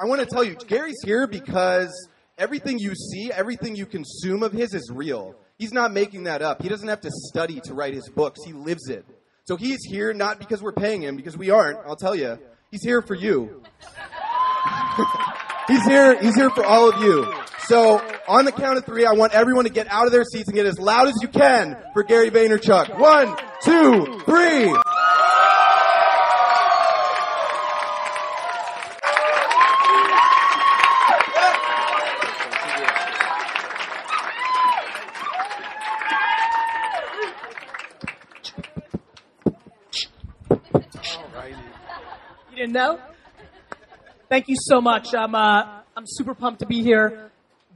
I want to tell you, Gary's here because everything you see, everything you consume of his is real. He's not making that up. He doesn't have to study to write his books. He lives it. So he's here not because we're paying him, because we aren't. I'll tell you. He's here for you. he's here. He's here for all of you. So on the count of three, I want everyone to get out of their seats and get as loud as you can for Gary Vaynerchuk. One, two, three. Know? Thank you so much. I'm uh, I'm super pumped to be here.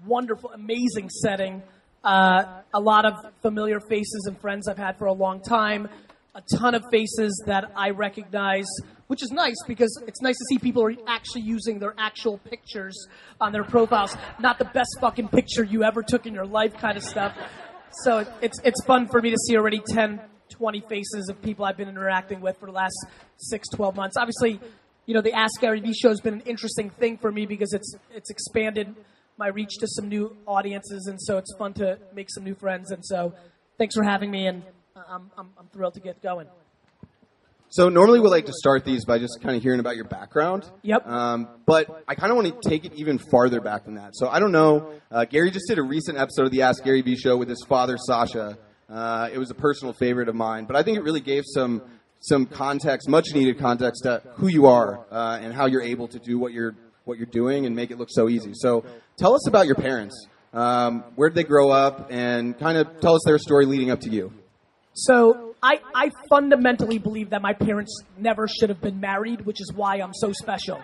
Wonderful, amazing setting. Uh, a lot of familiar faces and friends I've had for a long time. A ton of faces that I recognize, which is nice because it's nice to see people are actually using their actual pictures on their profiles, not the best fucking picture you ever took in your life kind of stuff. So it's it's fun for me to see already 10, 20 faces of people I've been interacting with for the last six, 12 months. Obviously, you know, the Ask Gary Vee show has been an interesting thing for me because it's it's expanded my reach to some new audiences, and so it's fun to make some new friends. And so, thanks for having me, and I'm I'm, I'm thrilled to get going. So normally we like to start these by just kind of hearing about your background. Yep. Um, but I kind of want to take it even farther back than that. So I don't know. Uh, Gary just did a recent episode of the Ask Gary Vee show with his father, Sasha. Uh, it was a personal favorite of mine, but I think it really gave some some context, much needed context to who you are uh, and how you're able to do what you're what you're doing and make it look so easy. So tell us about your parents. Um, where did they grow up, and kind of tell us their story leading up to you. So I, I fundamentally believe that my parents never should have been married, which is why I'm so special.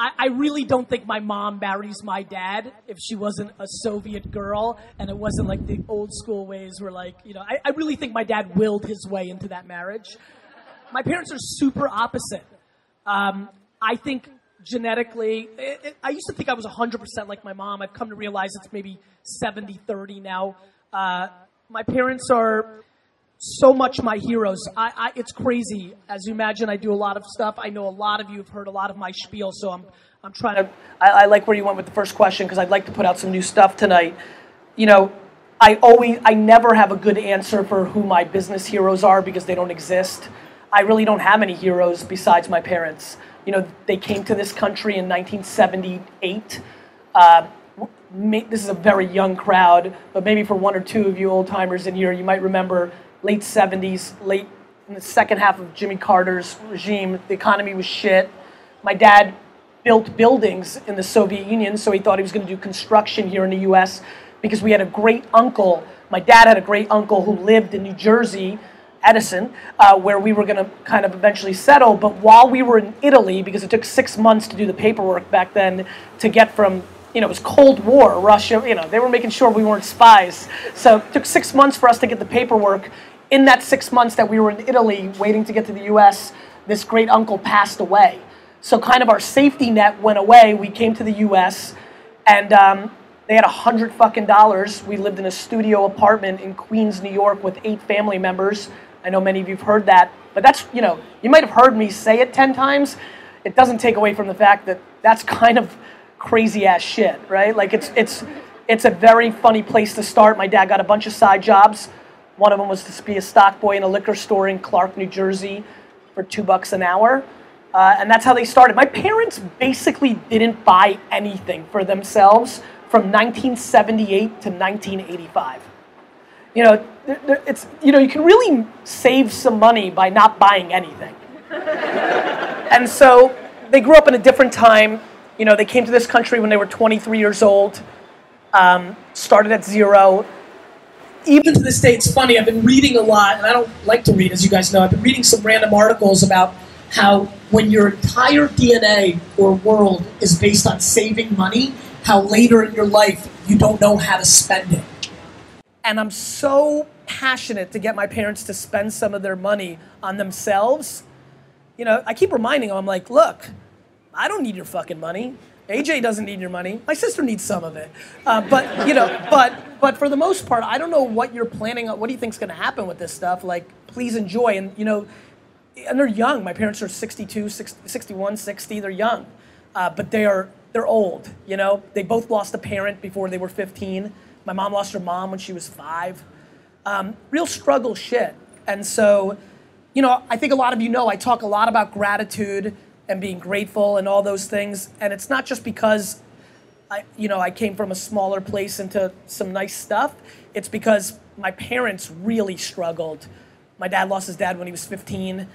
I, I really don't think my mom marries my dad if she wasn't a Soviet girl and it wasn't like the old school ways where like, you know, I, I really think my dad willed his way into that marriage. My parents are super opposite. Um, I think genetically, it, it, I used to think I was 100% like my mom. I've come to realize it's maybe 70 30 now. Uh, my parents are so much my heroes. I, I, it's crazy. As you imagine, I do a lot of stuff. I know a lot of you have heard a lot of my spiel, so I'm, I'm trying to. I, I like where you went with the first question because I'd like to put out some new stuff tonight. You know, I always, I never have a good answer for who my business heroes are because they don't exist. I really don't have any heroes besides my parents. You know, they came to this country in 1978. Uh, this is a very young crowd, but maybe for one or two of you old timers in here, you might remember late 70s, late in the second half of Jimmy Carter's regime, the economy was shit. My dad built buildings in the Soviet Union, so he thought he was going to do construction here in the US because we had a great uncle. My dad had a great uncle who lived in New Jersey, Edison, uh, where we were going to kind of eventually settle. But while we were in Italy, because it took six months to do the paperwork back then to get from you know, it was Cold War, Russia, you know, they were making sure we weren't spies. So it took six months for us to get the paperwork. In that six months that we were in Italy waiting to get to the US, this great uncle passed away. So kind of our safety net went away. We came to the US and um, they had a hundred fucking dollars. We lived in a studio apartment in Queens, New York with eight family members. I know many of you have heard that, but that's, you know, you might have heard me say it 10 times. It doesn't take away from the fact that that's kind of crazy ass shit, right? Like it's it's it's a very funny place to start. My dad got a bunch of side jobs. One of them was to be a stock boy in a liquor store in Clark, New Jersey, for two bucks an hour, uh, and that's how they started. My parents basically didn't buy anything for themselves from 1978 to 1985. You know, it's you know you can really save some money by not buying anything. and so they grew up in a different time. You know, they came to this country when they were 23 years old, um, started at zero. Even to this day, it's funny. I've been reading a lot, and I don't like to read, as you guys know. I've been reading some random articles about how when your entire DNA or world is based on saving money, how later in your life you don't know how to spend it. And I'm so passionate to get my parents to spend some of their money on themselves. You know, I keep reminding them, I'm like, look, I don't need your fucking money. AJ doesn't need your money. My sister needs some of it. Uh, but you know, but but for the most part, I don't know what you're planning on. What do you think's going to happen with this stuff? Like, please enjoy. And you know, and they're young. My parents are 62, 60, 61, 60. They're young. uh, but they are they're old. You know, they both lost a parent before they were 15. My mom lost her mom when she was five. Um, real struggle shit. And so, you know, I think a lot of you know I talk a lot about gratitude and being grateful and all those things. And it's not just because I, you know, I came from a smaller place into some nice stuff. It's because my parents really struggled. My dad lost his dad when he was 15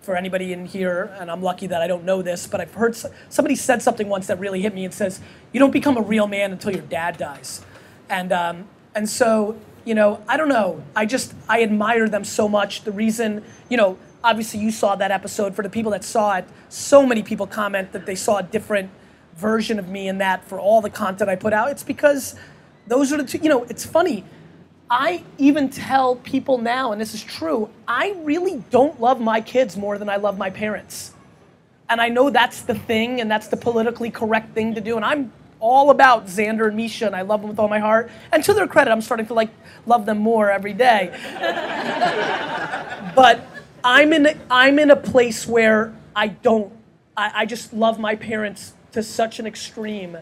for anybody in here, and I'm lucky that I don't know this, but I've heard somebody said something once that really hit me and says, You don't become a real man until your dad dies. And, um, and so, you know, I don't know. I just, I admire them so much. The reason, you know, obviously you saw that episode. For the people that saw it, so many people comment that they saw a different version of me in that for all the content I put out. It's because those are the two, you know, it's funny I even tell people now, and this is true, I really don't love my kids more than I love my parents. And I know that's the thing, and that's the politically correct thing to do. And I'm all about Xander and Misha, and I love them with all my heart. And to their credit, I'm starting to like love them more every day. but I'm in I'm in a place where I don't. I, I just love my parents to such an extreme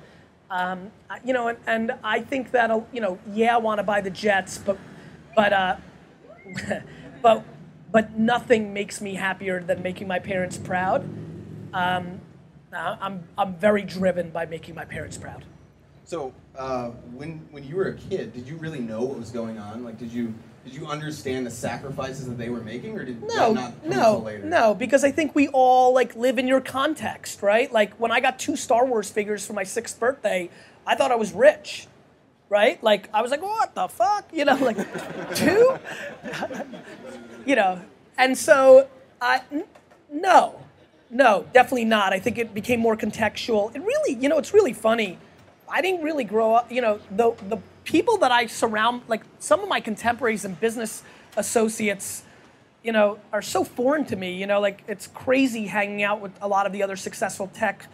um, you know, and, and, I think that uh, you know, yeah, I want to buy the Jets, but but uh, but but nothing makes me happier than making my parents proud. Um, I'm I'm very driven by making my parents proud. So uh, when when you were a kid, did you really know what was going on? Like, did you did you understand the sacrifices that they were making, or did no, not no, later? no? Because I think we all like live in your context, right? Like when I got two Star Wars figures for my sixth birthday, I thought I was rich, right? Like I was like, what the fuck, you know, like two, you know, and so I n- no, no, definitely not. I think it became more contextual. It really, you know, it's really funny. I didn't really grow up, you know, the the people that I surround, like some of my contemporaries and business associates, you know, are so foreign to me. You know, like it's crazy hanging out with a lot of the other successful tech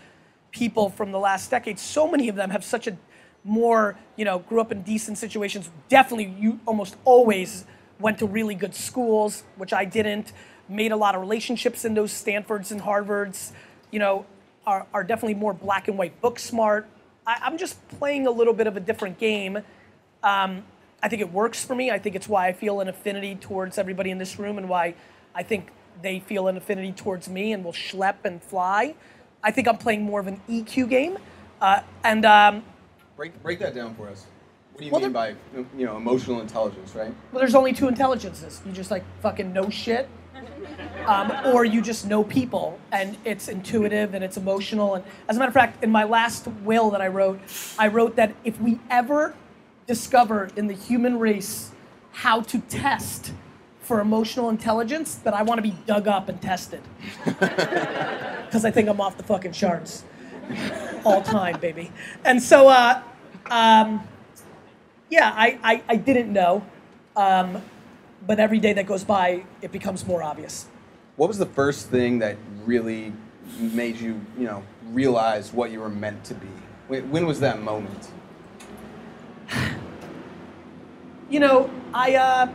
people from the last decade. So many of them have such a more, you know, grew up in decent situations. Definitely, you almost always went to really good schools, which I didn't. Made a lot of relationships in those Stanfords and Harvards. You know, are, are definitely more black and white book smart. I, I'm just playing a little bit of a different game um, I think it works for me. I think it's why I feel an affinity towards everybody in this room and why I think they feel an affinity towards me and will schlep and fly. I think I'm playing more of an EQ game. Uh, and um, break, break that down for us. What do you well, mean by you know emotional intelligence, right? Well, there's only two intelligences. You just like fucking know shit, um, or you just know people, and it's intuitive and it's emotional. And as a matter of fact, in my last will that I wrote, I wrote that if we ever discover in the human race how to test for emotional intelligence that I want to be dug up and tested. Because I think I'm off the fucking charts. All time, baby. And so, uh, um, yeah, I, I, I, didn't know. Um, but every day that goes by, it becomes more obvious. What was the first thing that really made you, you know, realize what you were meant to be? When was that moment? You know, I, uh,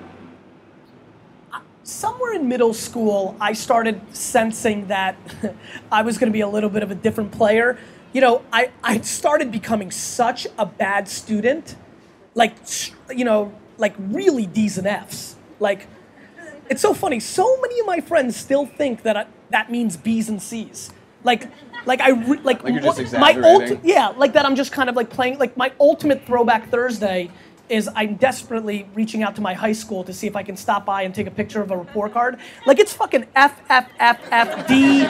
somewhere in middle school, I started sensing that I was going to be a little bit of a different player. You know, I, I started becoming such a bad student, like, you know, like really D's and F's. Like, it's so funny. So many of my friends still think that I, that means B's and C's. Like, like I re- like, like what, my ult- yeah, like that. I'm just kind of like playing like my ultimate throwback Thursday is I'm desperately reaching out to my high school to see if I can stop by and take a picture of a report card. Like it's fucking F F F F D,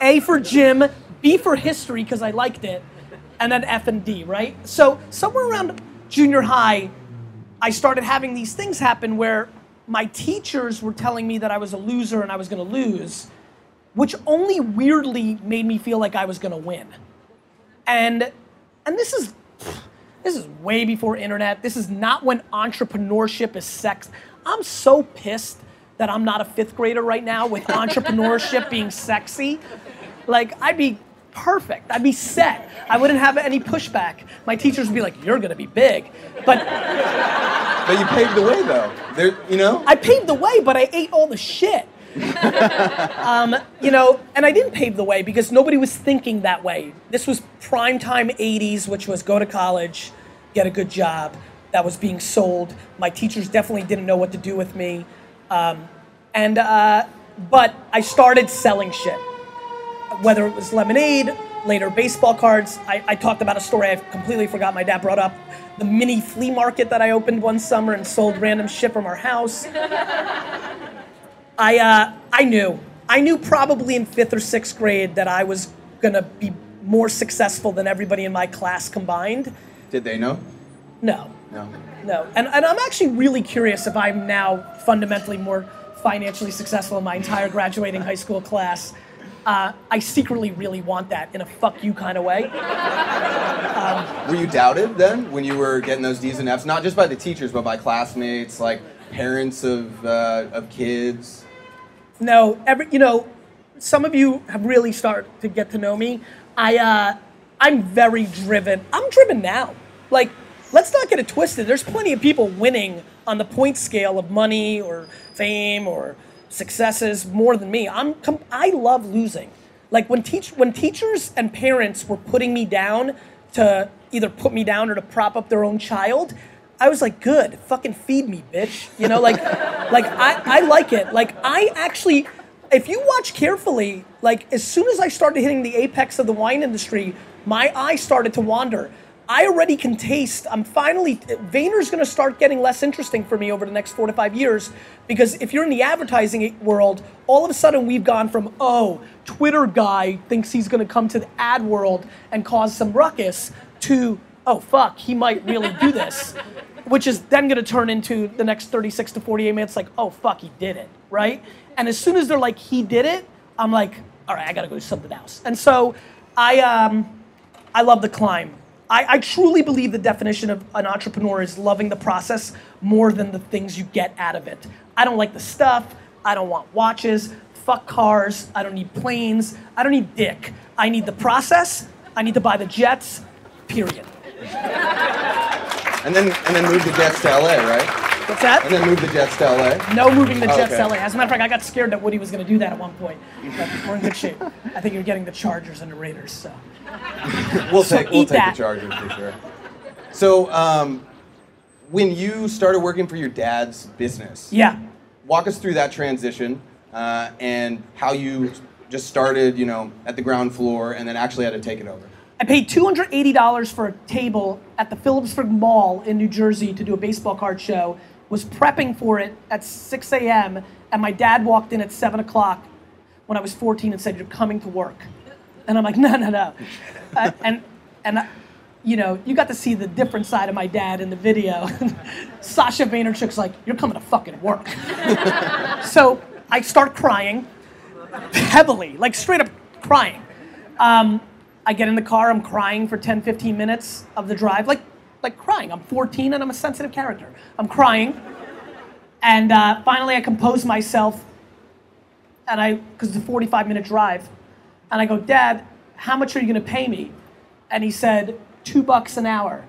A for gym, B for history because I liked it, and then F and D, right? So somewhere around junior high, I started having these things happen where my teachers were telling me that I was a loser and I was going to lose, which only weirdly made me feel like I was going to win. And and this is this is way before internet. This is not when entrepreneurship is sex. I'm so pissed that I'm not a fifth grader right now with entrepreneurship being sexy. Like, I'd be perfect. I'd be set. I wouldn't have any pushback. My teachers would be like, "You're gonna be big," but but you paved the way, though. There, you know. I paved the way, but I ate all the shit. um, you know, and I didn't pave the way because nobody was thinking that way. This was prime time 80s, which was go to college, get a good job. That was being sold. My teachers definitely didn't know what to do with me. Um, and, uh, but I started selling shit. Whether it was lemonade, later baseball cards. I, I talked about a story I completely forgot my dad brought up the mini flea market that I opened one summer and sold random shit from our house. I, uh, I knew. I knew probably in fifth or sixth grade that I was going to be more successful than everybody in my class combined. Did they know? No. No. No. And, and I'm actually really curious if I'm now fundamentally more financially successful in my entire graduating high school class. Uh, I secretly really want that in a fuck you kind of way. Um, were you doubted then when you were getting those D's and F's, not just by the teachers, but by classmates, like parents of, uh, of kids? No, every you know, some of you have really started to get to know me. I uh, I'm very driven. I'm driven now. Like, let's not get it twisted. There's plenty of people winning on the point scale of money or fame or successes more than me. I'm I love losing. Like when teach when teachers and parents were putting me down to either put me down or to prop up their own child, I was like, good, fucking feed me, bitch. You know, like, like I, I like it. Like I actually, if you watch carefully, like as soon as I started hitting the apex of the wine industry, my eye started to wander. I already can taste. I'm finally. Vayner's going to start getting less interesting for me over the next four to five years because if you're in the advertising world, all of a sudden we've gone from oh, Twitter guy thinks he's going to come to the ad world and cause some ruckus to oh fuck, he might really do this, which is then going to turn into the next 36 to 48 minutes like oh fuck, he did it, right? And as soon as they're like he did it, I'm like all right, I got to go do something else. And so I um, I love the climb. I, I, truly believe the definition of an entrepreneur is loving the process more than the things you get out of it. I don't like the stuff. I don't want watches. Fuck cars. I don't need planes. I don't need dick. I need the process. I need to buy the jets. Period. And then and then move the jets to LA, right? What's that? And then move the jets to LA. No moving the jets okay. to LA. As a matter of fact, I got scared that Woody was going to do that at one point. But we're in good shape. I think you're getting the Chargers and the Raiders. So. we'll so take we'll take that. the Chargers for sure. So, um, when you started working for your dad's business, yeah, walk us through that transition uh, and how you just started, you know, at the ground floor and then actually had to take it over. I paid $280 for a table at the Phillipsburg Mall in New Jersey to do a baseball card show. Was prepping for it at 6 a.m. and my dad walked in at 7 o'clock when I was 14 and said, "You're coming to work." And I'm like, no, no, no. Uh, and, and uh, you know, you got to see the different side of my dad in the video. Sasha Vaynerchuk's like, you're coming to fucking work. so I start crying heavily, like straight up crying. Um, I get in the car, I'm crying for 10, 15 minutes of the drive, like, like crying. I'm 14 and I'm a sensitive character. I'm crying. And uh, finally, I compose myself, and I, because it's a 45 minute drive, and I go, Dad, how much are you going to pay me? And he said, two bucks an hour.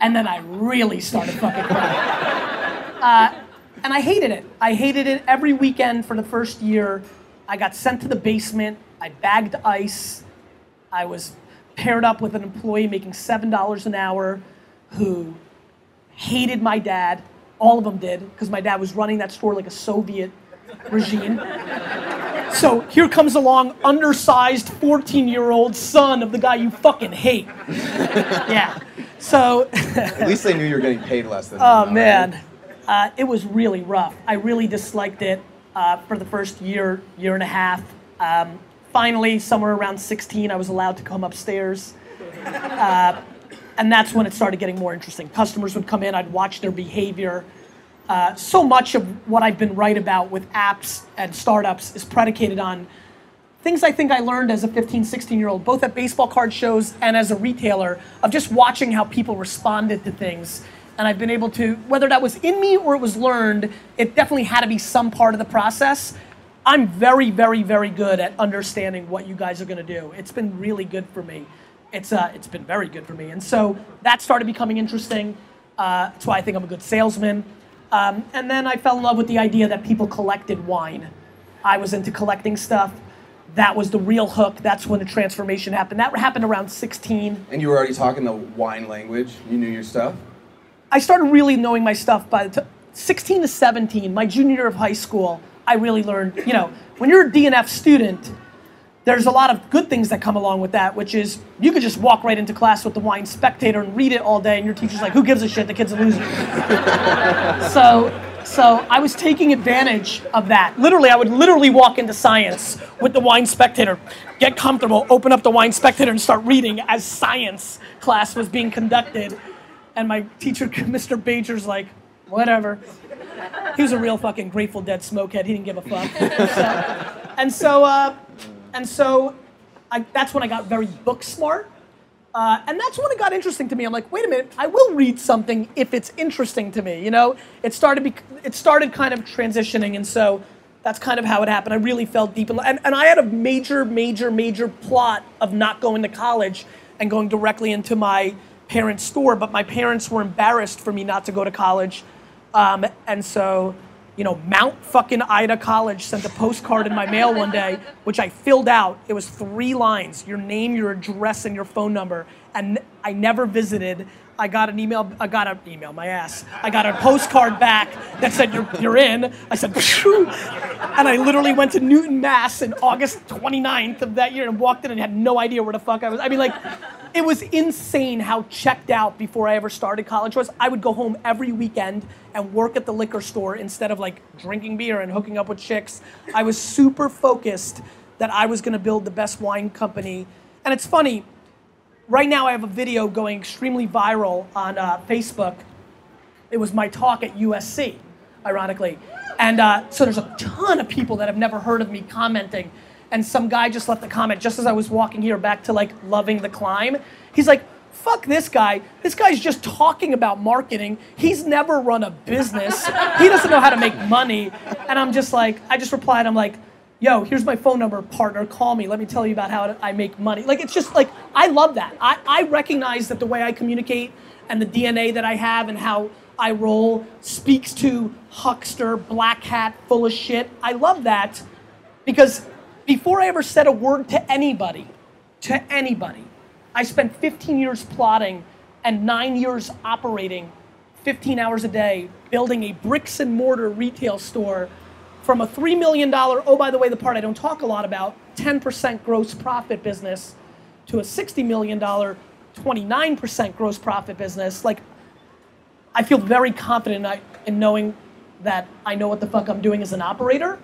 And then I really started fucking crying. Uh, and I hated it. I hated it every weekend for the first year. I got sent to the basement. I bagged ice. I was paired up with an employee making $7 an hour who hated my dad. All of them did, because my dad was running that store like a Soviet regime. So here comes along undersized 14 year old son of the guy you fucking hate. yeah. So. At least they knew you were getting paid less than. That. Oh man, uh, it was really rough. I really disliked it uh, for the first year, year and a half. Um, finally, somewhere around 16, I was allowed to come upstairs. Uh, and that's when it started getting more interesting. Customers would come in, I'd watch their behavior. Uh, so much of what I've been right about with apps and startups is predicated on things I think I learned as a 15, 16 year old, both at baseball card shows and as a retailer, of just watching how people responded to things. And I've been able to, whether that was in me or it was learned, it definitely had to be some part of the process. I'm very, very, very good at understanding what you guys are going to do. It's been really good for me. It's, uh, it's been very good for me. And so that started becoming interesting. Uh, why I think I'm a good salesman. Um, and then I fell in love with the idea that people collected wine. I was into collecting stuff. That was the real hook. That's when the transformation happened. That happened around 16. And you were already talking the wine language. You knew your stuff. I started really knowing my stuff by the t- 16 to 17, my junior year of high school. I really learned, you know, when you're a DNF student, there's a lot of good things that come along with that, which is you could just walk right into class with the Wine Spectator and read it all day, and your teacher's like, "Who gives a shit? The kid's a loser." so, so I was taking advantage of that. Literally, I would literally walk into science with the Wine Spectator, get comfortable, open up the Wine Spectator, and start reading as science class was being conducted. And my teacher, Mr. Bager's like, "Whatever." He was a real fucking Grateful Dead smokehead. He didn't give a fuck. So- and so, uh, and so, I, that's when I got very book smart. Uh, and that's when it got interesting to me. I'm like, wait a minute, I will read something if it's interesting to me. You know, it started it started kind of transitioning, and so that's kind of how it happened. I really felt deep in, and, and I had a major, major, major plot of not going to college and going directly into my parents' store. But my parents were embarrassed for me not to go to college, um, and so you know, Mount fucking Ida College sent a postcard in my mail one day, which I filled out. It was three lines your name, your address, and your phone number. And I never visited. I got an email, I got an email, my ass. I got a postcard back that said, You're, you're in. I said, Phew. And I literally went to Newton, Mass in August 29th of that year and walked in and had no idea where the fuck I was. I mean, like, it was insane how checked out before I ever started college was. I would go home every weekend and work at the liquor store instead of like drinking beer and hooking up with chicks. I was super focused that I was to build the best wine company. And it's funny, right now I have a video going extremely viral on uh, Facebook. It was my talk at USC, ironically. And uh, so there's a ton of people that have never heard of me commenting and some guy just left a comment just as I was walking here back to like loving the climb. He's like, fuck this guy. This guy's just talking about marketing. He's never run a business. he doesn't know how to make money. And I'm just like, I just replied, I'm like, yo, here's my phone number, partner. Call me. Let me tell you about how I make money. Like, it's just like, I love that. I, I recognize that the way I communicate and the DNA that I have and how I roll speaks to huckster, black hat, full of shit. I love that because before I ever said a word to anybody, to anybody, I spent 15 years plotting and nine years operating 15 hours a day, building a bricks and mortar retail store from a $3 million, oh, by the way, the part I don't talk a lot about, 10% gross profit business to a $60 million, 29% gross profit business. Like, I feel very confident in knowing that I know what the fuck I'm doing as an operator.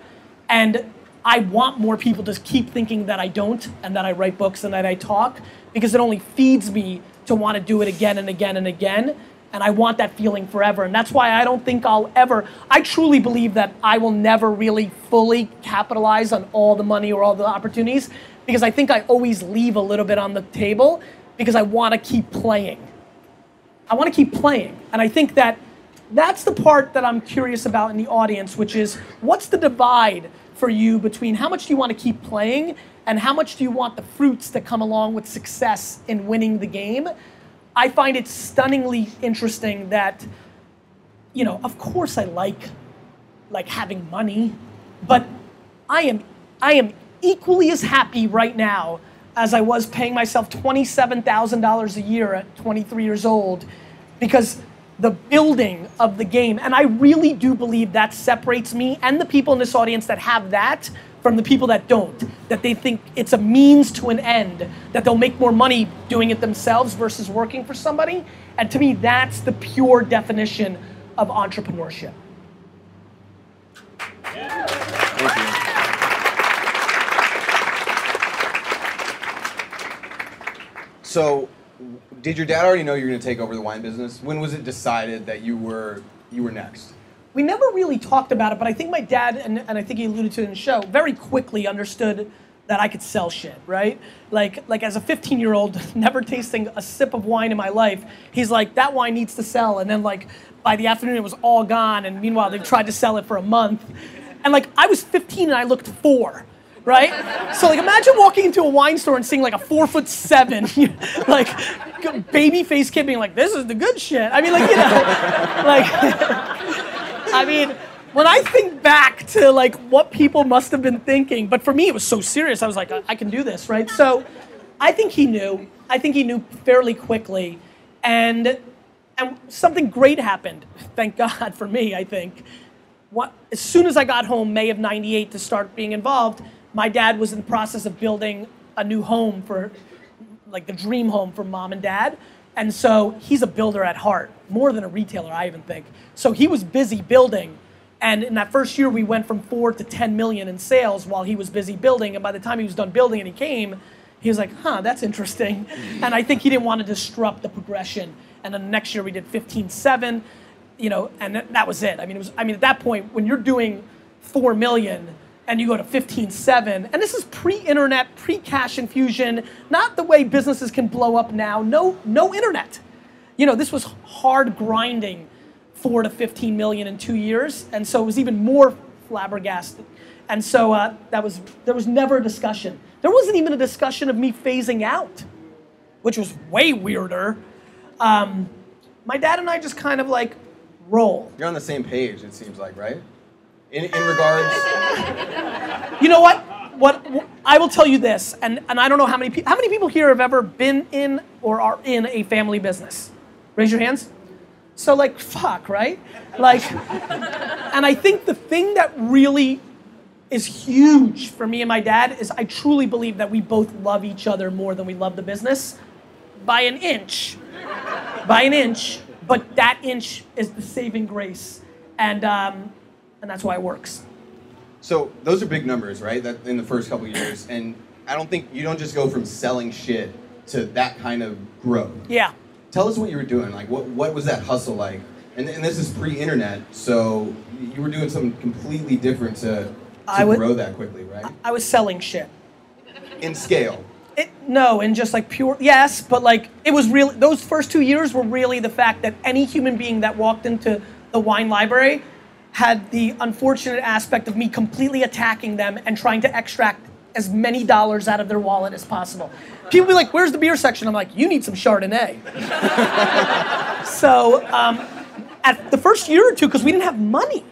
And I want more people to keep thinking that I don't and that I write books and that I talk because it only feeds me to want to do it again and again and again. And I want that feeling forever. And that's why I don't think I'll ever, I truly believe that I will never really fully capitalize on all the money or all the opportunities because I think I always leave a little bit on the table because I want to keep playing. I want to keep playing. And I think that that's the part that I'm curious about in the audience, which is what's the divide for you between how much do you want to keep playing and how much do you want the fruits that come along with success in winning the game. I find it stunningly interesting that, you know, of course I like like having money, but I am I am equally as happy right now as I was paying myself $27,000 a year at 23 years old because the building of the game. And I really do believe that separates me and the people in this audience that have that from the people that don't. That they think it's a means to an end, that they'll make more money doing it themselves versus working for somebody. And to me, that's the pure definition of entrepreneurship. So, did your dad already know you were going to take over the wine business? When was it decided that you were you were next? We never really talked about it, but I think my dad and, and I think he alluded to it in the show very quickly understood that I could sell shit, right? Like like as a 15 year old, never tasting a sip of wine in my life, he's like that wine needs to sell, and then like by the afternoon it was all gone, and meanwhile they've tried to sell it for a month, and like I was 15 and I looked four right? So like imagine walking into a wine store and seeing like a four foot seven, like baby face kid being like, this is the good shit. I mean like, you know, like, I mean, when I think back to like what people must have been thinking. But for me, it was so serious. I was like, I, I can do this, right? So I think he knew. I think he knew fairly quickly. And, and something great happened. Thank God for me, I think. What, as soon as I got home, May of 98, to start being involved, my dad was in the process of building a new home for, like the dream home for mom and dad. And so he's a builder at heart, more than a retailer, I even think. So he was busy building. And in that first year, we went from four to 10 million in sales while he was busy building. And by the time he was done building and he came, he was like, huh, that's interesting. And I think he didn't want to disrupt the progression. And then the next year we did 15.7, you know, and that was it. I mean, it was, I mean, at that point, when you're doing 4 million, and you go to 15.7, and this is pre-internet, pre-cash infusion, not the way businesses can blow up now. No, no internet. You know, this was hard grinding, four to 15 million in two years, and so it was even more flabbergasted. And so uh, that was there was never a discussion. There wasn't even a discussion of me phasing out, which was way weirder. Um, my dad and I just kind of like roll. You're on the same page, it seems like, right? In, in regards. You know what? What I will tell you this, and, and I don't know how many people how many people here have ever been in or are in a family business. Raise your hands. So like fuck, right? Like, and I think the thing that really is huge for me and my dad is I truly believe that we both love each other more than we love the business by an inch. by an inch, but that inch is the saving grace. And, um, and that's why it works. So those are big numbers, right? That in the first couple years, and I don't think you don't just go from selling shit to that kind of growth. Yeah. Tell us what you were doing. Like, what what was that hustle like? And, and this is pre-internet, so you were doing something completely different to, to I would- grow that quickly, right? I was selling shit. In scale. It, no, and just like pure, yes, but like it was real. Those first two years were really the fact that any human being that walked into the wine library had the unfortunate aspect of me completely attacking them and trying to extract as many dollars out of their wallet as possible. People be like, "Where's the beer section?" I'm like, "You need some Chardonnay." so um, at the first year or two, because we didn't have money,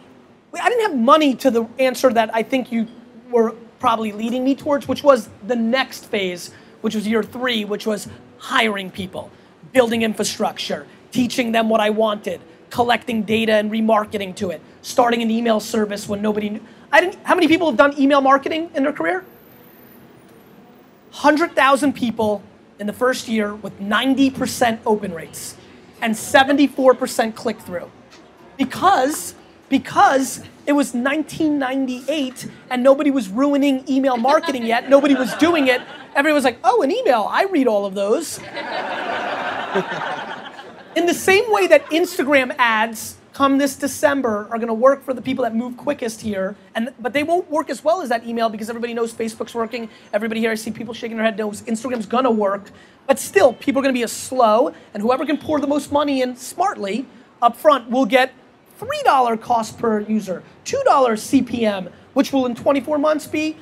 I didn't have money to the answer that I think you were probably leading me towards, which was the next phase, which was year three, which was hiring people, building infrastructure, teaching them what I wanted, collecting data and remarketing to it, starting an email service when nobody knew. I didn't, how many people have done email marketing in their career? 100,000 people in the first year with 90% open rates and 74% click through. Because because it was 1998 and nobody was ruining email marketing yet, nobody was doing it. Everyone was like, "Oh, an email. I read all of those." In the same way that Instagram ads come this December are going to work for the people that move quickest here, and but they won't work as well as that email because everybody knows Facebook's working. Everybody here, I see people shaking their head, knows Instagram's going to work. But still, people are going to be as slow, and whoever can pour the most money in smartly up front will get $3 cost per user, $2 CPM, which will in 24 months be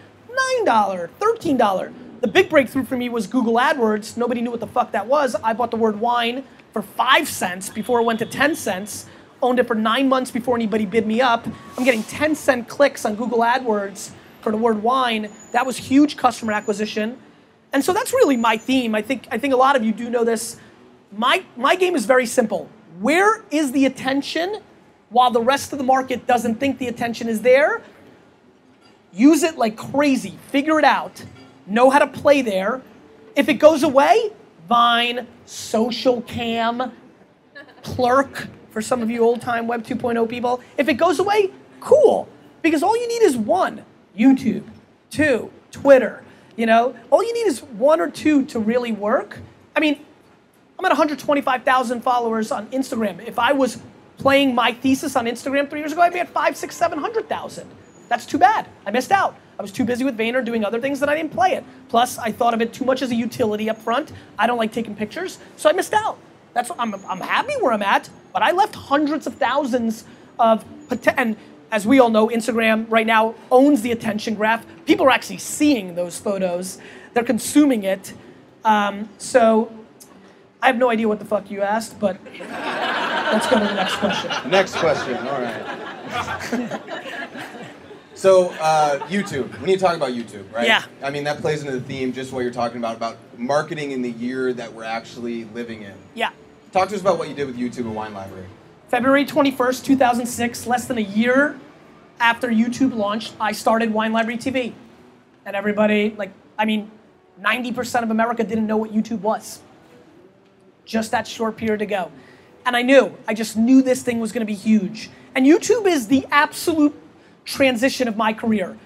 $9, $13. The big breakthrough for me was Google AdWords. Nobody knew what the fuck that was. I bought the word wine for five cents before it went to 10 cents. Owned it for nine months before anybody bid me up. I'm getting 10 cent clicks on Google AdWords for the word wine. That was huge customer acquisition. And so that's really my theme. I think, I think a lot of you do know this. My, my game is very simple. Where is the attention while the rest of the market doesn't think the attention is there? Use it like crazy. Figure it out. Know how to play there. If it goes away, Vine, Social Cam, Plurk, for some of you old time Web 2.0 people. If it goes away, cool. Because all you need is one YouTube, two, Twitter. You know, all you need is one or two to really work. I mean, I'm at 125,000 followers on Instagram. If I was playing my thesis on Instagram three years ago, I'd be at five, six, seven hundred thousand. That's too bad. I missed out. I was too busy with Vayner doing other things that I didn't play it. Plus, I thought of it too much as a utility up front. I don't like taking pictures, so I missed out. That's what I'm, I'm happy where I'm at, but I left hundreds of thousands of and as we all know, Instagram right now owns the attention graph. People are actually seeing those photos. They're consuming it. Um, so I have no idea what the fuck you asked, but let's go to the next question. Next question. All right. So uh, YouTube. We need to talk about YouTube, right? Yeah. I mean, that plays into the theme, just what you're talking about about marketing in the year that we're actually living in. Yeah. Talk to us about what you did with YouTube and Wine Library. February 21st, 2006, less than a year after YouTube launched, I started Wine Library TV. And everybody, like, I mean, 90% of America didn't know what YouTube was. Just that short period ago. And I knew, I just knew this thing was gonna be huge. And YouTube is the absolute transition of my career.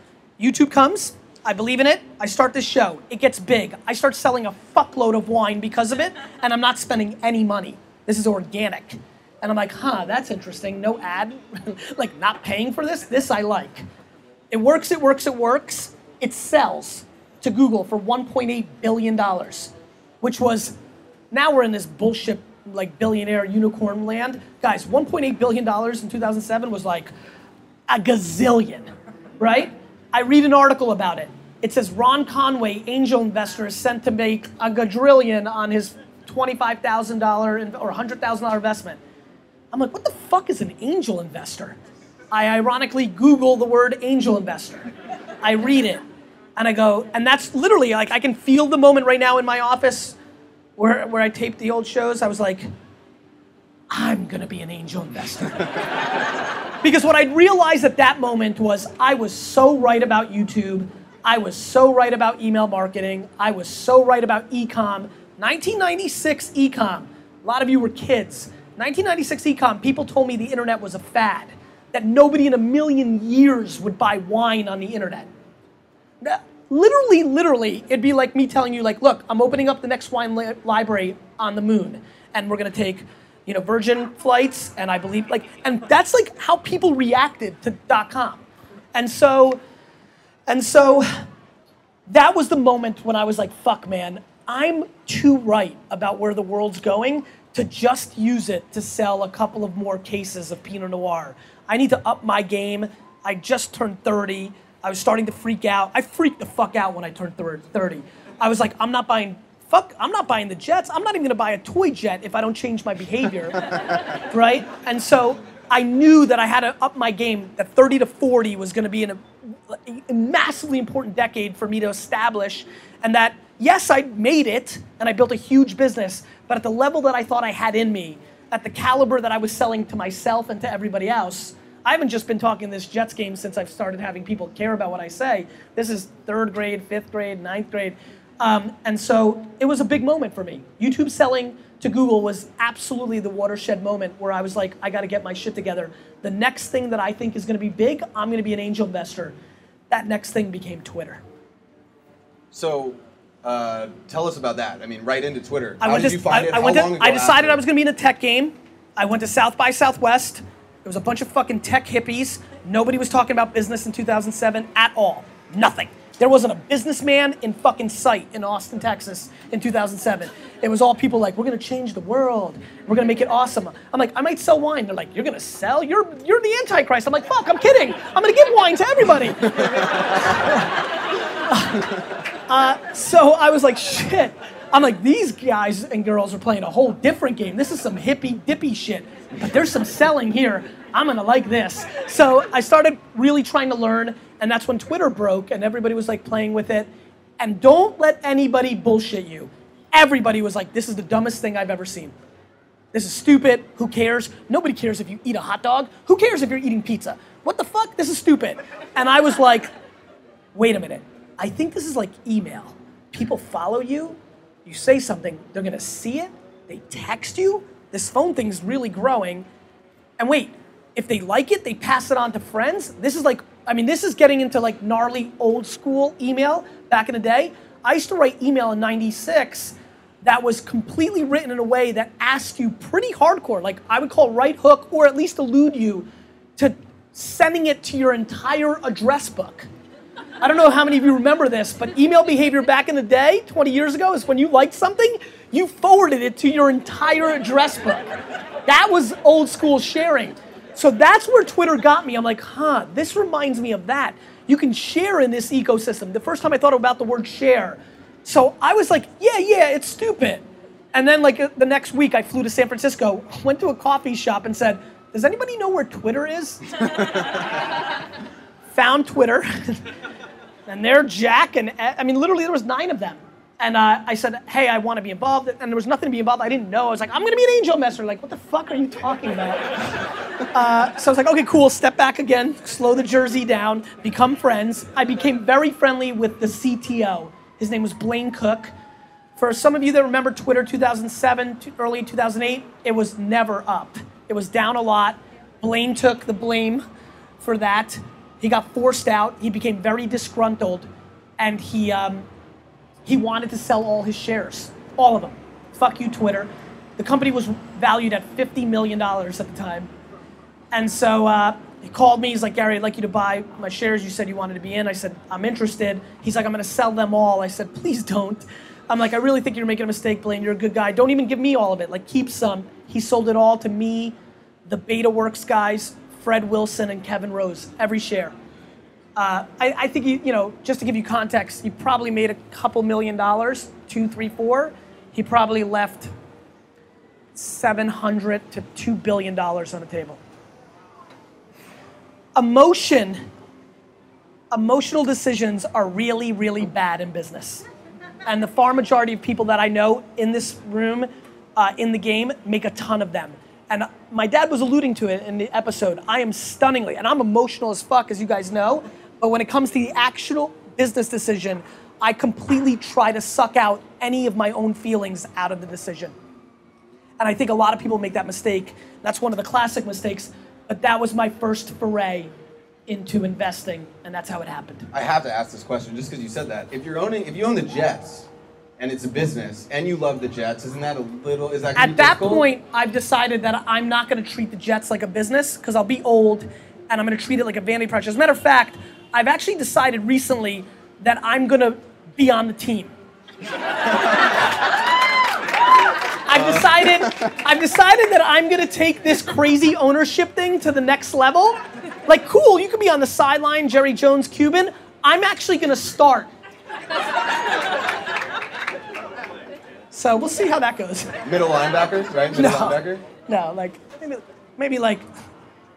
YouTube comes, I believe in it, I start this show, it gets big. I start selling a fuckload of wine because of it, and I'm not spending any money. This is organic. And I'm like, huh, that's interesting. No ad, like not paying for this. This I like. It works, it works, it works. It sells to Google for 1.8 billion dollars, which was now we're in this bullshit like billionaire unicorn land. Guys, 1.8 billion dollars in 2007 was like a gazillion, right? I read an article about it. It says Ron Conway, angel investor, is sent to make a quadrillion on his $25,000 or $100,000 investment. I'm like, what the fuck is an angel investor? I ironically Google the word angel investor. I read it and I go, and that's literally like I can feel the moment right now in my office where, where I taped the old shows. I was like, I'm gonna be an angel investor. because what I realized at that moment was I was so right about YouTube. I was so right about email marketing. I was so right about ecom. 1996 ecom. A lot of you were kids. 1996 ecom, people told me the internet was a fad, that nobody in a million years would buy wine on the internet. Literally, literally, it'd be like me telling you, like, look, I'm opening up the next wine li- library on the moon, and we're gonna take, you know, Virgin flights, and I believe, like, and that's like how people reacted to dot .com, and so, and so, that was the moment when I was like, fuck, man, I'm too right about where the world's going to just use it to sell a couple of more cases of Pinot Noir. I need to up my game. I just turned 30. I was starting to freak out. I freaked the fuck out when I turned 30. I was like, I'm not buying, fuck, I'm not buying the jets. I'm not even gonna buy a toy jet if I don't change my behavior, right? And so I knew that I had to up my game, that 30 to 40 was gonna be in a, a massively important decade for me to establish, and that yes, I made it and I built a huge business, but at the level that I thought I had in me, at the caliber that I was selling to myself and to everybody else, I haven't just been talking this Jets game since I've started having people care about what I say. This is third grade, fifth grade, ninth grade. Um, and so it was a big moment for me. YouTube selling to Google was absolutely the watershed moment where I was like, I got to get my shit together. The next thing that I think is going to be big, I'm going to be an angel investor. That next thing became Twitter. So, uh, tell us about that. I mean, right into Twitter. I How did to, you find I, it? I How long to, ago I decided after? I was going to be in a tech game. I went to South by Southwest. It was a bunch of fucking tech hippies. Nobody was talking about business in 2007 at all. Nothing. There wasn't a businessman in fucking sight in Austin, Texas in 2007. It was all people like, we're gonna change the world. We're gonna make it awesome. I'm like, I might sell wine. They're like, you're gonna sell? You're, you're the Antichrist. I'm like, fuck, I'm kidding. I'm gonna give wine to everybody. uh, so I was like, shit. I'm like, these guys and girls are playing a whole different game. This is some hippie dippy shit. But there's some selling here. I'm gonna like this. So I started really trying to learn, and that's when Twitter broke and everybody was like playing with it. And don't let anybody bullshit you. Everybody was like, this is the dumbest thing I've ever seen. This is stupid. Who cares? Nobody cares if you eat a hot dog. Who cares if you're eating pizza? What the fuck? This is stupid. And I was like, wait a minute. I think this is like email. People follow you, you say something, they're gonna see it, they text you. This phone thing's really growing. And wait, if they like it, they pass it on to friends. This is like, I mean, this is getting into like gnarly old school email back in the day. I used to write email in 96 that was completely written in a way that asked you pretty hardcore, like I would call right hook or at least allude you to sending it to your entire address book. I don't know how many of you remember this, but email behavior back in the day, 20 years ago, is when you liked something, you forwarded it to your entire address book. That was old school sharing. So that's where Twitter got me. I'm like, huh, this reminds me of that. You can share in this ecosystem. The first time I thought about the word share. So I was like, yeah, yeah, it's stupid. And then, like, the next week, I flew to San Francisco, went to a coffee shop, and said, does anybody know where Twitter is? found Twitter, and there Jack and I mean, literally there was nine of them. And uh, I said, hey, I want to be involved. And there was nothing to be involved. I didn't know. I was like, I'm going to be an angel investor. Like, what the fuck are you talking about? uh, so I was like, okay, cool. Step back again, slow the jersey down, become friends. I became very friendly with the CTO. His name was Blaine Cook. For some of you that remember Twitter 2007, early 2008, it was never up. It was down a lot. Blaine took the blame for that. He got forced out. He became very disgruntled, and he um, he wanted to sell all his shares, all of them. Fuck you, Twitter. The company was valued at $50 million at the time. And so uh, he called me. He's like, Gary, I'd like you to buy my shares. You said you wanted to be in. I said, I'm interested. He's like, I'm going to sell them all. I said, please don't. I'm like, I really think you're making a mistake, Blaine. You're a good guy. Don't even give me all of it. Like, keep some. He sold it all to me, the BetaWorks guys, Fred Wilson, and Kevin Rose, every share. Uh, I, I, think you, you know, just to give you context, he probably made a couple million dollars, two, three, four. He probably left 700 to two billion dollars on the table. Emotion, emotional decisions are really, really bad in business. And the far majority of people that I know in this room, uh, in the game, make a ton of them. And my dad was alluding to it in the episode. I am stunningly, and I'm emotional as fuck, as you guys know. But when it comes to the actual business decision, I completely try to suck out any of my own feelings out of the decision. And I think a lot of people make that mistake. That's one of the classic mistakes. But that was my first foray into investing, and that's how it happened. I have to ask this question just because you said that. If you're owning, if you own the Jets, and it's a business, and you love the Jets, isn't that a little? Is that at that point? I've decided that I'm not going to treat the Jets like a business because I'll be old, and I'm going to treat it like a vanity project. As a matter of fact, I've actually decided recently that I'm gonna be on the team. I've uh. decided I've decided that I'm gonna take this crazy ownership thing to the next level. Like, cool, you could be on the sideline, Jerry Jones, Cuban. I'm actually gonna start. So we'll see how that goes. Middle linebacker, right? Middle no, linebacker? No, like maybe, maybe like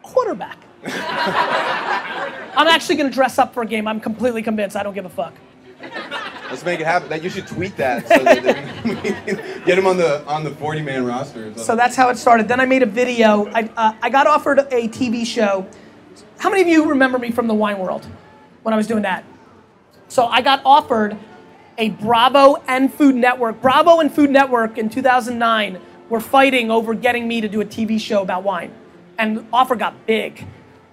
quarterback. I'm actually going to dress up for a game. I'm completely convinced. I don't give a fuck. Let's make it happen. That you should tweet that so that get him on the on the 40 man roster. So that's how it started. Then I made a video. I uh, I got offered a TV show. How many of you remember me from the wine world when I was doing that? So I got offered a Bravo and Food Network. Bravo and Food Network in 2009 were fighting over getting me to do a TV show about wine, and the offer got big.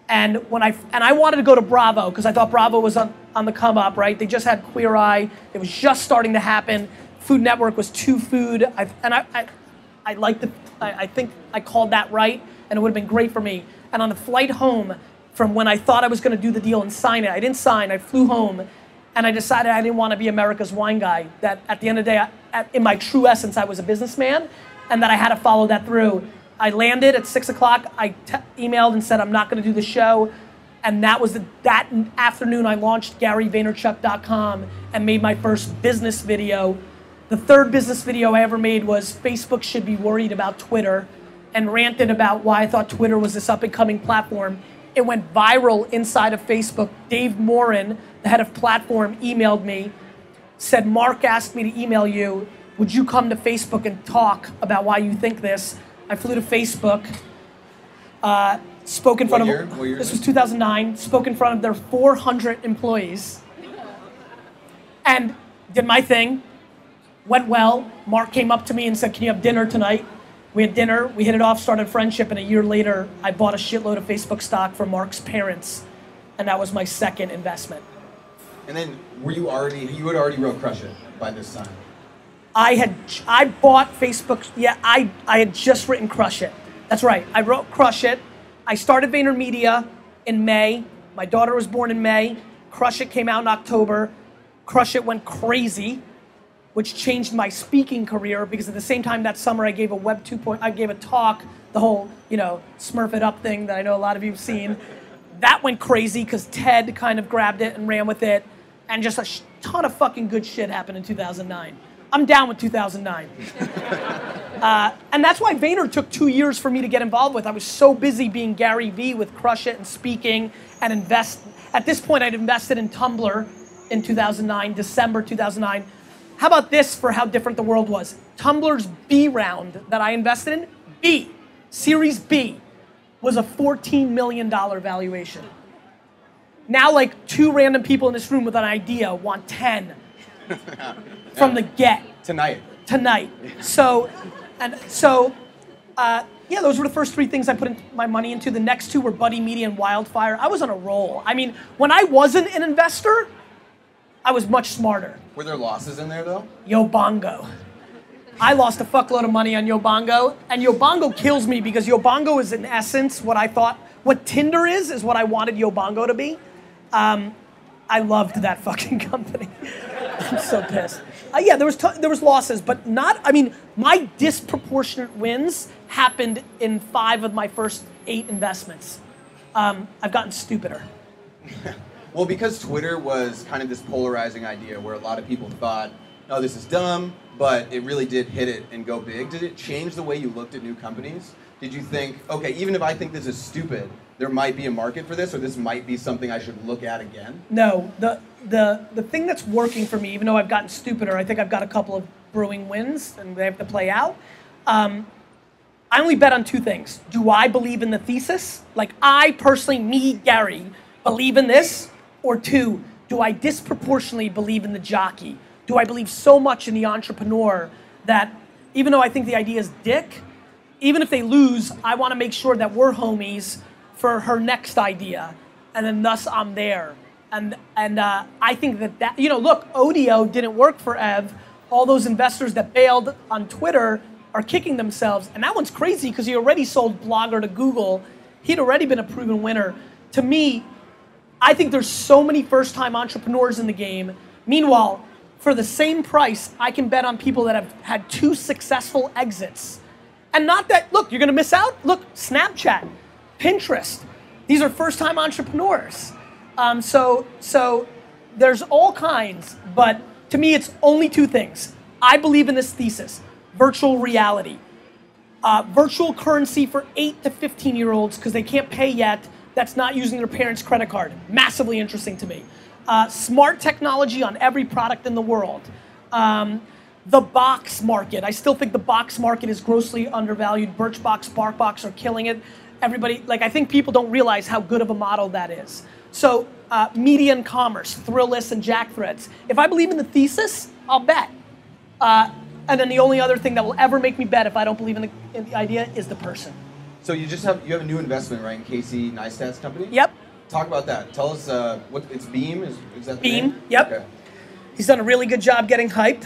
And when I and I wanted to go to Bravo because I thought Bravo was on, on the come up, right? They just had Queer Eye. It was just starting to happen. Food Network was Too Food, I, and I, I, I the. I, I think I called that right, and it would have been great for me. And on the flight home from when I thought I was going to do the deal and sign it, I didn't sign. I flew home, and I decided I didn't want to be America's wine guy. That at the end of the day, I, at, in my true essence, I was a businessman, and that I had to follow that through. I landed at six o'clock. I t- emailed and said I'm not going to do the show, and that was the, that afternoon. I launched GaryVaynerchuk.com and made my first business video. The third business video I ever made was Facebook should be worried about Twitter, and ranted about why I thought Twitter was this up and coming platform. It went viral inside of Facebook. Dave Morin, the head of platform, emailed me, said, Mark asked me to email you. Would you come to Facebook and talk about why you think this? I flew to Facebook, uh, spoke in front what of. Year? This was 2009. Spoke in front of their 400 employees, and did my thing. Went well. Mark came up to me and said, "Can you have dinner tonight?" We had dinner. We hit it off. Started friendship, and a year later, I bought a shitload of Facebook stock from Mark's parents, and that was my second investment. And then, were you already? You had already wrote Crush It by this time. I had I bought Facebook. Yeah, I I had just written Crush It. That's right. I wrote Crush It. I started VaynerMedia in May. My daughter was born in May. Crush It came out in October. Crush It went crazy, which changed my speaking career because at the same time that summer I gave a Web 2. I gave a talk, the whole you know Smurf it up thing that I know a lot of you've seen. That went crazy because Ted kind of grabbed it and ran with it, and just a ton of fucking good shit happened in 2009. I'm down with 2009. uh, and that's why Vayner took two years for me to get involved with. I was so busy being Gary Vee with Crush It and speaking and invest at this point, I'd invested in Tumblr in 2009, December 2009. How about this for how different the world was? Tumblr's B round that I invested in, B, Series B, was a $14 million valuation. Now, like two random people in this room with an idea want 10 from the get Tonight. tonight. So, and so, uh, yeah, those were the first three things I put in my money into. The next two were Buddy Media and Wildfire. I was on a roll. I mean, when I wasn't an investor, I was much smarter. Were there losses in there though? Yobongo. I lost a fuckload of money on Yobongo, and Yobongo kills me because Yobongo is in essence what I thought, what Tinder is, is what I wanted Yobongo to be. Um, I loved that fucking company. I'm so pissed. Uh, yeah, there was t- there was losses, but not. I mean, my disproportionate wins happened in five of my first eight investments. Um, I've gotten stupider. Well, because Twitter was kind of this polarizing idea where a lot of people thought, "Oh, this is dumb," but it really did hit it and go big. Did it change the way you looked at new companies? Did you think, okay, even if I think this is stupid, there might be a market for this, or this might be something I should look at again? No, the the the thing that's working for me, even though I've gotten stupider, I think I've got a couple of brewing wins and they have to play out. Um, I only bet on two things. Do I believe in the thesis? Like I personally, me, Gary, believe in this? Or two, do I disproportionately believe in the jockey? Do I believe so much in the entrepreneur that even though I think the idea is dick, even if they lose, I want to make sure that we're homies for her next idea, and then thus I'm there. And and uh, I think that that you know, look, Odeo didn't work for Ev. All those investors that bailed on Twitter are kicking themselves, and that one's crazy because he already sold Blogger to Google. He'd already been a proven winner. To me, I think there's so many first time entrepreneurs in the game. Meanwhile, for the same price, I can bet on people that have had two successful exits. And not that, look, you're gonna miss out. Look, Snapchat, Pinterest, these are first time entrepreneurs. Um, so, so there's all kinds, but to me, it's only two things. I believe in this thesis virtual reality, uh, virtual currency for 8 to 15 year olds because they can't pay yet that's not using their parents' credit card. Massively interesting to me. Uh, smart technology on every product in the world. Um, the box market. I still think the box market is grossly undervalued. Birchbox, BarkBox are killing it. Everybody, like, I think people don't realize how good of a model that is. So, uh, media and commerce, Thrillist and JackThreads. If I believe in the thesis, I'll bet. Uh, and then the only other thing that will ever make me bet if I don't believe in the, in the idea is the person. So you just have you have a new investment, right, in Casey Neistat's company? Yep. Talk about that. Tell us uh, what it's Beme is. Is that the Beme, name? yep. Okay. He's done a really good job getting hype.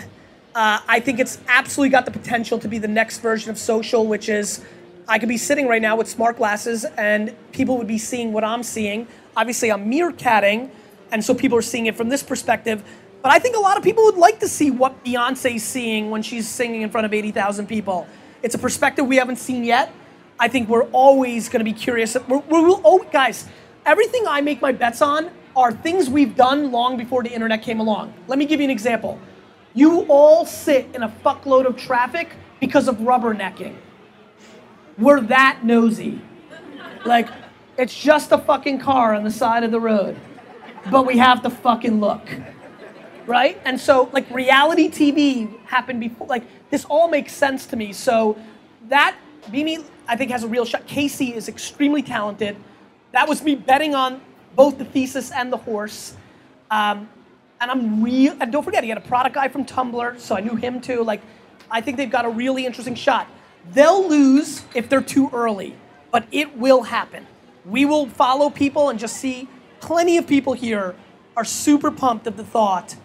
Uh, I think it's absolutely got the potential to be the next version of social, which is I could be sitting right now with smart glasses and people would be seeing what I'm seeing. Obviously, I'm meerkatting, and so people are seeing it from this perspective. But I think a lot of people would like to see what Beyonce's seeing when she's singing in front of 80,000 people. It's a perspective we haven't seen yet. I think we're always going to be curious. We're, we're, oh, guys, everything I make my bets on are things we've done long before the internet came along. Let me give you an example. You all sit in a fuckload of traffic because of rubbernecking. We're that nosy. Like, it's just a fucking car on the side of the road, but we have to fucking look. Right? And so, like, reality TV happened before. Like, this all makes sense to me. So, that, Beme, I think, has a real shot. Casey is extremely talented. That was me betting on both the thesis and the horse. Um, and I'm real. And don't forget, he had a product guy from Tumblr, so I knew him too. Like, I think they've got a really interesting shot. They'll lose if they're too early, but it will happen. We will follow people and just see plenty of people here are super pumped at the thought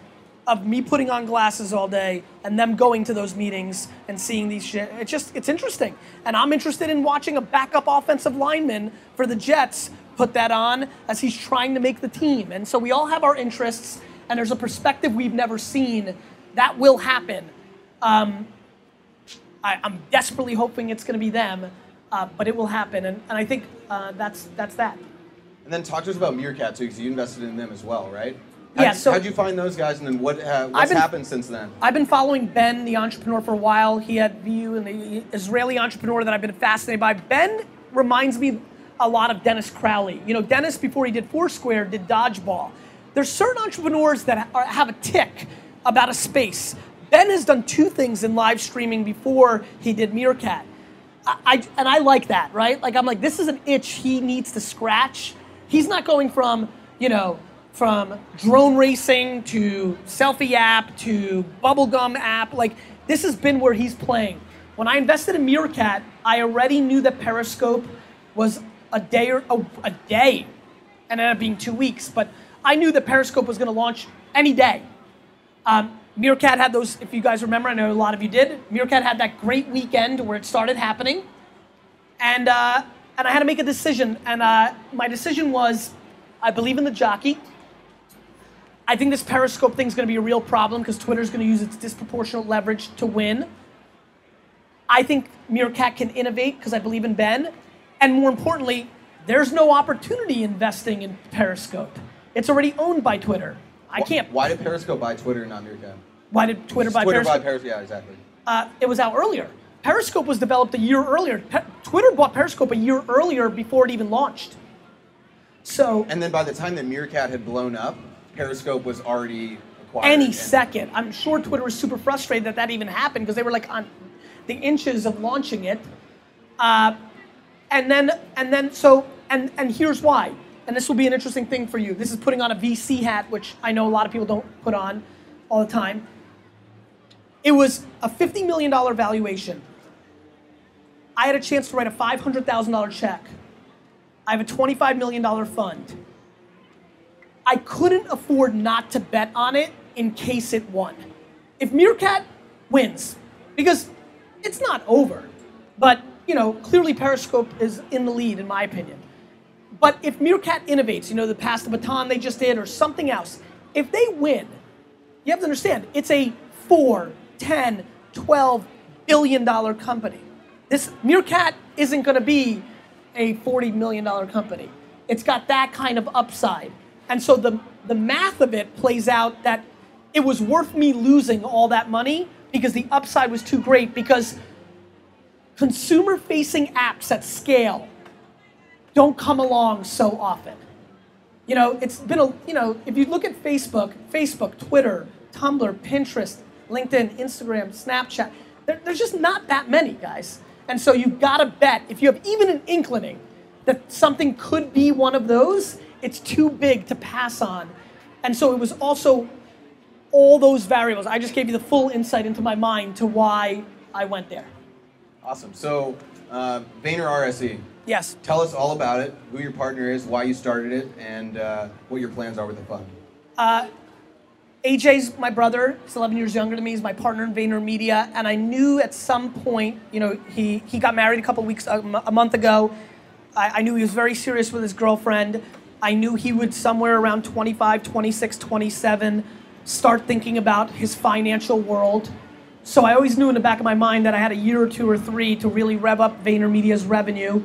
of me putting on glasses all day and them going to those meetings and seeing these shit. It's just, it's interesting. And I'm interested in watching a backup offensive lineman for the Jets put that on as he's trying to make the team. And so we all have our interests, and there's a perspective we've never seen that will happen. Um, I, am desperately hoping it's going to be them, uh, but it will happen. And, and I think uh, that's, that's that. And then talk to us about Meerkat too, because you invested in them as well, right? Yeah, How'd, so- how'd you find those guys, and then what uh, what's been- happened since then? I've been following Ben, the entrepreneur, for a while. He had Yevvo and the Israeli entrepreneur that I've been fascinated by. Ben reminds me a lot of Dennis Crowley. You know, Dennis before he did Foursquare did dodgeball. There's certain entrepreneurs that are, have a tick about a space. Ben has done two things in live streaming before he did Meerkat. I, I, and I like that, right? Like I'm like, this is an itch he needs to scratch. He's not going from, you know, from drone racing to selfie app to bubblegum app. Like this has been where he's playing. When I invested in Meerkat, I already knew that Periscope was a day or a, a day, and ended up being two weeks. But I knew that Periscope was going to launch any day. Um, Meerkat had those, if you guys remember, I know a lot of you did. Meerkat had that great weekend where it started happening. And, uh, and I had to make a decision. And uh, my decision was I believe in the jockey. I think this Periscope thing is going to be a real problem because Twitter's going to use its disproportionate leverage to win. I think Meerkat can innovate because I believe in Ben. And more importantly, there's no opportunity investing in Periscope. It's already owned by Twitter. I can't. Why did Periscope buy Twitter and not Meerkat? Why did Twitter buy Periscope? Twitter Periscope? buy Periscope. Yeah, exactly. uh, it was out earlier. Periscope was developed a year earlier. Pe- Twitter bought Periscope a year earlier before it even launched. So And then by the time that Meerkat had blown up, Periscope was already acquired. any and- second, I'm sure Twitter was super frustrated that that even happened because they were like on the inches of launching it. Uh, and then and then so and and here's why. And this will be an interesting thing for you. This is putting on a VC hat, which I know a lot of people don't put on all the time. It was a $50 million valuation. I had a chance to write a $500,000 check. I have a $25 million fund. I couldn't afford not to bet on it in case it won. If Meerkat wins, because it's not over, but you know, clearly Periscope is in the lead in my opinion. But if Meerkat innovates, you know, the pass the baton they just did or something else, if they win, you have to understand, it's a 4, 10, 12 billion dollar company. This Meerkat isn't going to be a 40 million dollar company. It's got that kind of upside. And so the the math of it plays out that it was worth me losing all that money because the upside was too great because consumer facing apps at scale don't come along so often. You know, it's been a, you know, if you look at Facebook, Facebook, Twitter, Tumblr, Pinterest, LinkedIn, Instagram, Snapchat, there, there's just not that many, guys. And so you've got to bet, if you have even an inkling that something could be one of those, it's too big to pass on. And so it was also all those variables. I just gave you the full insight into my mind to why I went there. Awesome. So, uh, Vayner RSE. Yes. Tell us all about it, who your partner is, why you started it, and uh, what your plans are with the fund. AJ's my brother. He's 11 years younger than me. He's my partner in VaynerMedia, and I knew at some point, you know, he he got married a couple weeks a, m- a month ago. I, I knew he was very serious with his girlfriend. I knew he would somewhere around 25, 26, 27 start thinking about his financial world. So I always knew in the back of my mind that I had a year or two or three to really rev up VaynerMedia's revenue.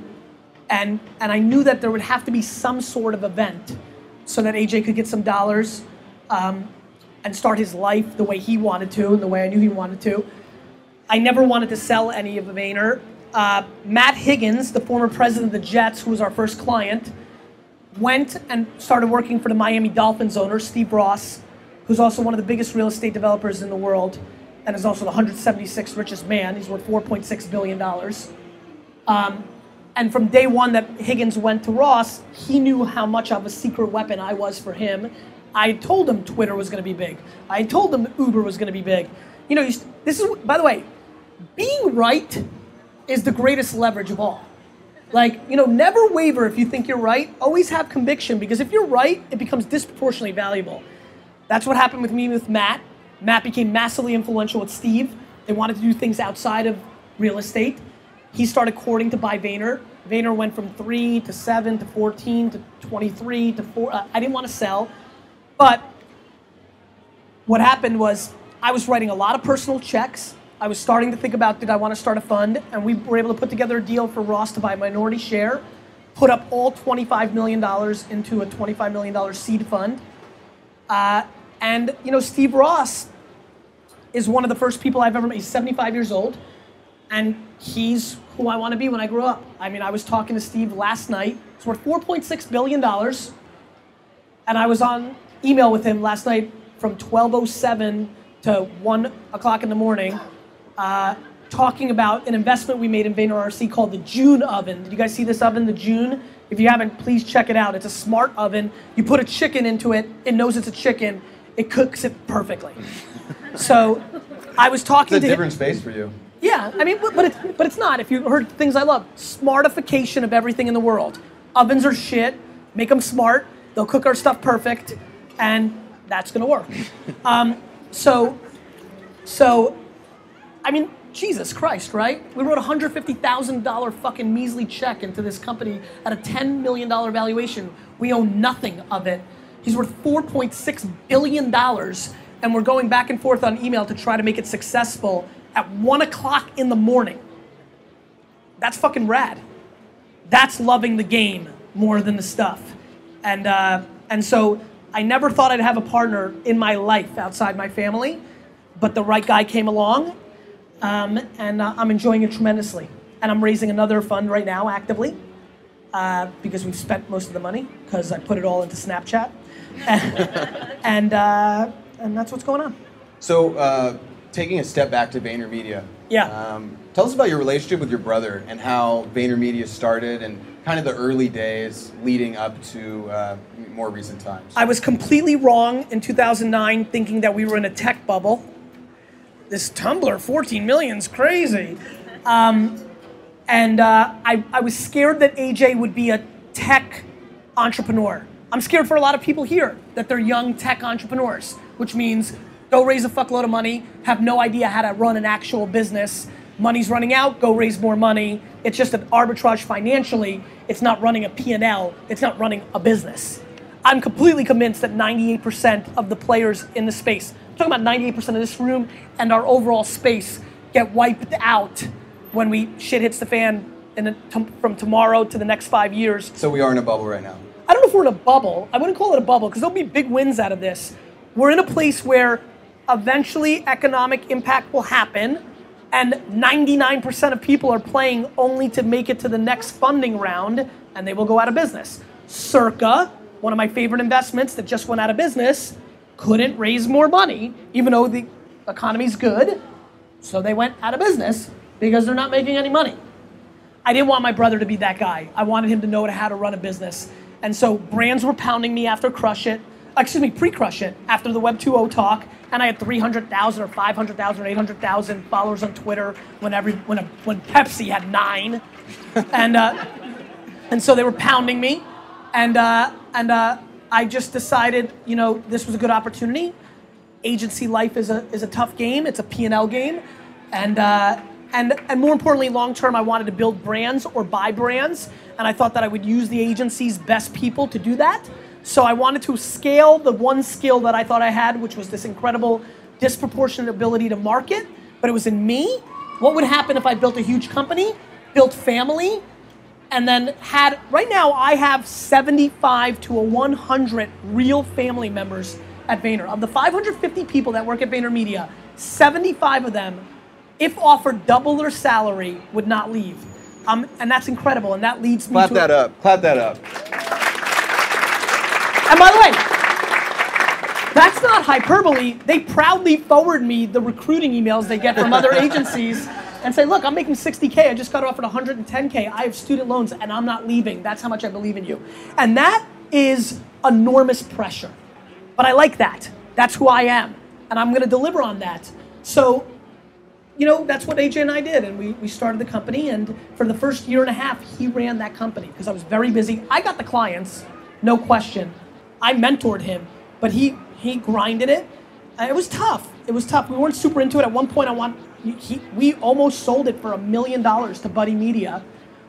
And, and I knew that there would have to be some sort of event so that AJ could get some dollars um, and start his life the way he wanted to and the way I knew he wanted to. I never wanted to sell any of Vayner. Uh, Matt Higgins, the former president of the Jets, who was our first client, went and started working for the Miami Dolphins owner, Steve Ross, who's also one of the biggest real estate developers in the world and is also the 176th richest man. He's worth $4.6 billion. Um, and from day one that Higgins went to Ross, he knew how much of a secret weapon I was for him. I told him Twitter was going to be big. I told him Uber was going to be big. You know, this is, by the way, being right is the greatest leverage of all. Like, you know, never waver if you think you're right. Always have conviction because if you're right, it becomes disproportionately valuable. That's what happened with me with Matt. Matt became massively influential with Steve. They wanted to do things outside of real estate. He started courting to buy Vayner. Vayner went from three to seven to 14 to 23 to four. Uh, I didn't want to sell, but what happened was I was writing a lot of personal checks. I was starting to think about did I want to start a fund, and we were able to put together a deal for Ross to buy a minority share, put up all $25 million into a $25 million seed fund. Uh, and, you know, Steve Ross is one of the first people I've ever met. He's 75 years old, and he's who I want to be when I grow up. I mean, I was talking to Steve last night. It's worth 4.6 billion dollars, and I was on email with him last night from 12:07 to 1 o'clock in the morning, uh, talking about an investment we made in VaynerRSE called the June oven. Did you guys see this oven, the June? If you haven't, please check it out. It's a smart oven. You put a chicken into it, it knows it's a chicken. It cooks it perfectly. so, I was talking It's a to him. different space for you. Yeah, I mean, but, but it's but it's not. If you heard things I love, smartification of everything in the world. Ovens are shit. Make them smart. They'll cook our stuff perfect, and that's gonna work. Um, so, so, I mean, Jesus Christ, right? We wrote a hundred fifty thousand dollar fucking measly check into this company at a ten million dollar valuation. We own nothing of it. He's worth four point six billion dollars, and we're going back and forth on email to try to make it successful at one o'clock in the morning. That's fucking rad. That's loving the game more than the stuff. And uh, and so I never thought I'd have a partner in my life outside my family, but the right guy came along, um, and uh, I'm enjoying it tremendously. And I'm raising another fund right now actively uh, because we've spent most of the money because I put it all into Snapchat, and uh, and that's what's going on. So, uh, taking a step back to VaynerMedia. Yeah. Um, tell us about your relationship with your brother and how VaynerMedia started and kind of the early days leading up to uh, more recent times. I was completely wrong in 2009 thinking that we were in a tech bubble. This Tumblr, 14 million's crazy. Um, and uh, I, I was scared that AJ would be a tech entrepreneur. I'm scared for a lot of people here that they're young tech entrepreneurs, which means go raise a fuckload of money, have no idea how to run an actual business. Money's running out, go raise more money. It's just an arbitrage financially. It's not running a P&L. It's not running a business. I'm completely convinced that 98% of the players in the space, I'm talking about 98% of this room and our overall space, get wiped out when we shit hits the fan in the, from tomorrow to the next five years. so we are in a bubble right now. I don't know if we're in a bubble. I wouldn't call it a bubble because there'll be big wins out of this. We're in a place where eventually economic impact will happen, and 99% of people are playing only to make it to the next funding round, and they will go out of business. Circa, one of my favorite investments that just went out of business, couldn't raise more money, even though the economy's good, so they went out of business because they're not making any money. I didn't want my brother to be that guy. I wanted him to know how to run a business. And so brands were pounding me after Crush It, excuse me, pre Crush It, after the Web 2.0 talk, and I had 300,000 or 500,000 or 800,000 followers on Twitter when, every, when, a, when Pepsi had nine. and, uh, and so they were pounding me. And, uh, and uh, I just decided, you know, this was a good opportunity. Agency life is a, is a tough game. It's a P&L game. And, uh, and, and more importantly, long term, I wanted to build brands or buy brands. And I thought that I would use the agency's best people to do that. So I wanted to scale the one skill that I thought I had, which was this incredible disproportionate ability to market, but it was in me. What would happen if I built a huge company, built family, and then had right now I have 75 to a 100 real family members at Vayner. Of the 550 people that work at VaynerMedia, 75 of them, if offered double their salary, would not leave. Um, and that's incredible. And that leads me Clap to that up. Clap that up. And by the way, that's not hyperbole. They proudly forward me the recruiting emails they get from other agencies and say, look, I'm making 60K. I just got offered 110K. I have student loans and I'm not leaving. That's how much I believe in you. And that is enormous pressure. But I like that. That's who I am. And I'm going to deliver on that. So, you know, that's what AJ and I did. And we, we started the company. And for the first year and a half, he ran that company because I was very busy. I got the clients, no question. I mentored him, but he, he grinded it. Uh, It was tough. It was tough. We weren't super into it. At one point, I want he, we almost sold it for a million dollars to Buddy Media,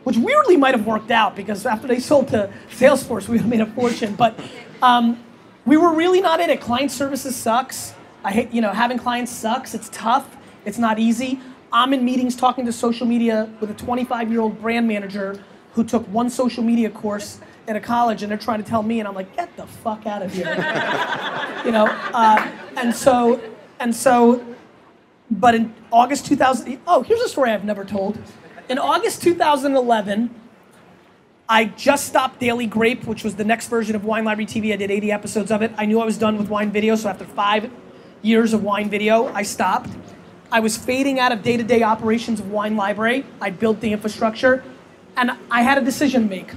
which weirdly might have worked out because after they sold to Salesforce, we made a fortune. But um, we were really not in it. Client services sucks. I hate, you know, having clients sucks. It's tough. It's not easy. I'm in meetings talking to social media with a 25 year old brand manager who took one social media course at a college and they're trying to tell me, and I'm like, get the fuck out of here. you know, uh, and so, and so, but in August 2000, oh, here's a story I've never told. in August 2011, I just stopped Daily Grape, which was the next version of Wine Library TV. I did 80 episodes of it. I knew I was done with wine video, so after five years of wine video, I stopped. I was fading out of day to day operations of Wine Library. I built the infrastructure, and I had a decision to make.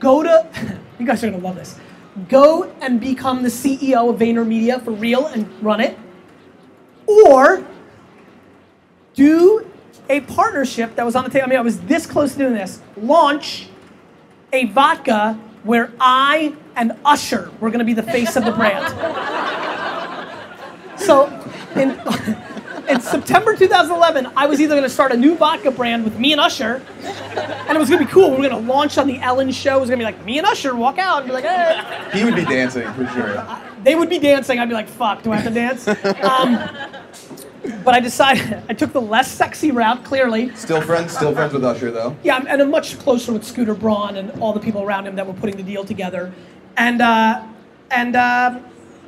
Go to, you guys are gonna love this. Go and become the CEO of VaynerMedia for real and run it, or do a partnership that was on the table. I mean, I was this close to doing this. Launch a vodka where I and Usher were going to be the face of the brand. so in, in September 2011, I was either going to start a new vodka brand with me and Usher, and it was going to be cool. We were going to launch on the Ellen show. It was going to be like me and Usher walk out and be like, hey. He would be dancing for sure. They would be dancing. I'd be like, fuck, do I have to dance? Um, but I decided I took the less sexy route. Clearly, Still friends, still friends with Usher though. yeah, and I'm much closer with Scooter Braun and all the people around him that were putting the deal together, and uh, and uh,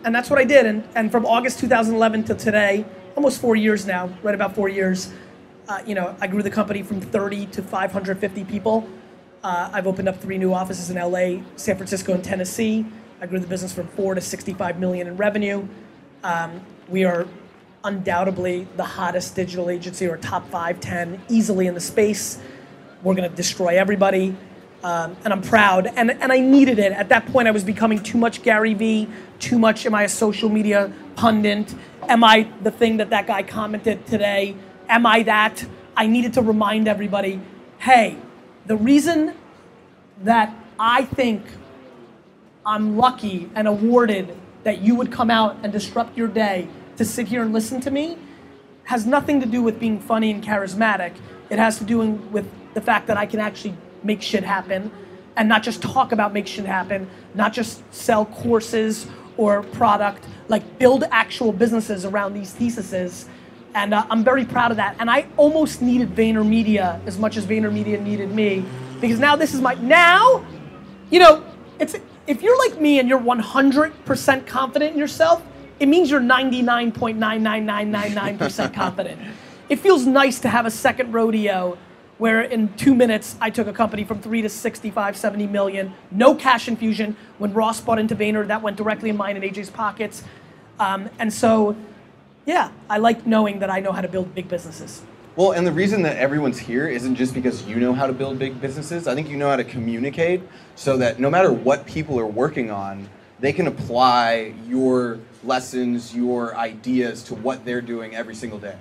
and that's what I did. And and from August 2011 to today, almost four years now, right about four years. Uh, you know, I grew the company from 30 to 550 people. Uh, I've opened up three new offices in LA, San Francisco, and Tennessee. I grew the business from four to 65 million in revenue. Um, we are undoubtedly the hottest digital agency or top five, 10 easily in the space. We're going to destroy everybody. Um, and I'm proud. And, and I needed it. At that point, I was becoming too much Gary Vee, too much am I a social media pundit? Am I the thing that that guy commented today? Am I that? I needed to remind everybody hey, the reason that I think I'm lucky and awarded that you would come out and disrupt your day to sit here and listen to me has nothing to do with being funny and charismatic. It has to do with the fact that I can actually make shit happen and not just talk about make shit happen, not just sell courses or product, like build actual businesses around these theses. And uh, I'm very proud of that. And I almost needed VaynerMedia as much as VaynerMedia needed me because now this is my, now, you know, it's if you're like me and you're 100% confident in yourself, it means you're 99.99999% confident. It feels nice to have a second rodeo where in two minutes I took a company from three to 65, 70 million, no cash infusion. When Ross bought into Vayner, that went directly in mine and AJ's pockets. Um, and so, yeah, I like knowing that I know how to build big businesses. Well, and the reason that everyone's here isn't just because you know how to build big businesses. I think you know how to communicate so that no matter what people are working on, they can apply your lessons, your ideas to what they're doing every single day.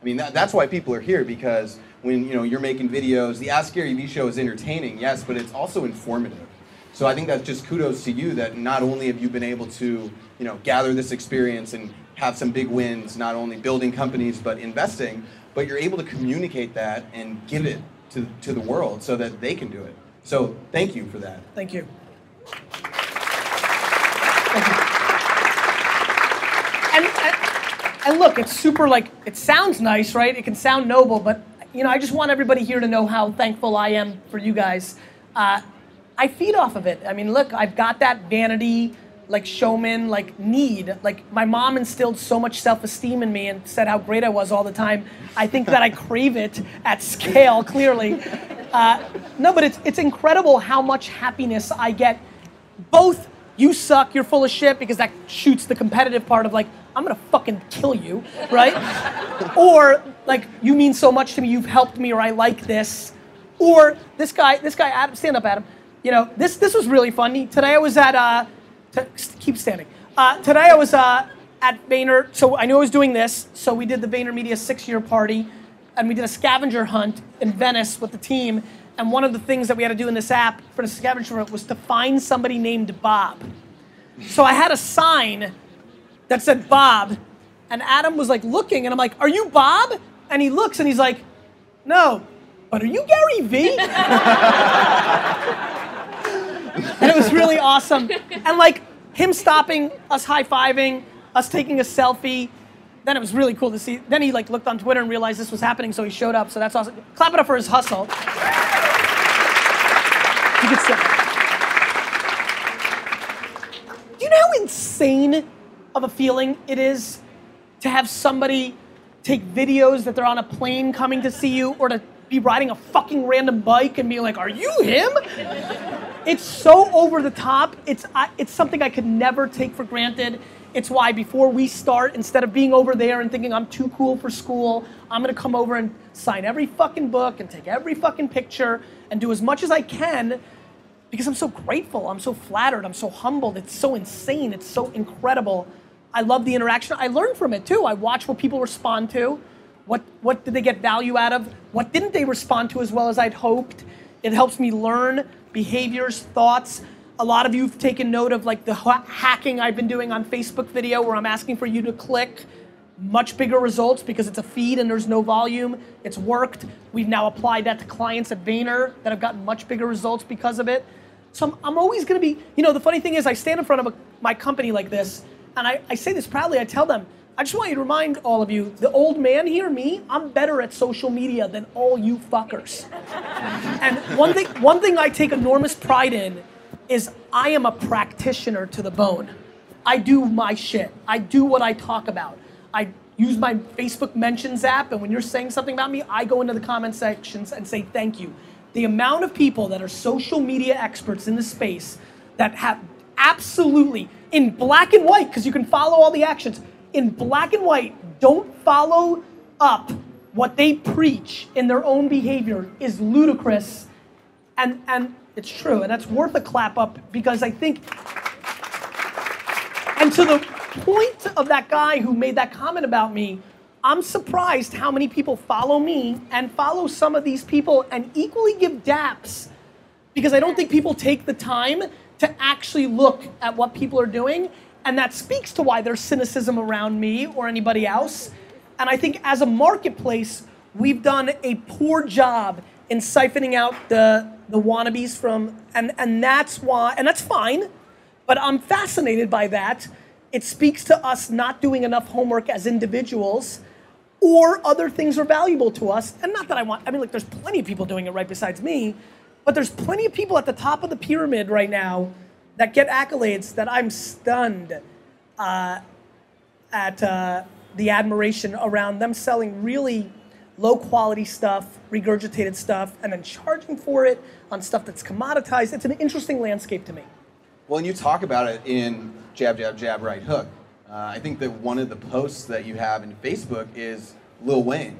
I mean, that, that's why people are here because when you know you're making videos, the Ask Gary Vee show is entertaining, yes, but it's also informative. So I think that's just kudos to you that not only have you been able to you know gather this experience and have some big wins, not only building companies but investing, but you're able to communicate that and give it to, to the world so that they can do it. So thank you for that. Thank you. And, and, and look, it's super like, it sounds nice, right? It can sound noble, but you know, I just want everybody here to know how thankful I am for you guys. Uh, I feed off of it. I mean, look, I've got that vanity, like showman, like need. Like my mom instilled so much self-esteem in me and said how great I was all the time. I think that I crave it at scale, clearly. Uh, no, but it's it's incredible how much happiness I get. Both you suck, you're full of shit because that shoots the competitive part of like I'm gonna fucking kill you, right? or like you mean so much to me, you've helped me, or I like this. Or this guy, this guy, Adam, stand up, Adam. You know, this this was really funny. Today I was at uh, keep standing. Uh, today I was uh, at Vayner, so I knew I was doing this. So we did the VaynerMedia six-year party, and we did a scavenger hunt in Venice with the team. And one of the things that we had to do in this app for the scavenger hunt was to find somebody named Bob. So I had a sign that said Bob, and Adam was like looking, and I'm like, "Are you Bob?" And he looks, and he's like, "No." But are you Gary Vee? and it was really awesome. And like him stopping, us high fiving, us taking a selfie. Then it was really cool to see. Then he like looked on Twitter and realized this was happening, so he showed up. So that's awesome. Clap it up for his hustle. You sit. You know how insane of a feeling it is to have somebody take videos that they're on a plane coming to see you, or to be riding a fucking random bike and be like, "Are you him?" It's so over the top. It's I, it's something I could never take for granted. It's why before we start, instead of being over there and thinking I'm too cool for school, I'm gonna come over and sign every fucking book and take every fucking picture and do as much as I can because I'm so grateful. I'm so flattered. I'm so humbled. It's so insane. It's so incredible. I love the interaction. I learn from it too. I watch what people respond to. What, what did they get value out of? What didn't they respond to as well as I'd hoped? It helps me learn behaviors, thoughts. A lot of you have taken note of like the ha- hacking I've been doing on Facebook video where I'm asking for you to click much bigger results because it's a feed and there's no volume. It's worked. We've now applied that to clients at Vayner that have gotten much bigger results because of it. So I'm, I'm always going to be, you know, the funny thing is I stand in front of a, my company like this and I, I say this proudly. I tell them, I just want you to remind all of you, the old man here, me, I'm better at social media than all you fuckers. and one thing, one thing I take enormous pride in is I am a practitioner to the bone. I do my shit. I do what I talk about. I use my Facebook mentions app, and when you're saying something about me, I go into the comment sections and say thank you. The amount of people that are social media experts in the space that have absolutely in black and white, because you can follow all the actions, in black and white don't follow up what they preach in their own behavior is ludicrous. And and it's true and that's worth a clap up because i think and to the point of that guy who made that comment about me i'm surprised how many people follow me and follow some of these people and equally give daps because i don't think people take the time to actually look at what people are doing and that speaks to why there's cynicism around me or anybody else. And I think as a marketplace, we've done a poor job in siphoning out the, the wannabes from, and, and that's why, and that's fine, but I'm fascinated by that. It speaks to us not doing enough homework as individuals or other things are valuable to us. And not that I want, I mean, like, there's plenty of people doing it right besides me, but there's plenty of people at the top of the pyramid right now that get accolades that I'm stunned uh, at uh, the admiration around them selling really low quality stuff, regurgitated stuff, and then charging for it on stuff that's commoditized. It's an interesting landscape to me. Well, and you talk about it in Jab, Jab, Jab, Right Hook. Uh, I think that one of the posts that you have in Facebook is Lil Wayne.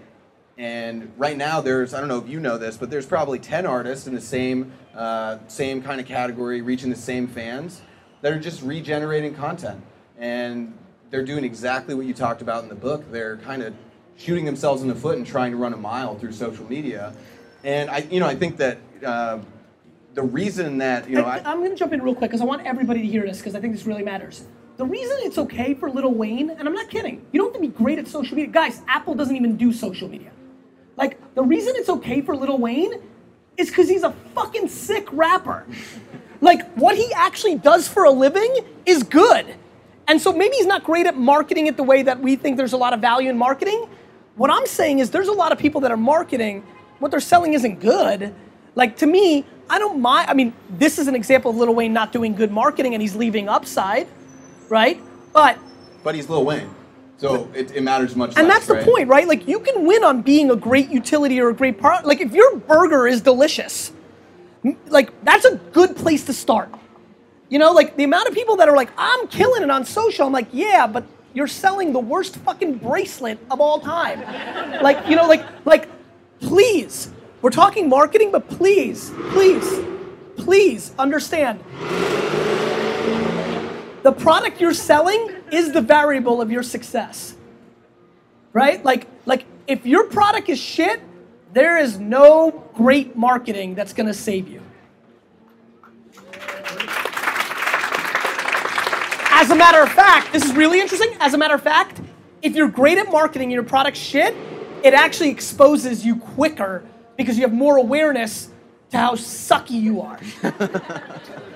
And right now, there's I don't know if you know this, but there's probably ten artists in the same uh, same kind of category, reaching the same fans that are just regenerating content, and they're doing exactly what you talked about in the book. They're kind of shooting themselves in the foot and trying to run a mile through social media. And I, you know, I think that uh, the reason that you know, I, am going to jump in real quick because I want everybody to hear this because I think this really matters. The reason it's okay for Little Wayne, and I'm not kidding, you don't have to be great at social media. Guys, Apple doesn't even do social media. Like, the reason it's okay for Little Wayne is because he's a fucking sick rapper. like, what he actually does for a living is good. And so maybe he's not great at marketing it the way that we think there's a lot of value in marketing. What I'm saying is there's a lot of people that are marketing, what they're selling isn't good. Like, to me, I don't mind. I mean, this is an example of Little Wayne not doing good marketing and he's leaving upside, right? But. But he's Lil Wayne. So it, it matters much. And less, that's the right? point, right? Like you can win on being a great utility or a great part. Like if your burger is delicious, like that's a good place to start. You know, like the amount of people that are like, I'm killing it on social. I'm like, yeah, but you're selling the worst fucking bracelet of all time. like, you know, like, like, please, we're talking marketing, but please, please, please understand the product you're selling is the variable of your success. Right? Like, like if your product is shit, there is no great marketing that's gonna save you. As a matter of fact, this is really interesting. As a matter of fact, if you're great at marketing and your product's shit, it actually exposes you quicker because you have more awareness to how sucky you are.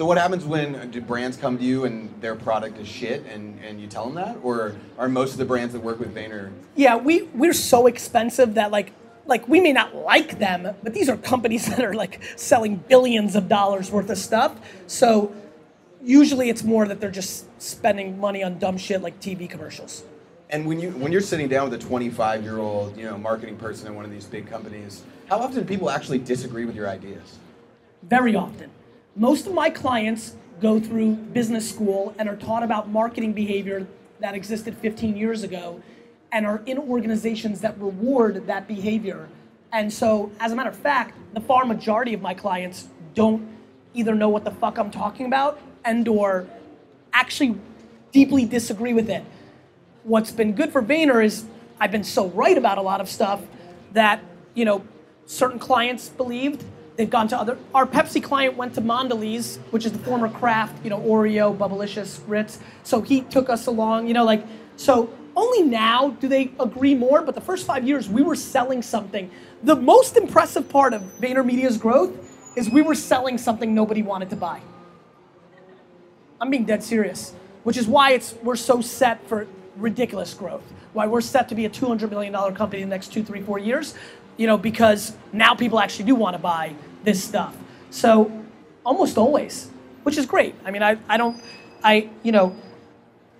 So what happens when do brands come to you and their product is shit and, and you tell them that? Or are most of the brands that work with Vayner? Yeah, we, we're so expensive that like like we may not like them, but these are companies that are like selling billions of dollars worth of stuff. So usually it's more that they're just spending money on dumb shit like TV commercials. And when you when you're sitting down with a 25 year old you know marketing person in one of these big companies, how often do people actually disagree with your ideas? Very often. Most of my clients go through business school and are taught about marketing behavior that existed 15 years ago and are in organizations that reward that behavior. And so, as a matter of fact, the far majority of my clients don't either know what the fuck I'm talking about and or actually deeply disagree with it. What's been good for Vayner is I've been so right about a lot of stuff that, you know, certain clients believed They've gone to other. Our Pepsi client went to Mondelez, which is the former Kraft, you know, Oreo, Bubblicious, Ritz. So he took us along, you know, like so. Only now do they agree more, but the first five years we were selling something. The most impressive part of VaynerMedia's growth is we were selling something nobody wanted to buy. I'm being dead serious, which is why it's we're so set for ridiculous growth. Why we're set to be a 200 million dollar company in the next two, three, four years. You know, because now people actually do want to buy this stuff. So almost always, which is great. I mean, I, I don't, I, you know,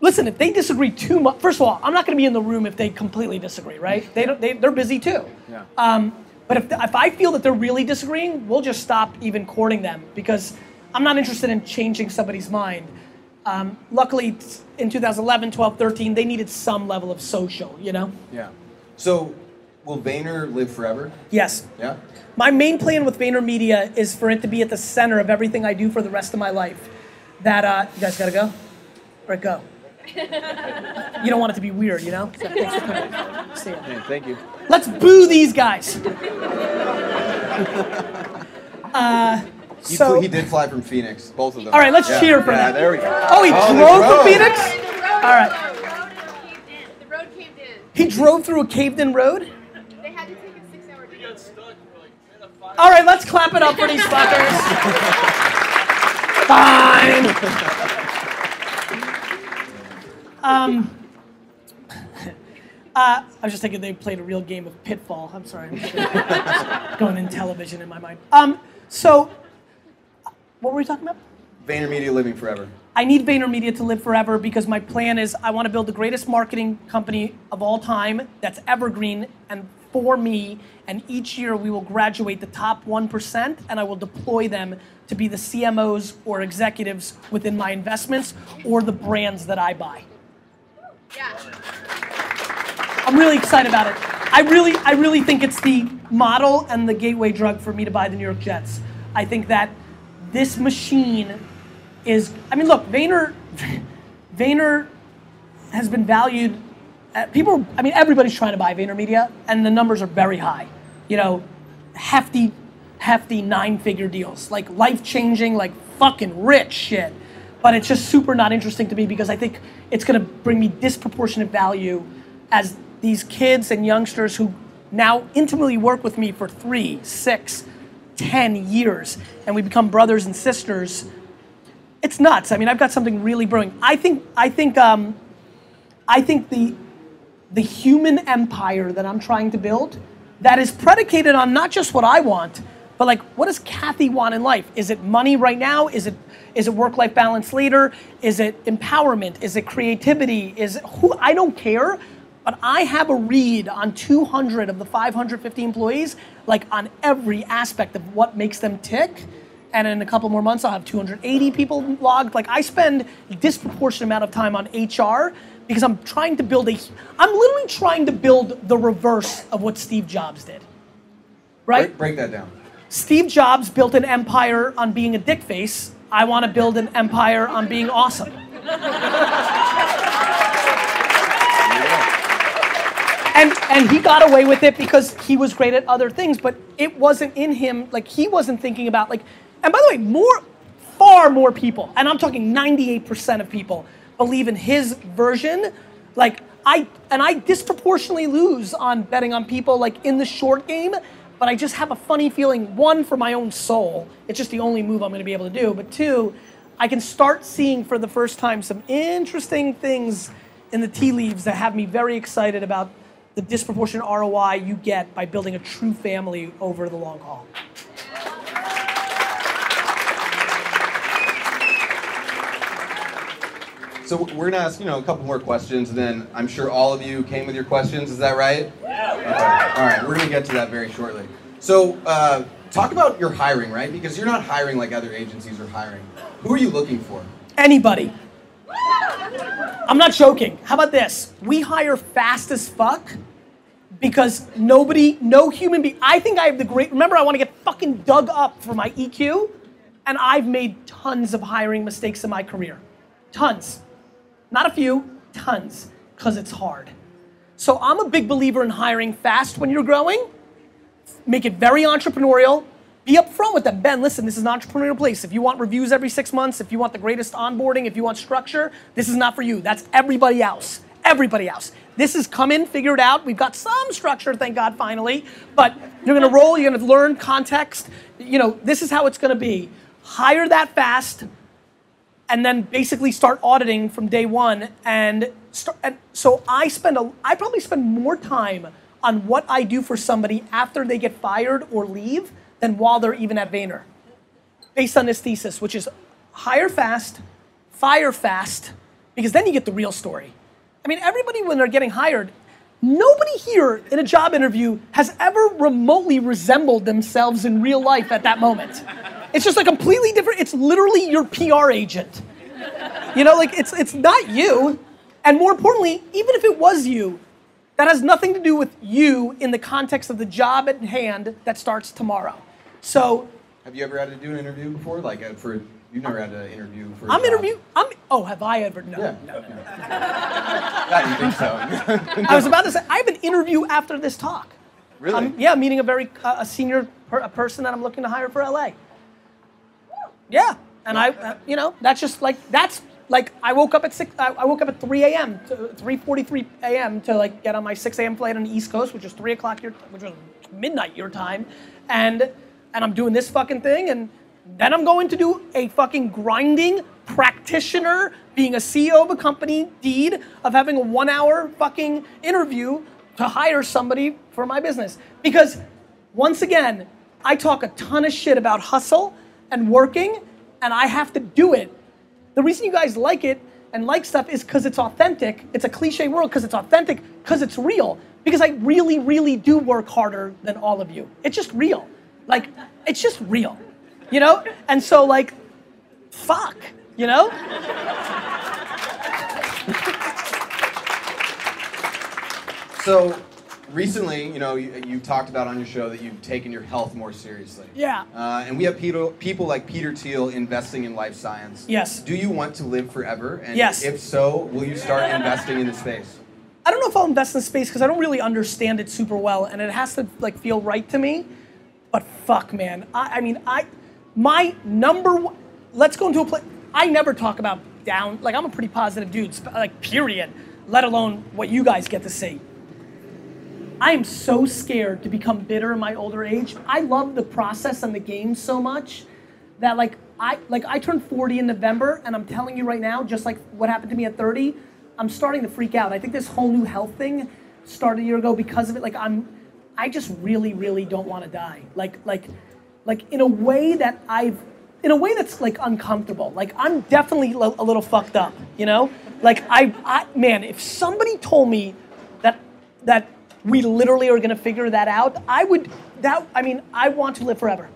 listen, if they disagree too much, first of all, I'm not going to be in the room if they completely disagree, right? They don't, they, they're busy too. Yeah. Um, but if, if I feel that they're really disagreeing, we'll just stop even courting them because I'm not interested in changing somebody's mind. Um, luckily, in 2011, 12, 13, they needed some level of social, you know? Yeah. So, will Vayner live forever? Yes. Yeah. My main plan with VaynerMedia is for it to be at the center of everything I do for the rest of my life. That, uh, you guys gotta go? All right, go. you don't want it to be weird, you know? So, thanks for coming. See ya. Hey, thank you. Let's boo these guys. Uh, He, so, flew- he did fly from Phoenix, both of them. All right, let's Yeah. cheer for yeah, that. there we go. oh, he Oh, they drove from. Phoenix? The road, All right. the road. The road caved in. He drove through a caved-in road? They had to take a six-hour detour. All right, let's clap it up for these fuckers. Fine. Um, uh, I was just thinking they played a real game of Pitfall. I'm sorry. I'm going in television in my mind. Um, so, what were we talking about? VaynerMedia living forever. I need VaynerMedia to live forever because my plan is I want to build the greatest marketing company of all time that's evergreen and for me. And each year we will graduate the top 1% and I will deploy them to be the CMOs or executives within my investments or the brands that I buy. Yeah. I'm really excited about it. I really, I really think it's the model and the gateway drug for me to buy the New York Jets. I think that this machine is. I mean, look, Vayner, Vayner has been valued. At, people, I mean, everybody's trying to buy VaynerMedia, and the numbers are very high. You know, hefty, hefty nine-figure deals, like life-changing, like fucking rich shit. But it's just super not interesting to me because I think it's to bring me disproportionate value as these kids and youngsters who now intimately work with me for three, six, ten years, and we become brothers and sisters. It's nuts. I mean, I've got something really brewing. I think. I think. Um, I think the the human empire that I'm trying to build that is predicated on not just what I want, but like what does Kathy want in life? Is it money right now? Is it is it work life balance later? Is it empowerment? Is it creativity? Is it who I don't care, but I have a read on 200 of the 550 employees, like on every aspect of what makes them tick. And in a couple more months, I'll have 280 people logged. Like I spend a disproportionate amount of time on HR because I'm trying to build a. I'm literally trying to build the reverse of what Steve Jobs did. Right? Break, break that down. Steve Jobs built an empire on being a dick face. I want to build an empire on being awesome. And and he got away with it because he was great at other things, but it wasn't in him. Like he wasn't thinking about like. And by the way, more, far more people, and I'm talking 98% of people believe in his version. Like I and I disproportionately lose on betting on people like in the short game. But I just have a funny feeling. One for my own soul, it's just the only move I'm going to be able to do. But two, I can start seeing for the first time some interesting things in the tea leaves that have me very excited about the disproportionate ROI you get by building a true family over the long haul. So we're gonna ask you know a couple more questions, and then I'm sure all of you came with your questions. Is that right? Yeah. Okay. All right. We're gonna get to that very shortly. So uh, talk about your hiring, right? Because you're not hiring like other agencies are hiring. Who are you looking for? Anybody. I'm not joking. How about this? We hire fast as fuck because nobody, no human being. I think I have the great. Remember, I want to get fucking dug up for my EQ, and I've made tons of hiring mistakes in my career. Tons. Not a few, tons, because it's hard. So I'm a big believer in hiring fast when you're growing. Make it very entrepreneurial. Be upfront with them. Ben, listen, this is an entrepreneurial place. If you want reviews every six months, if you want the greatest onboarding, if you want structure, this is not for you. That's everybody else. Everybody else. This is come in, figure it out. We've got some structure, thank God, finally. But you're gonna roll, you're gonna learn context. You know, this is how it's gonna be. Hire that fast, and then basically start auditing from day one. And, start, and so I spend a, I probably spend more time on what I do for somebody after they get fired or leave than while they're even at Vayner, based on this thesis, which is hire fast, fire fast, because then you get the real story. I mean, everybody when they're getting hired, nobody here in a job interview has ever remotely resembled themselves in real life at that moment. It's just a completely different. It's literally your PR agent. You know, like it's it's not you. And more importantly, even if it was you, that has nothing to do with you in the context of the job at hand that starts tomorrow. So Have you ever had to do an interview before? Like uh, for you've never had to interview for. a I'm interview. I'm. Oh, have I ever? No. Yeah. no, no. Yeah, you think so? I was about to say I have an interview after this talk. really? I'm, yeah, meeting a very uh, a senior per, a person that I'm looking to hire for LA. Yeah, and I, uh, you know, that's just like that's like I woke up at six. I, woke up at 3 a.m. to 3:43 a.m. to like get on my 6 a.m. flight on the East Coast, which is three o'clock your, which was midnight your time, and and I'm doing this fucking thing, and then I'm going to do a fucking grinding practitioner, being a CEO of a company deed of having a one-hour fucking interview to hire somebody for my business because once again, I talk a ton of shit about hustle and working, and I have to do it. The reason you guys like it and like stuff is because it's authentic. It's a cliche world because it's authentic, because it's real. Because I really, really do work harder than all of you. It's just real. Like, it's just real. You know? And so, like, fuck. You know? So recently, you know, you, you talked about on your show that you've taken your health more seriously. Yeah. Uh, and we have people, people like Peter Thiel investing in life science. Yes. Do you want to live forever? And Yes. If so, will you start investing in the space? I don't know if I'll invest in space because I don't really understand it super well, and it has to like feel right to me. But fuck, man, I, I mean, I my number one. Let's go into a place. I never talk about down. Like I'm a pretty positive dude. Like period. Let alone what you guys get to see. I am so scared to become bitter in my older age. I love the process and the game so much that like I like I turned 40 in November and I'm telling you right now, just like what happened to me at 30, I'm starting to freak out. I think this whole new health thing started a year ago because of it. Like I'm I just really, really don't want to die. Like like like in a way that I've in a way that's like uncomfortable. Like I'm definitely lo- a little fucked up, you know? Like I, I man, if somebody told me that that we literally are going to figure that out, I would that I mean, I want to live forever.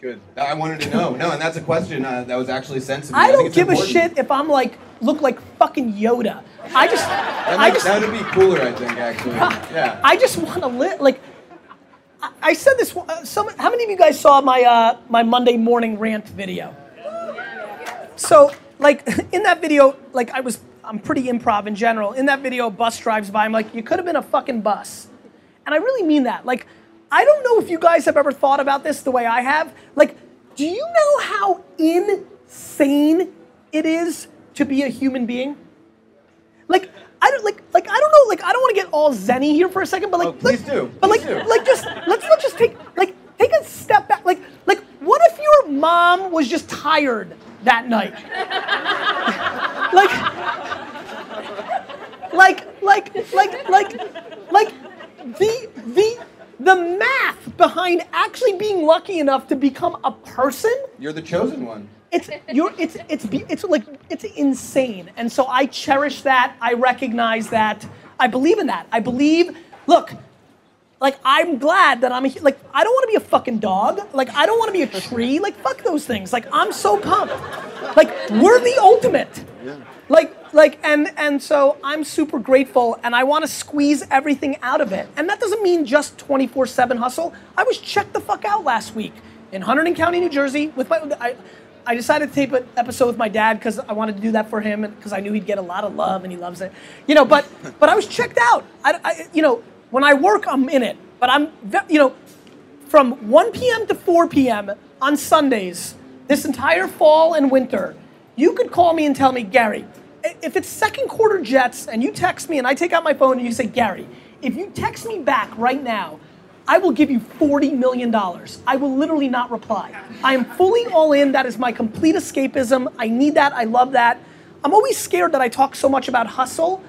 Good. I wanted to know. No, and that's a question uh, that was actually sent to me. I think don't give a shit if I'm like look like fucking Yoda. I just that, I just. That would be cooler, I think, actually. Yeah. I just want to live like I, I said this uh, some how many of you guys saw my uh, my Monday morning rant video? So like in that video like I was I'm pretty improv in general. In that video a bus drives by I'm like you could have been a fucking bus. And I really mean that. Like I don't know if you guys have ever thought about this the way I have. Like do you know how insane it is to be a human being? Like I don't like like I don't know like I don't want to get all zenny here for a second, but like Oh, please do. But like do. like just let's not just take like take a step back. Like like what if your mom was just tired that night? like like like like like like the the the math behind actually being lucky enough to become a person? You're the chosen one. it's you're it's it's be- it's like it's insane. And so i cherish that. I recognize that. I believe in that. I believe look like i'm glad that i'm a, like i don't want to be a fucking dog. Like i don't want to be a tree. Like fuck those things. Like i'm so pumped. Like we're the ultimate. Like like and and so i'm super grateful and i want to squeeze everything out of it. And that doesn't mean just 24-7 hustle. I was checked the fuck out last week in hunterdon county new jersey with my i, I decided to tape an episode with my dad because i wanted to do that for him because i knew he'd get a lot of love and he loves it. You know but but i was checked out. I, I you know when i work i'm in it but i'm you know from 1 p.m. to 4 p.m. on Sundays, this entire fall and winter, you could call me and tell me, Gary, if it's second quarter Jets and you text me and I take out my phone and you say, Gary, if you text me back right now, I will give you $40 million. I will literally not reply. I am fully all in. That is my complete escapism. I need that. I love that. I'm always scared that I talk so much about hustle.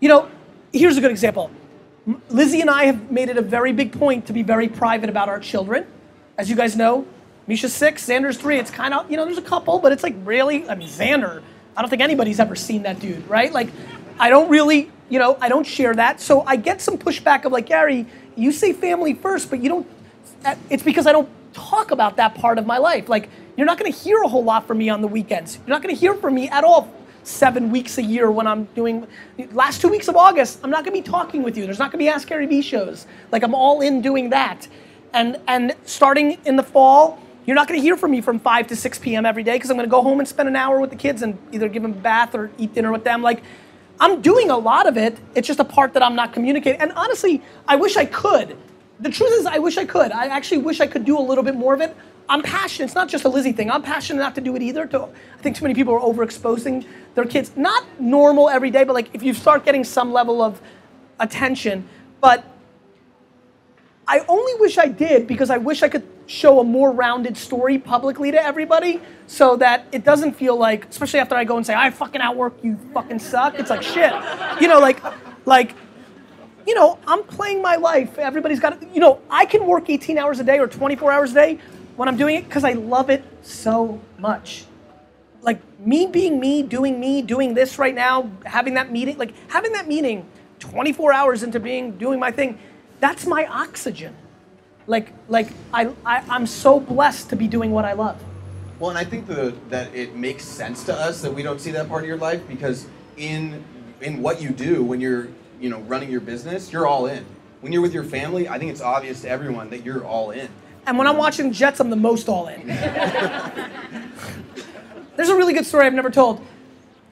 You know, here's a good example. Lizzie and I have made it a very big point to be very private about our children. As you guys know, Misha's six, Xander's three. It's kind of, you know, there's a couple, but it's like really, I mean, Xander, I don't think anybody's ever seen that dude, right? Like, I don't really, you know, I don't share that. So I get some pushback of like, Gary, you say family first, but you don't, it's because I don't talk about that part of my life. Like, you're not gonna hear a whole lot from me on the weekends. You're not gonna hear from me at all seven weeks a year when I'm doing last two weeks of August. I'm not gonna be talking with you. There's not gonna be Ask Gary Vee shows. Like I'm all in doing that, and and starting in the fall, you're not gonna hear from me from five to six p.m. every day because I'm gonna go home and spend an hour with the kids and either give them a bath or eat dinner with them. Like I'm doing a lot of it. It's just a part that I'm not communicating. And honestly, I wish I could. The truth is, I wish I could. I actually wish I could do a little bit more of it. I'm passionate. It's not just a Lizzie thing. I'm passionate not to do it either. To, I think too many people are overexposing their kids. Not normal every day, but like if you start getting some level of attention. But I only wish I did because I wish I could show a more rounded story publicly to everybody so that it doesn't feel like, especially after I go and say, I fucking outwork you, fucking suck. It's like shit. You know, like, like, you know, I'm playing my life. Everybody's got, you know, I can work 18 hours a day or 24 hours a day when I'm doing it because I love it so much. Like me being me, doing me, doing this right now, having that meeting, like having that meeting 24 hours into being, doing my thing, that's my oxygen. Like, like I, I, I'm so blessed to be doing what I love. Well, and I think the, that it makes sense to us that we don't see that part of your life because in in what you do when you're you know running your business, you're all in. When you're with your family, I think it's obvious to everyone that you're all in. And when I'm watching Jets, I'm the most all in. There's a really good story I've never told.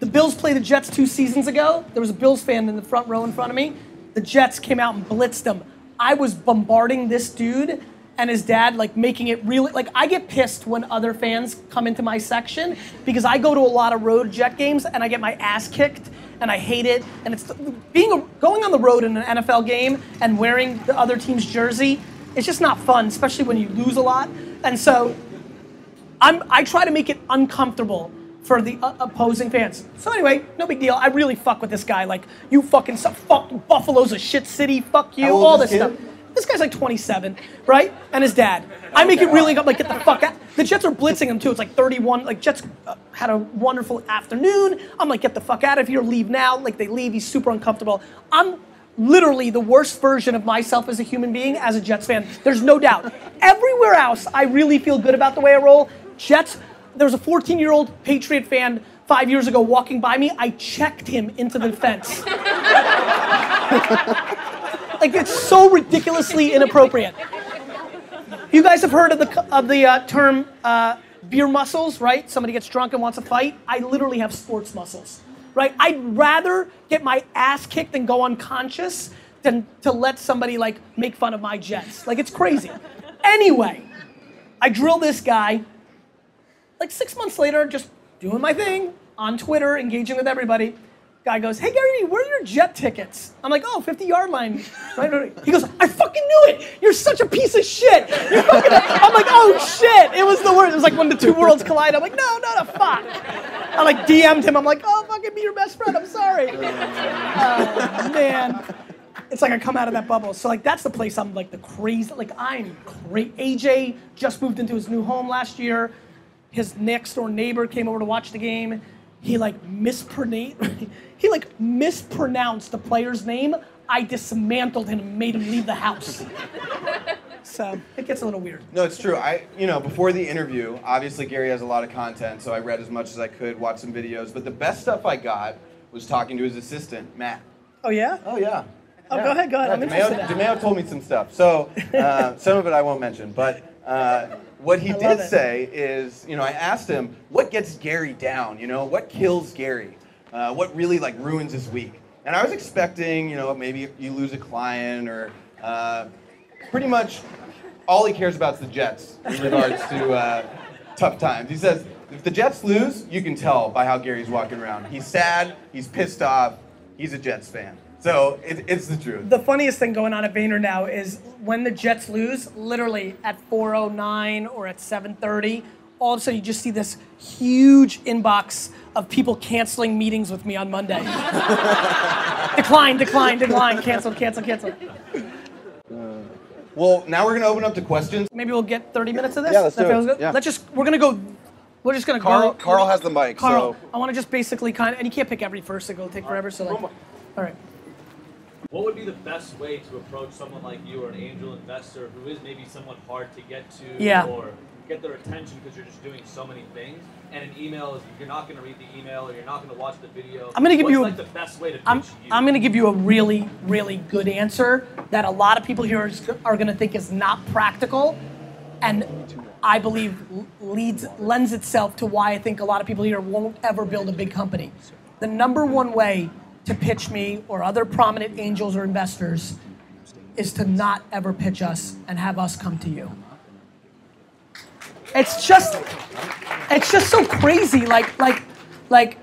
The Bills played the Jets two seasons ago. There was a Bills fan in the front row in front of me. The Jets came out and blitzed them. I was bombarding this dude and his dad, like making it really like I get pissed when other fans come into my section because I go to a lot of road Jet games and I get my ass kicked and I hate it. And it's being a, going on the road in an NFL game and wearing the other team's jersey. It's just not fun, especially when you lose a lot. And so I'm, I try to make it uncomfortable for the uh, opposing fans. So anyway, no big deal. I really fuck with this guy. Like, you fucking suck. Fuck, Buffalo's a shit city. Fuck you. All this this stuff. This guy's like 27, right? And his dad. I make it really, I'm like, get the fuck out. The Jets are blitzing him too. It's like 31. Like, Jets uh, had a wonderful afternoon. I'm like, get the fuck out of here. Leave now. Like, they leave. He's super uncomfortable. I'm literally the worst version of myself as a human being as a Jets fan. There's no doubt. Everywhere else, I really feel good about the way I roll. Jets, there was a 14 year old Patriot fan five years ago walking by me. I checked him into the fence. like, it's so ridiculously inappropriate. You guys have heard of the, of the uh, term uh, beer muscles, right? Somebody gets drunk and wants to fight. I literally have sports muscles, right? I'd rather get my ass kicked and go unconscious than to let somebody like make fun of my jets. Like it's crazy. Anyway, I drill this guy. Like six months later, just doing my thing on Twitter, engaging with everybody. Guy goes, "Hey Gary, where are your jet tickets?" I'm like, "Oh, 50 yard line." He goes, "I fucking knew it. You're such a piece of shit." I'm like, "Oh shit!" It was the worst. It was like when the two worlds collide. I'm like, "No, no, no, fuck." I like DM'd him. I'm like, "Oh, fucking be your best friend. I'm sorry." Oh man. It's like I come out of that bubble. So like that's the place I'm like the crazy. Like I'm crazy. AJ just moved into his new home last year. His next door neighbor came over to watch the game. He like mispronounced. he like mispronounced the player's name. I dismantled him and made him leave the house. so it gets a little weird. No, it's true. I, you know, before the interview, obviously Gary has a lot of content, so I read as much as I could, watched some videos. But the best stuff I got was talking to his assistant, Matt. Oh yeah. Oh yeah. Oh, Yeah. go ahead, go ahead. I'm DeMeo, interested. DeMeo told me some stuff. So uh, some of it I won't mention, but uh, what he I did say is, you know, I asked him what gets Gary down. You know, what kills Gary? Uh, what really like ruins his week? And I was expecting, you know, maybe you lose a client or uh, pretty much all he cares about is the Jets in regards to uh, tough times. He says if the Jets lose, you can tell by how Gary's walking around. He's sad. He's pissed off. He's a Jets fan. So it, it's the truth. The funniest thing going on at Vayner now is when the Jets lose, literally at 4:09 or at 7:30, all of a sudden you just see this huge inbox of people canceling meetings with me on Monday. decline, decline, decline, cancel, cancel, cancel. Uh, well, now we're gonna open up to questions. Maybe we'll get 30 minutes of this. Yeah, let's do it. good? Yeah. Let's just we're gonna go. We're just gonna Carl- go. Carl has the mic, Carl, so- I want to just basically kind of, and you can't pick every first. It'll take forever. So like, all right. What would be the best way to approach someone like you or an angel investor who is maybe somewhat hard to get to Yeah. or get their attention because you're just doing so many things? And an email is you're not going to read the email or you're not going to watch the video. I'm gonna give you like the best way to I'm, you. I'm going to give you a really, really good answer that a lot of people here are going to think is not practical, and I believe leads lends itself to why I think a lot of people here won't ever build a big company. The number one way to pitch me or other prominent angels or investors is to not ever pitch us and have us come to you. It's just, it's just so crazy. Like, like, like.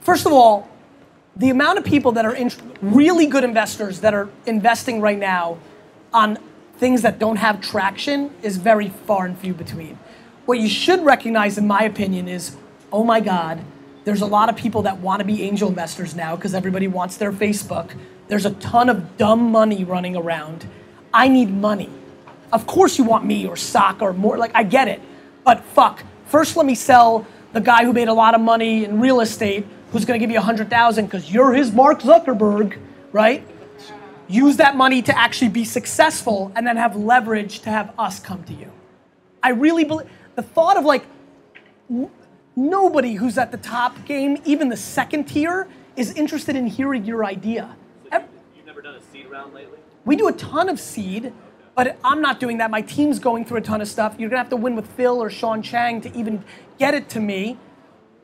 First of all, the amount of people that are really good investors that are investing right now on things that don't have traction is very far and few between. What you should recognize, in my opinion, is oh my God, there's a lot of people that want to be angel investors now because everybody wants their Facebook. There's a ton of dumb money running around. I need money. Of course, you want me or sock or more. Like, I get it. But fuck, first let me sell the guy who made a lot of money in real estate who's going to give you a hundred thousand because you're his Mark Zuckerberg, right? Use that money to actually be successful and then have leverage to have us come to you. I really believe the thought of like nobody who's at the top game, even the second tier, is interested in hearing your idea. Ev- You've never done a seed round lately? we do a ton of seed, but I'm not doing that. My team's going through a ton of stuff. You're gonna have to win with Phil or Sean Chang to even get it to me.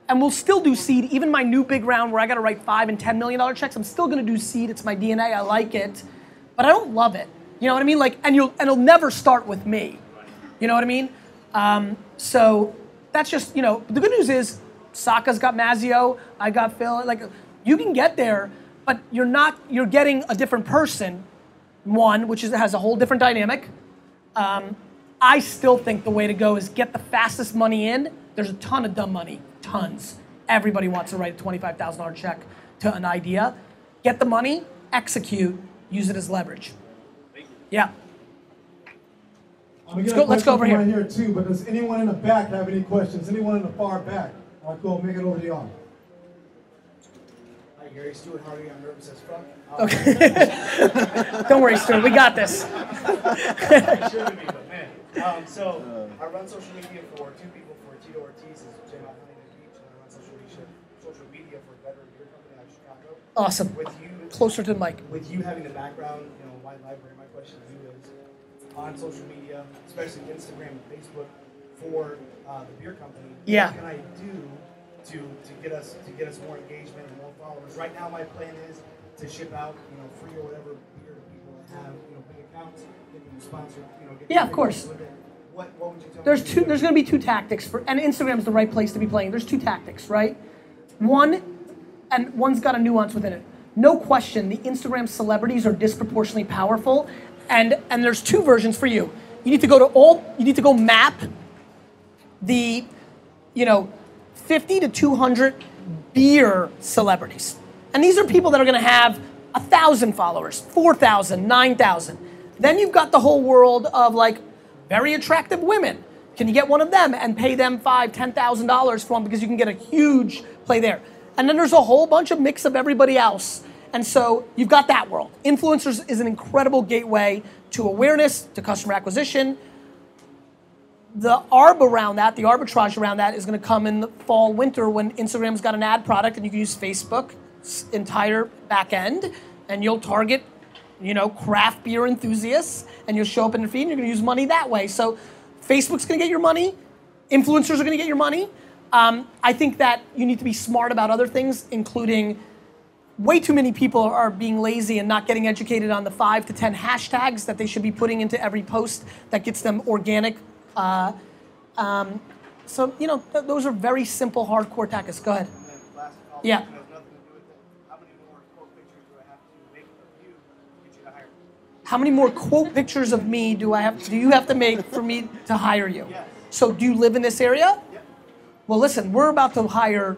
And we'll still do seed. Even my new big round where I gotta write five and ten million dollar checks, I'm still gonna do seed. It's my DNA. I like it, but I don't love it. You know what I mean? Like, and you'll and it'll never start with me. You know what I mean? Um, so that's just you know the good news is Sacca's got Mazzeo, I got Phil. Like you can get there, but you're not. You're getting a different person. One, which is, has a whole different dynamic. Um, I still think the way to go is get the fastest money in. There's a ton of dumb money, tons. Everybody wants to write a twenty-five thousand dollar check to an idea. Get the money, execute, use it as leverage. Yeah. I'm gonna Let's get go- a let's go question over right here too, but does anyone in the back have any questions? Anyone in the far back? All right, cool, make it over to y'all. Hi, Gary Stewart Hardy. I'm nervous as fuck. Okay. Don't worry, Stuart. We got this. sure to be, but man. Um, so I run social media for two people for Tito Ortiz, is Jim out Beach, and I run social media, social media for Veteran Beer Company out of Chicago. Awesome. With you, Closer to the mic. with you having the background, you know, wine library. On social media, especially Instagram and Facebook, for uh, the beer company, Yeah. what can I do to to get us to get us more engagement and more followers? Right now, my plan is to ship out, you know, free or whatever beer to people that have, you know, big accounts, get them sponsored, you know, get Yeah, of course. What, what would you tell There's two. There's going to be two tactics for, and Instagram's the right place to be playing. There's two tactics, right? One, and one's got a nuance within it. No question, the Instagram celebrities are disproportionately powerful, and and there's two versions for you. You need to go to all. You need to go map the, you know, 50 to 200 beer celebrities, and these are people that are going to have a thousand followers, four thousand, nine thousand. Then you've got the whole world of like very attractive women. Can you get one of them and pay them five, ten thousand dollars for them because you can get a huge play there? And then there's a whole bunch of mix of everybody else. And so you've got that world. Influencers is an incredible gateway to awareness, to customer acquisition. The arb around that, the arbitrage around that is going to come in the fall, winter when Instagram's got an ad product and you can use Facebook's entire back end and you'll target, you know, craft beer enthusiasts and you'll show up in the feed and you're going to use money that way. So Facebook's going to get your money, influencers are going to get your money. Um, I think that you need to be smart about other things, including way too many people are being lazy and not getting educated on the five to ten hashtags that they should be putting into every post that gets them organic. Uh, um, so you know th- those are very simple, hardcore tactics. Go ahead. And then last follow-up Yeah. has nothing to do with it. How many more quote pictures do I have to make of you to get you to hire me? How many more quote pictures of me do I have? Do you have to make for me to hire you? Yes. So do you live in this area? Yep. Well, listen, we're about to hire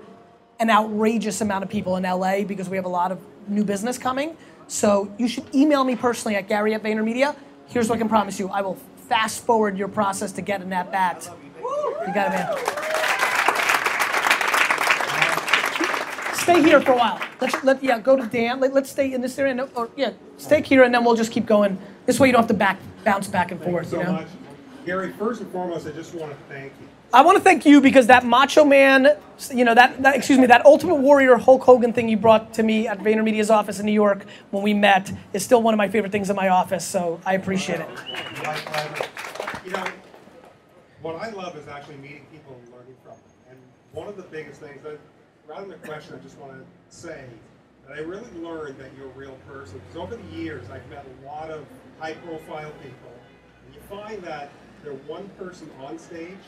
an outrageous amount of people in LA because we have a lot of new business coming. So you should email me personally at Gary at VaynerMedia. Here's what I can promise you: I will fast forward your process to getting that back. You got it, man. Stay here for a while. Let's let yeah go to Dan. Let, us stay in this area. No, or yeah, stay here and then we'll just keep going. This way you don't have to back bounce back and Thank forth. you so know? much. Gary, first and foremost, I just want to thank you. I want to thank you because that Macho Man, you know, that, that excuse me, that Ultimate Warrior Hulk Hogan thing you brought to me at VaynerMedia's office in New York when we met is still one of my favorite things in my office. So I appreciate it. You know, what I love is actually meeting people and learning from them. And one of the biggest things, that, rather than a question, I just want to say that I really learned that you're a real person. Because over the years, I've met a lot of high-profile people, and you find that they're one person on stage,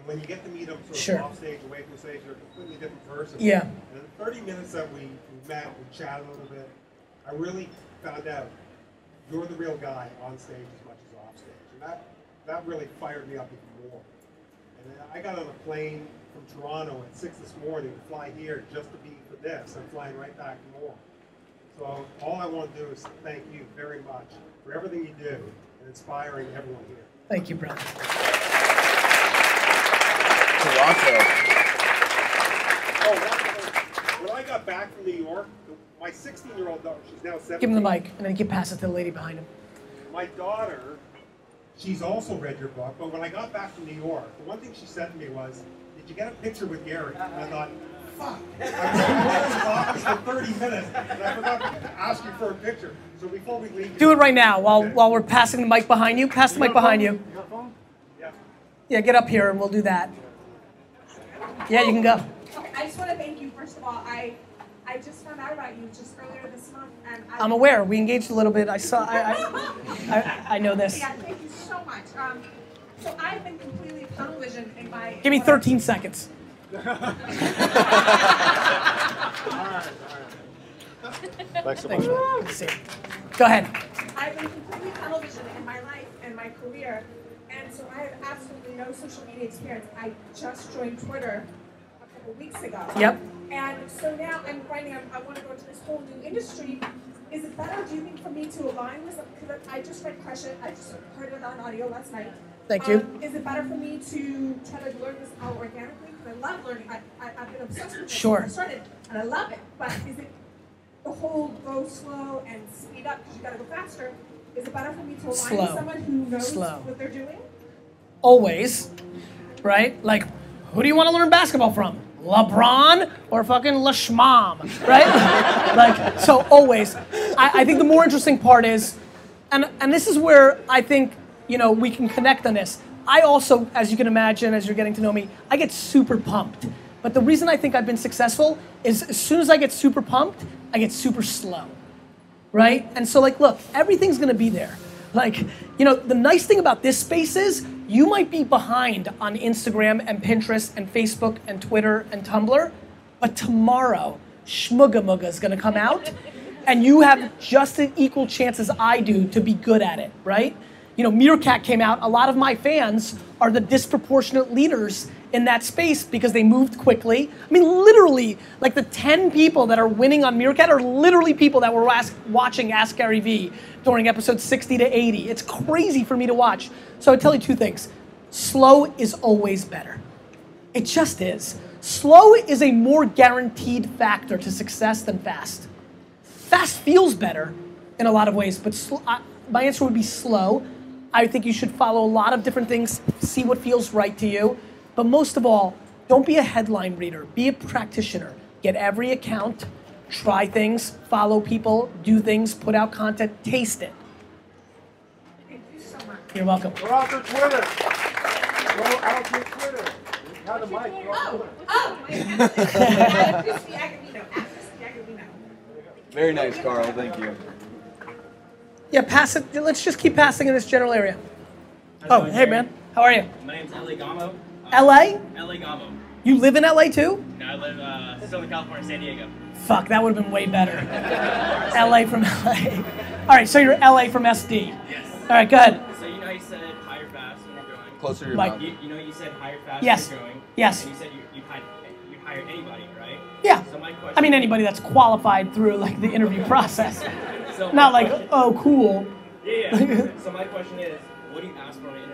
and when you get to meet them sort of Sure. off stage, away from stage, they're a completely different person. Yeah. And in the 30 minutes that we, met, we chatted a little bit, I really found out you're the real guy on stage as much as off stage. And that, that really fired me up even more. And then I got on a plane from Toronto at 6 this morning to fly here just to be for this. I'm flying right back tomorrow. So all I want to do is thank you very much for everything you do and inspiring everyone here. Thank you, brother. Toronto. Oh, one thing. When I got back from New York, my 16 year old daughter, she's now 17. Give him the mic and then you can pass it to the lady behind him. My daughter, she's also read your book, but when I got back from New York, the one thing she said to me was, Did you get a picture with Gary? And I thought, Fuck. I was in his office for 30 minutes, and I forgot to ask you for a picture. So before we leave, Do it right now while while we're passing the mic behind you. Pass the mic behind you. Your phone? Yeah. Yeah, get up here and we'll do that. Yeah, you can go. Okay, I just want to thank you. First of all, I I just found out about you just earlier this month, and I, I'm aware. We engaged a little bit. I saw. I I, I, I know this. Yeah, thank you so much. Um, so I've been completely tunnel vision in my. Give me 13 seconds. Thanks so much. Thanks, man. Good to see you. Go ahead. I've been completely tunnel vision in my life and my career, and so I have absolutely no social media experience. I just joined Twitter a couple weeks ago. Yep. And so now I'm finding I'm, I want to go into this whole new industry. Is it better, do you think, for me to align with? Because I just read Crush It. I just heard it on audio last night. Thank you. Um, is it better for me to try to learn this out organically? Because I love learning. I, I, I've been obsessed with it. Sure. I started, and I love it. But is it the whole go slow and speed up because you got to go faster? Is it better for me to align Slow. with someone who knows Slow. what they're doing? Always, right? Like, who do you want to learn basketball from? LeBron or fucking Lashmam, right? like, so always. I, I think the more interesting part is, and and this is where I think you know we can connect on this. I also, as you can imagine, as you're getting to know me, I get super pumped. But the reason I think I've been successful is as soon as I get super pumped, I get super slow right? And so, like, look, everything's gonna be there. Like, you know, the nice thing about this space is you might be behind on Instagram and Pinterest and Facebook and Twitter and Tumblr, but tomorrow, Schmooga is gonna come out, and you have just an equal chance as I do to be good at it, right? You know, Meerkat came out. A lot of my fans are the disproportionate leaders in that space because they moved quickly. I mean, literally, like the 10 people that are winning on Meerkat are literally people that were ask, watching Ask Gary Vee during episode 60 to 80. It's crazy for me to watch. So I tell you two things slow is always better. It just is. Slow is a more guaranteed factor to success than fast. Fast feels better in a lot of ways, but sl- I, my answer would be slow. I think you should follow a lot of different things, see what feels right to you. But most of all, don't be a headline reader, be a practitioner. Get every account, try things, follow people, do things, put out content, taste it. Thank you so much. You're welcome. We're off to Twitter. Go out to Twitter. Have the mic. Go on Twitter. Oh, my Crispy Agamino. At Crispy Agamino. Very nice, Carl. Thank you. Yeah, pass it. Let's just keep passing in this general area. Oh, hey man, how are you? My name's Ellie Gamo. LA? LA Gamo. You live in LA too? No, I live uh, Southern California, San Diego. Fuck, that would have been way better. LA from LA. All right, so you're LA from SD. Yes. All right, good. So you know how you said hire fast when you're going. Closer to your mic. mouth. You, you know you said hire fast Yes. when you're growing? Yes. And you said you, you, hire, you hire anybody, right? Yeah. So my question I mean, anybody that's qualified through like the interview process. So Not like, question- oh, cool. Yeah, yeah. so my question is, what do you ask for in an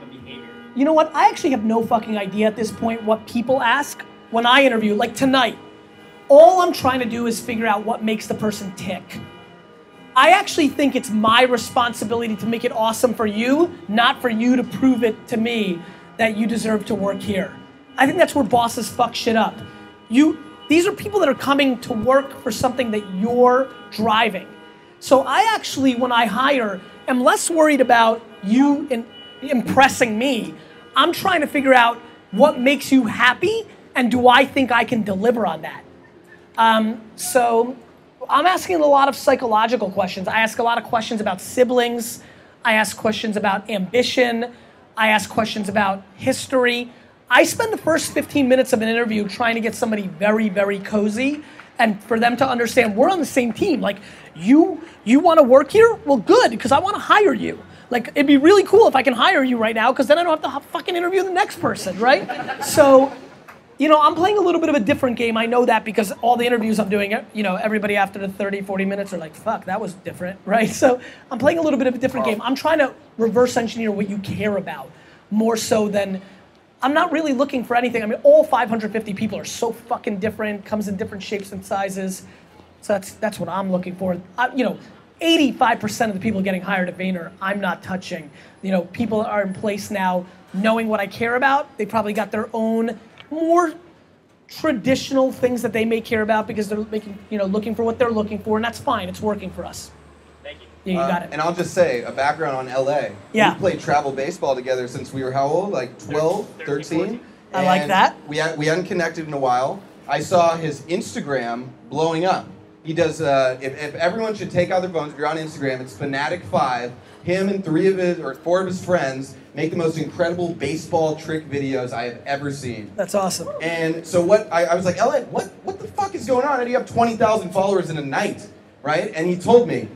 behavior? You know what? I actually have no fucking idea at this point what people ask when I interview. Like tonight, all I'm trying to do is figure out what makes the person tick. I actually think it's my responsibility to make it awesome for you, not for you to prove it to me that you deserve to work here. I think that's where bosses fuck shit up. You these are people that are coming to work for something that you're driving. So I actually when I hire am less worried about you in, impressing me. I'm trying to figure out what makes you happy and do I think I can deliver on that. Um, so I'm asking a lot of psychological questions. I ask a lot of questions about siblings. I ask questions about ambition. I ask questions about history. I spend the first 15 minutes of an interview trying to get somebody very, very cozy and for them to understand we're on the same team. Like, you you want to work here? Well, good, because I want to hire you. Like, it'd be really cool if I can hire you right now, because then I don't have to fucking interview the next person, right? so you know, I'm playing a little bit of a different game. I know that because all the interviews I'm doing, you know, everybody after the 30, 40 minutes are like, fuck, that was different, right? So I'm playing a little bit of a different game. I'm trying to reverse engineer what you care about more so than I'm not really looking for anything. I mean, all 550 people are so fucking different, comes in different shapes and sizes. So that's that's what I'm looking for. I, you know, 85% of the people getting hired at Vayner, I'm not touching. You know, people are in place now knowing what I care about. They probably got their own more traditional things that they may care about because they're making, you know, looking for what they're looking for, and that's fine. It's working for us. Thank you. Yeah, you Uh, got it. And I'll just say a background on LA. Yeah. We played travel baseball together since we were how old? Like 12, 13, 13? 14. I like that. We, had, we hadn't connected in a while. I saw his Instagram blowing up. He does, uh, if, if everyone should take out their phones, if you're on Instagram, it's Fanatic5. Him and three of his, or four of his friends, make the most incredible baseball trick videos I have ever seen. That's awesome. And so what I, I was like, Ellen, what what the fuck is going on? And you have twenty thousand followers in a night, right? And he told me,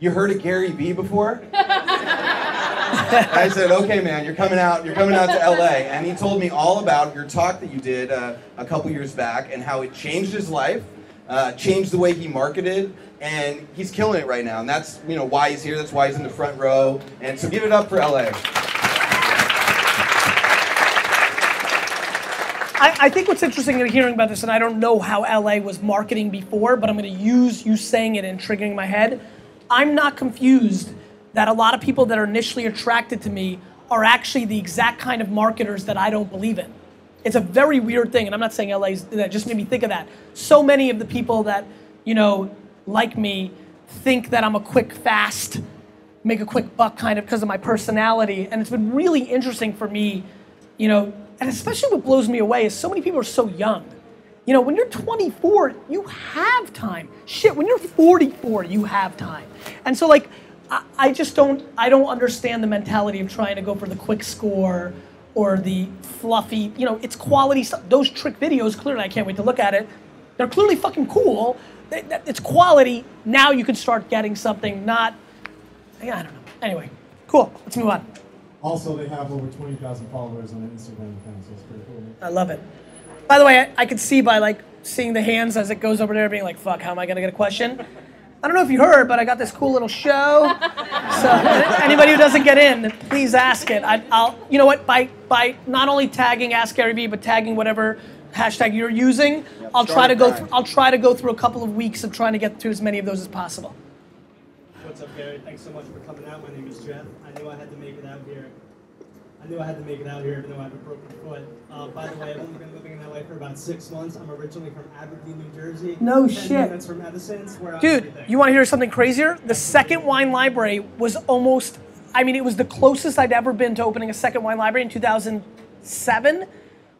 You heard of Gary Vee before? I said, Okay, man, you're coming out, you're coming out to LA. And he told me all about your talk that you did uh, a couple years back and how it changed his life, uh, changed the way he marketed, and he's killing it right now. And that's you know why he's here. That's why he's in the front row. And so give it up for LA. I, I think what's interesting in hearing about this, and I don't know how LA was marketing before, but I'm going to use you saying it and triggering my head. I'm not confused that a lot of people that are initially attracted to me are actually the exact kind of marketers that I don't believe in. It's a very weird thing, and I'm not saying LA's that just made me think of that. So many of the people that, you know, like me think that I'm a quick, fast, make a quick buck kind of because of my personality. And it's been really interesting for me, you know, and especially what blows me away is so many people are so young. You know, when you're 24, you have time. Shit, when you're 44, you have time. And so, like, I, I just don't, I don't understand the mentality of trying to go for the quick score or the fluffy, you know, it's quality stuff. Those trick videos, clearly, I can't wait to look at it. They're clearly fucking cool. It's quality. Now you can start getting something, not, I don't know. Anyway, cool. Let's move on. Also, they have over 20,000 followers on their Instagram account, so it's pretty cool. I love it. By the way, I, I could see by like seeing the hands as it goes over there, being like, "Fuck, how am I gonna get a question?" I don't know if you heard, but I got this cool little show. So anybody who doesn't get in, please ask it. I, I'll, you know what? By by not only tagging Ask Gary Vee, but tagging whatever hashtag you're using, I'll try to go. Started Through, I'll try to go through a couple of weeks of trying to get through as many of those as possible. What's up, Gary? Thanks so much for coming out. My name is Jeff. I knew I had to make it out here. I knew I had to make it out here, even though I have a broken foot. Uh, by the way, I've only been living in LA for about six months. I'm originally from Aberdeen, New Jersey. No shit. minutes from Edison. where Dude, you want to hear something crazier? The second wine library was almost, I mean, it was the closest I'd ever been to opening a second wine library in 2007,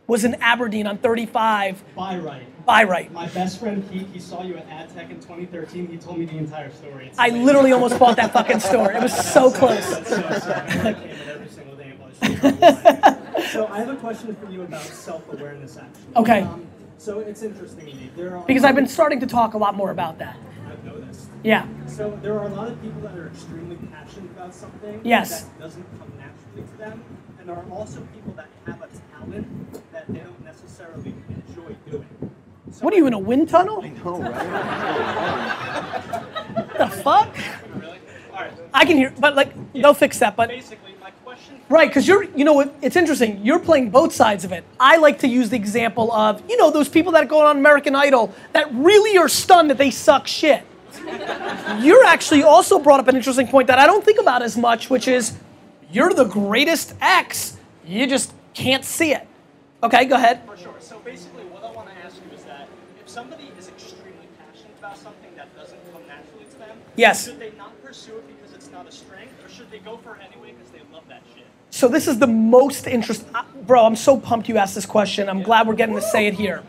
was in Aberdeen on 35. Buy Rite. Buy Rite. My best friend Keith, he saw you at AdTech in 2013. He told me the entire story. It's I amazing. literally almost bought that fucking store. It was so close. That's so sad. I came in every single day So I have a question for you about self-awareness, actually. Okay. Um, so it's interesting to me. There are Because I've been starting to talk a lot more about that. I've noticed. Yeah. So there are a lot of people that are extremely passionate about something Yes. that doesn't come naturally to them, and there are also people that have a talent that they don't necessarily enjoy doing. So What are you in a wind tunnel? I know, right? the fuck? Really? All right. I can hear, but like, they'll fix that. But Basically, my question. Right, because you're, you know, what? it's interesting. You're playing both sides of it. I like to use the example of, you know, those people that go on American Idol that really are stunned that they suck shit. You're actually also brought up an interesting point that I don't think about as much, which is you're the greatest X. You just can't see it. Okay, go ahead. For sure. So basically, what I want to ask you is that if somebody is extremely passionate about something that doesn't come naturally to them, Yes. should they not pursue it because it's not a strength, or should they go for it anyway because they love that shit? So this is the most interest, uh, bro. I'm so pumped you asked this question. I'm glad we're getting to say it here.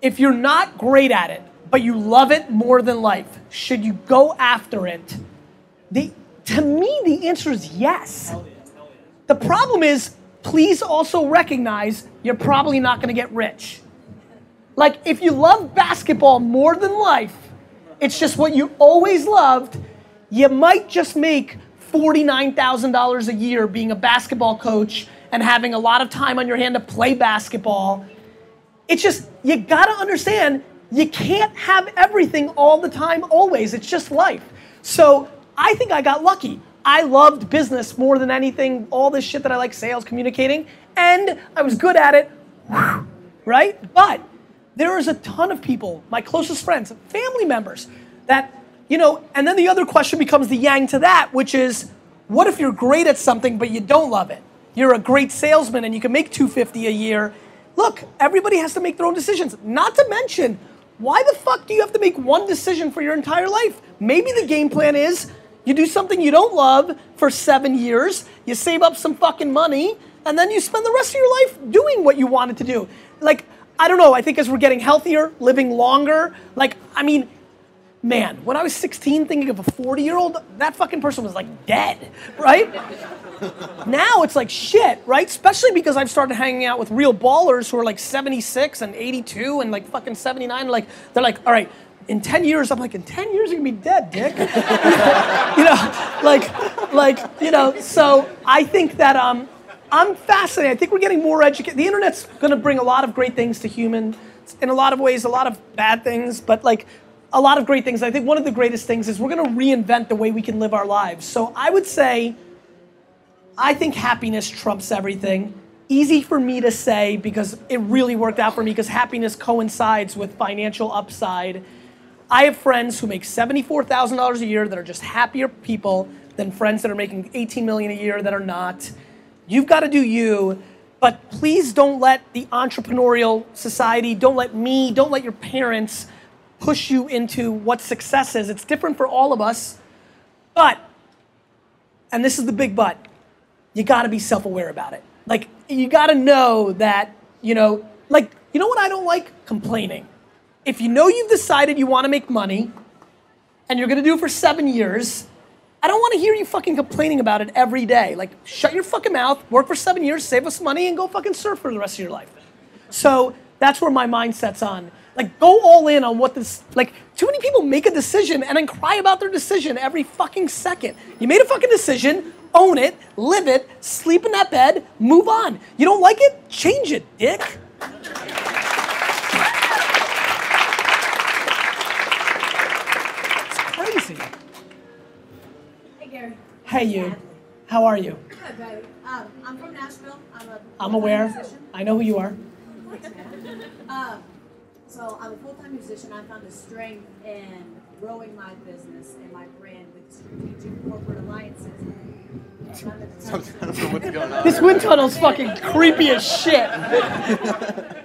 If you're not great at it, but you love it more than life, should you go after it? The to me, the answer is yes. The problem is, please also recognize you're probably not going to get rich. Like if you love basketball more than life, it's just what you always loved. You might just make $49,000 a year being a basketball coach and having a lot of time on your hand to play basketball. It's just, you gotta understand, you can't have everything all the time, always. It's just life. So I think I got lucky. I loved business more than anything, all this shit that I like, sales, communicating, and I was good at it, right? But there is a ton of people, my closest friends, family members, that, you know, and then the other question becomes the yang to that, which is, what if you're great at something but you don't love it? You're a great salesman and you can make 250 a year. Look, everybody has to make their own decisions. Not to mention, why the fuck do you have to make one decision for your entire life? Maybe the game plan is you do something you don't love for seven years, you save up some fucking money, and then you spend the rest of your life doing what you wanted to do. Like, I don't know, I think as we're getting healthier, living longer, like, I mean, man, when I was 16 thinking of a 40 year old, that fucking person was like dead, right? now it's like shit, right? Especially because I've started hanging out with real ballers who are like 76 and 82 and like fucking 79. Like, they're like, all right, in 10 years, I'm like, in 10 years, you're gonna be dead, dick. you know, like, like, you know, so I think that um, I'm fascinated. I think we're getting more educated. The internet's gonna bring a lot of great things to humans, in a lot of ways, a lot of bad things, but like, a lot of great things. I think one of the greatest things is we're gonna reinvent the way we can live our lives. So I would say, I think happiness trumps everything. Easy for me to say because it really worked out for me because happiness coincides with financial upside. I have friends who make $74,000 a year that are just happier people than friends that are making 18 million a year that are not. You've got to do you, but please don't let the entrepreneurial society, don't let me, don't let your parents push you into what success is. It's different for all of us. But and this is the big but, you got to be self-aware about it. Like you got to know that, you know, like you know what I don't like? Complaining. If you know you've decided you want to make money and you're to do it for 7 years, I don't want to hear you fucking complaining about it every day. Like shut your fucking mouth, work for 7 years, save us money and go fucking surf for the rest of your life. So, that's where my mindset's on. Like go all in on what this like too many people make a decision and then cry about their decision every fucking second. You made a fucking decision, own it, live it, sleep in that bed, move on. You don't like it? Change it, dick. It's crazy. Hey, Gary. Hey, you. How are you? Good, baby. Um, I'm from Nashville. I'm a I'm aware. musician. I know who you are. Um, so I'm a full-time musician. I found a strength in growing my business and my brand with strategic corporate alliances. And I'm gonna tell you- I don't know what's going on. This wind tunnel's fucking creepy as shit.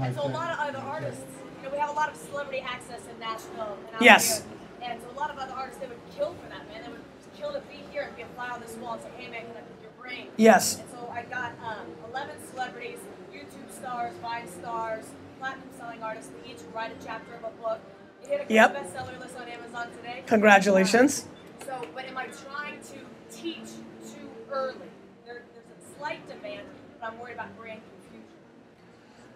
And, so a lot of other artists, you know, we have a lot of celebrity access in Nashville. And out Yes. Here, and so a lot of other artists, they would kill for that, man. They would kill to be here and be a fly on this wall and say, hey, man, connect with your brain. Yes. And so I got um, 11 celebrities, YouTube stars, Vine stars, platinum selling artists. They each write a chapter of a book. It hit a Yep. bestseller list on Amazon today. Congratulations. So, but am I trying to teach too early? There, there's a slight demand, but I'm worried about brand confusion.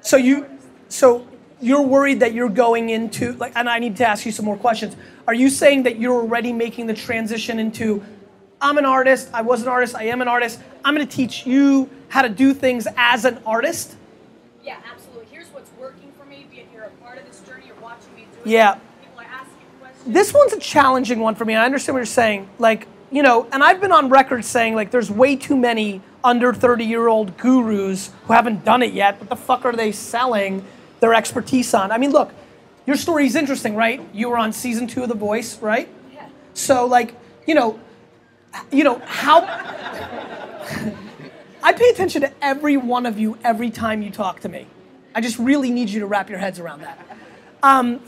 So you, so you're worried that you're going into like, and I need to ask you some more questions. Are you saying that you're already making the transition into, I'm an artist, I was an artist, I am an artist. I'm going to teach you how to do things as an artist. Yeah, absolutely. Here's what's working for me. Be it you're a part of this journey, you're watching me do it. Yeah. People are asking questions. This one's a challenging one for me. I understand what you're saying. Like, you know, and I've been on record saying like there's way too many under 30 year old gurus who haven't done it yet. What the fuck are they selling their expertise on? I mean, look, your story is interesting, right? You were on season two of The Voice, right? Yeah. So like, you know, you know how I pay attention to every one of you every time you talk to me. I just really need you to wrap your heads around that. Um,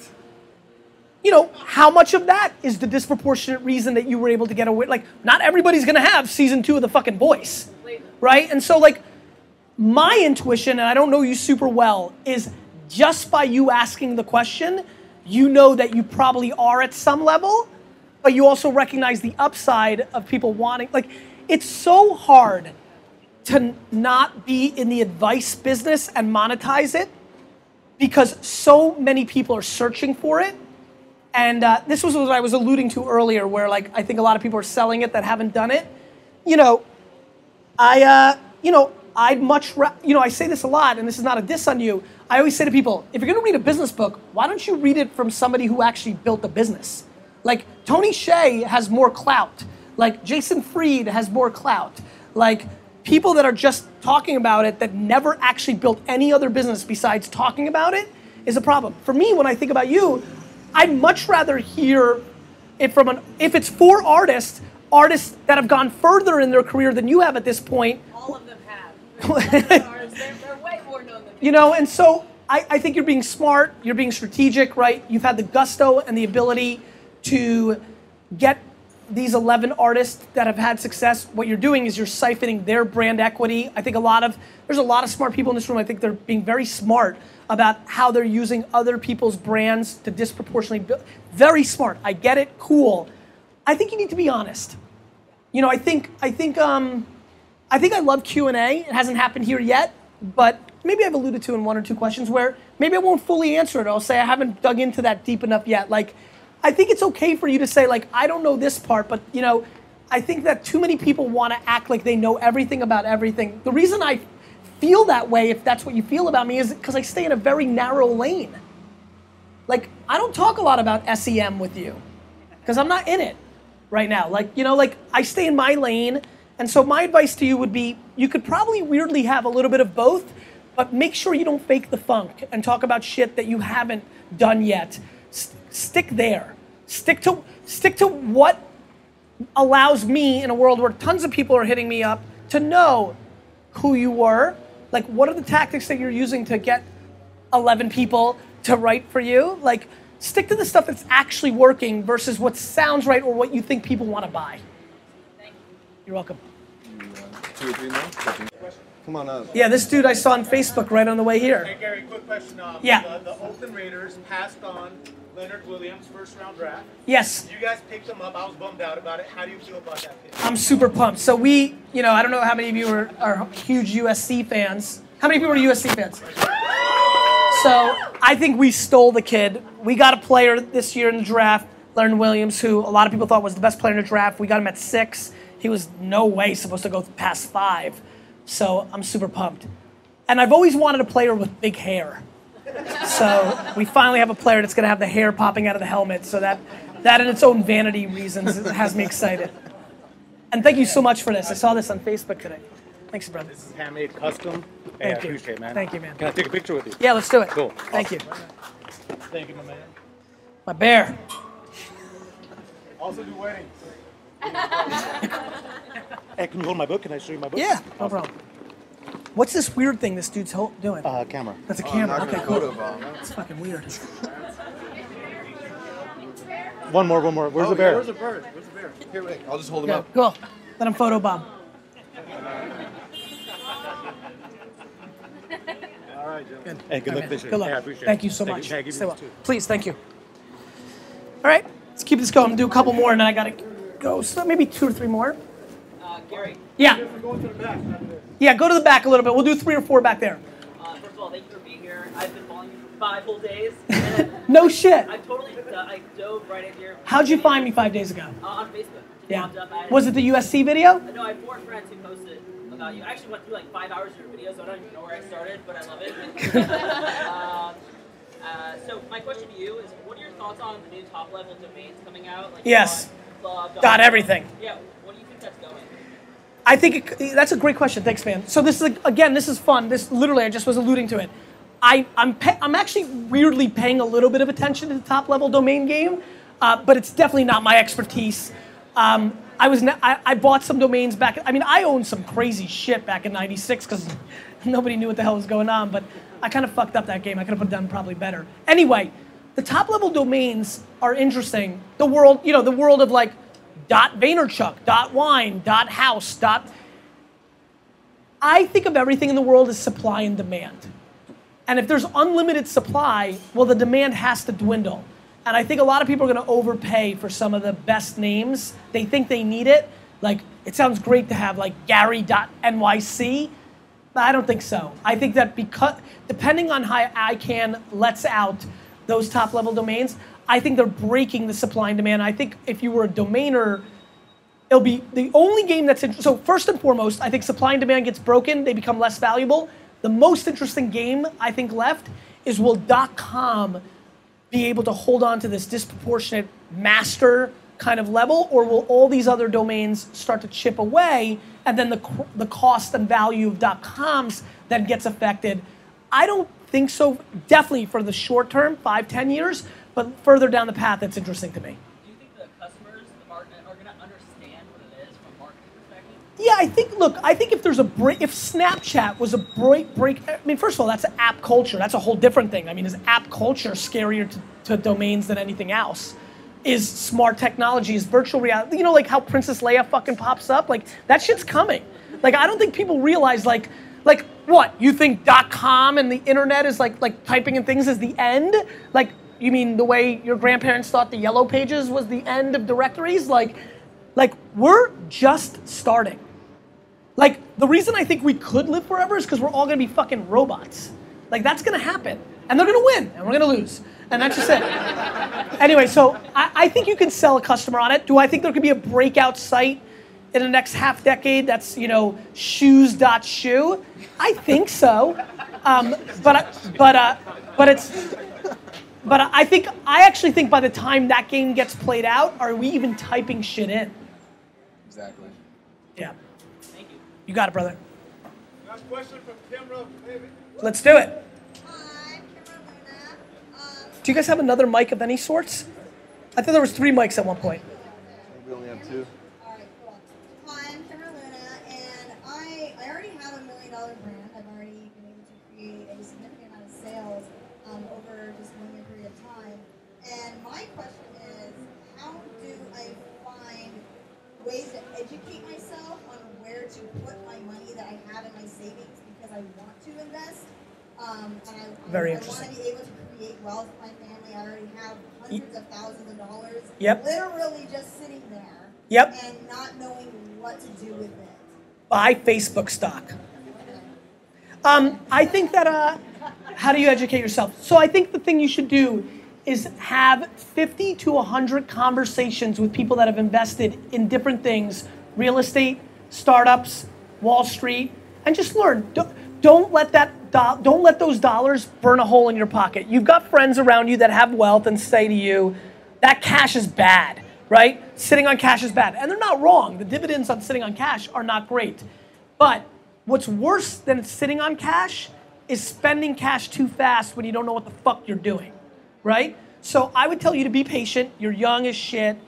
you know, how much of that is the disproportionate reason that you were able to get away? Like, not everybody's gonna have season two of The fucking Voice, right? And so, like, my intuition, and I don't know you super well, is just by you asking the question, you know that you probably are at some level, but you also recognize the upside of people wanting, like, it's so hard to not be in the advice business and monetize it because so many people are searching for it. And uh, this was what I was alluding to earlier, where like I think a lot of people are selling it that haven't done it. You know, I, uh, you know, I'd much, ra- you know, I say this a lot, and this is not a diss on you. I always say to people, if you're going to read a business book, why don't you read it from somebody who actually built a business? Like Tony Hsieh has more clout. Like Jason Fried has more clout. Like people that are just talking about it that never actually built any other business besides talking about it is a problem. For me, when I think about you, I'd much rather hear it from an if it's for artists, artists that have gone further in their career than you have at this point. All of them have. They're, they're, way more known than me. You know, and so I, I think you're being smart, you're being strategic, right? You've had the gusto and the ability to get these 11 artists that have had success. What you're doing is you're siphoning their brand equity. I think a lot of, there's a lot of smart people in this room. I think they're being very smart about how they're using other people's brands to disproportionately build. Very smart. I get it. Cool. I think you need to be honest. You know, I think, I think, um, I think I love Q and A. It hasn't happened here yet, but maybe I've alluded to in one or two questions where maybe I won't fully answer it. I'll say I haven't dug into that deep enough yet. Like, I think it's okay for you to say like I don't know this part, but you know, I think that too many people want to act like they know everything about everything. The reason I feel that way, if that's what you feel about me, is because I stay in a very narrow lane. Like I don't talk a lot about SEM with you because I'm not in it right now. Like you know, like I stay in my lane. And so my advice to you would be you could probably weirdly have a little bit of both, but make sure you don't fake the funk and talk about shit that you haven't done yet. S- stick there. Stick to stick to what allows me in a world where tons of people are hitting me up to know who you were. Like what are the tactics that you're using to get 11 people to write for you? Like stick to the stuff that's actually working versus what sounds right or what you think people want to buy. Thank You're welcome. Two or three more? Come on up. Yeah, this dude I saw on Facebook right on the way here. Hey Gary, quick question. Um, Yeah. The, the Oakland Raiders passed on Leonard Williams' first round draft. Yes. You guys picked him up. I was bummed out about it. How do you feel about that pick? I'm super pumped. So we, you know, I don't know how many of you are, are huge USC fans. How many people are USC fans? So I think we stole the kid. We got a player this year in the draft, Leonard Williams, who a lot of people thought was the best player in the draft. We got him at six. He was no way supposed to go past five. So I'm super pumped. And I've always wanted a player with big hair. So we finally have a player that's going to have the hair popping out of the helmet. So that, that in its own vanity reasons has me excited. And thank you so much for this. I saw this on Facebook today. Thanks, brother. This is handmade, custom. Thank Hey, I you. appreciate it, man. Thank you, man. Can I take a picture with you? Yeah, let's do it. Cool. Thank you. Thank you, my man. My bear. Also do weddings. hey, can you hold my book? Can I show you my book? Yeah, no problem. What's this weird thing this dude's ho- doing? Uh, camera. That's a Oh, camera. not Okay, gonna cool. It's fucking weird. One more, one more. Where's Oh, the bear? yeah, where's the bird? Where's the bear? Here, wait. I'll just hold him Yeah, up. cool. Let him photobomb. All right, Joe. Good. Hey, good All luck right, this year. Good luck. Hey, I appreciate thank it. you so Thank much. Hey, give me Stay well. too. Please, thank you. All right, let's keep this going. I'm gonna do a couple more, and then I gotta go. So maybe two or three more. Gary. Yeah. Yeah, go to the back a little bit. We'll do three or four back there. Uh, first of all, thank you for being here. I've been following you for five whole days. No shit. I totally, uh, I dove right in here. How'd you find me five days ago? Uh, on Facebook. Yeah. up. Was it the USC video? Uh, No, I have four friends who posted about you. I actually went through like five hours of your videos, so I don't even know where I started, but I love it. um, uh, so my question to you is, what are your thoughts on the new top level domains coming out? Like Yes. Club, Got everything. Yeah. What do you think that's going? I think it, that's a great question. Thanks, man. So this is again, this is fun. This literally, I just was alluding to it. I, I'm I'm actually weirdly paying a little bit of attention to the top level domain game, uh, but it's definitely not my expertise. Um, I was ne- I, I bought some domains back. I mean, I owned some crazy shit back in '96 because nobody knew what the hell was going on. But I kind of fucked up that game. I could have put it done probably better. Anyway, the top level domains are interesting. The world, you know, the world of like dot Vaynerchuk, dot wine, dot house, dot. I think of everything in the world as supply and demand. And if there's unlimited supply, well, the demand has to dwindle. And I think a lot of people are going to overpay for some of the best names. They think they need it. Like, it sounds great to have like Gary.nyc, but I don't think so. I think that because, depending on how ICANN lets out those top level domains, I think they're breaking the supply and demand. I think if you were a domainer, it'll be the only game that's in, so first and foremost i think supply and demand gets broken they become less valuable the most interesting game i think left is will .dot com be able to hold on to this disproportionate master kind of level or will all these other domains start to chip away and then the, the cost and value of .dot coms then gets affected i don't think so definitely for the short term five ten years but further down the path it's interesting to me Do you think the customers are, are going to understand what it is from a marketing perspective? Yeah, I think. Look, I think if there's a break, if Snapchat was a break, break. I mean, first of all, that's app culture. That's a whole different thing. I mean, is app culture scarier to, to domains than anything else? Is smart technology? Is virtual reality? You know, like how Princess Leia fucking pops up. Like that shit's coming. Like I don't think people realize. Like, like what? You think .com and the internet is like like typing in things is the end? Like you mean the way your grandparents thought the yellow pages was the end of directories? Like, like we're just starting. Like the reason I think we could live forever is because we're all gonna be fucking robots. Like that's gonna happen, and they're gonna win, and we're gonna lose, and that's just it. anyway, so I, I think you can sell a customer on it. Do I think there could be a breakout site in the next half decade that's you know shoes.shoe? I think so, um, but but uh, but it's. But I think I actually think by the time that game gets played out, are we even typing shit in? Exactly. Yeah. Thank you. You got it, brother. Last question from Kimra, maybe. Let's do it. Do you guys have another mic of any sorts? I thought there was three mics at one point. We only have two. Hi, I'm Kimra Luna, and I, I already have a million dollar brand. I've already been able to create a significant amount of sales um, over just one year period of time. And my question is, how do I find ways to educate myself on where to put my money that I have in my savings because I want to invest? Um, and I, Very I, interesting. want to be able to create wealth for my family. I already have hundreds of thousands of dollars Yep. literally just sitting there Yep. and not knowing what to do with it. Buy Facebook stock. Um, I think that, uh, how do you educate yourself? So I think the thing you should do is have 50 to 100 conversations with people that have invested in different things real estate, startups, Wall Street, and just learn. Don't, don't let that do- don't let those dollars burn a hole in your pocket. You've got friends around you that have wealth and say to you, that cash is bad, right? Sitting on cash is bad. And they're not wrong. The dividends on sitting on cash are not great. But what's worse than sitting on cash is spending cash too fast when you don't know what the fuck you're doing, right? So I would tell you to be patient. You're young as shit.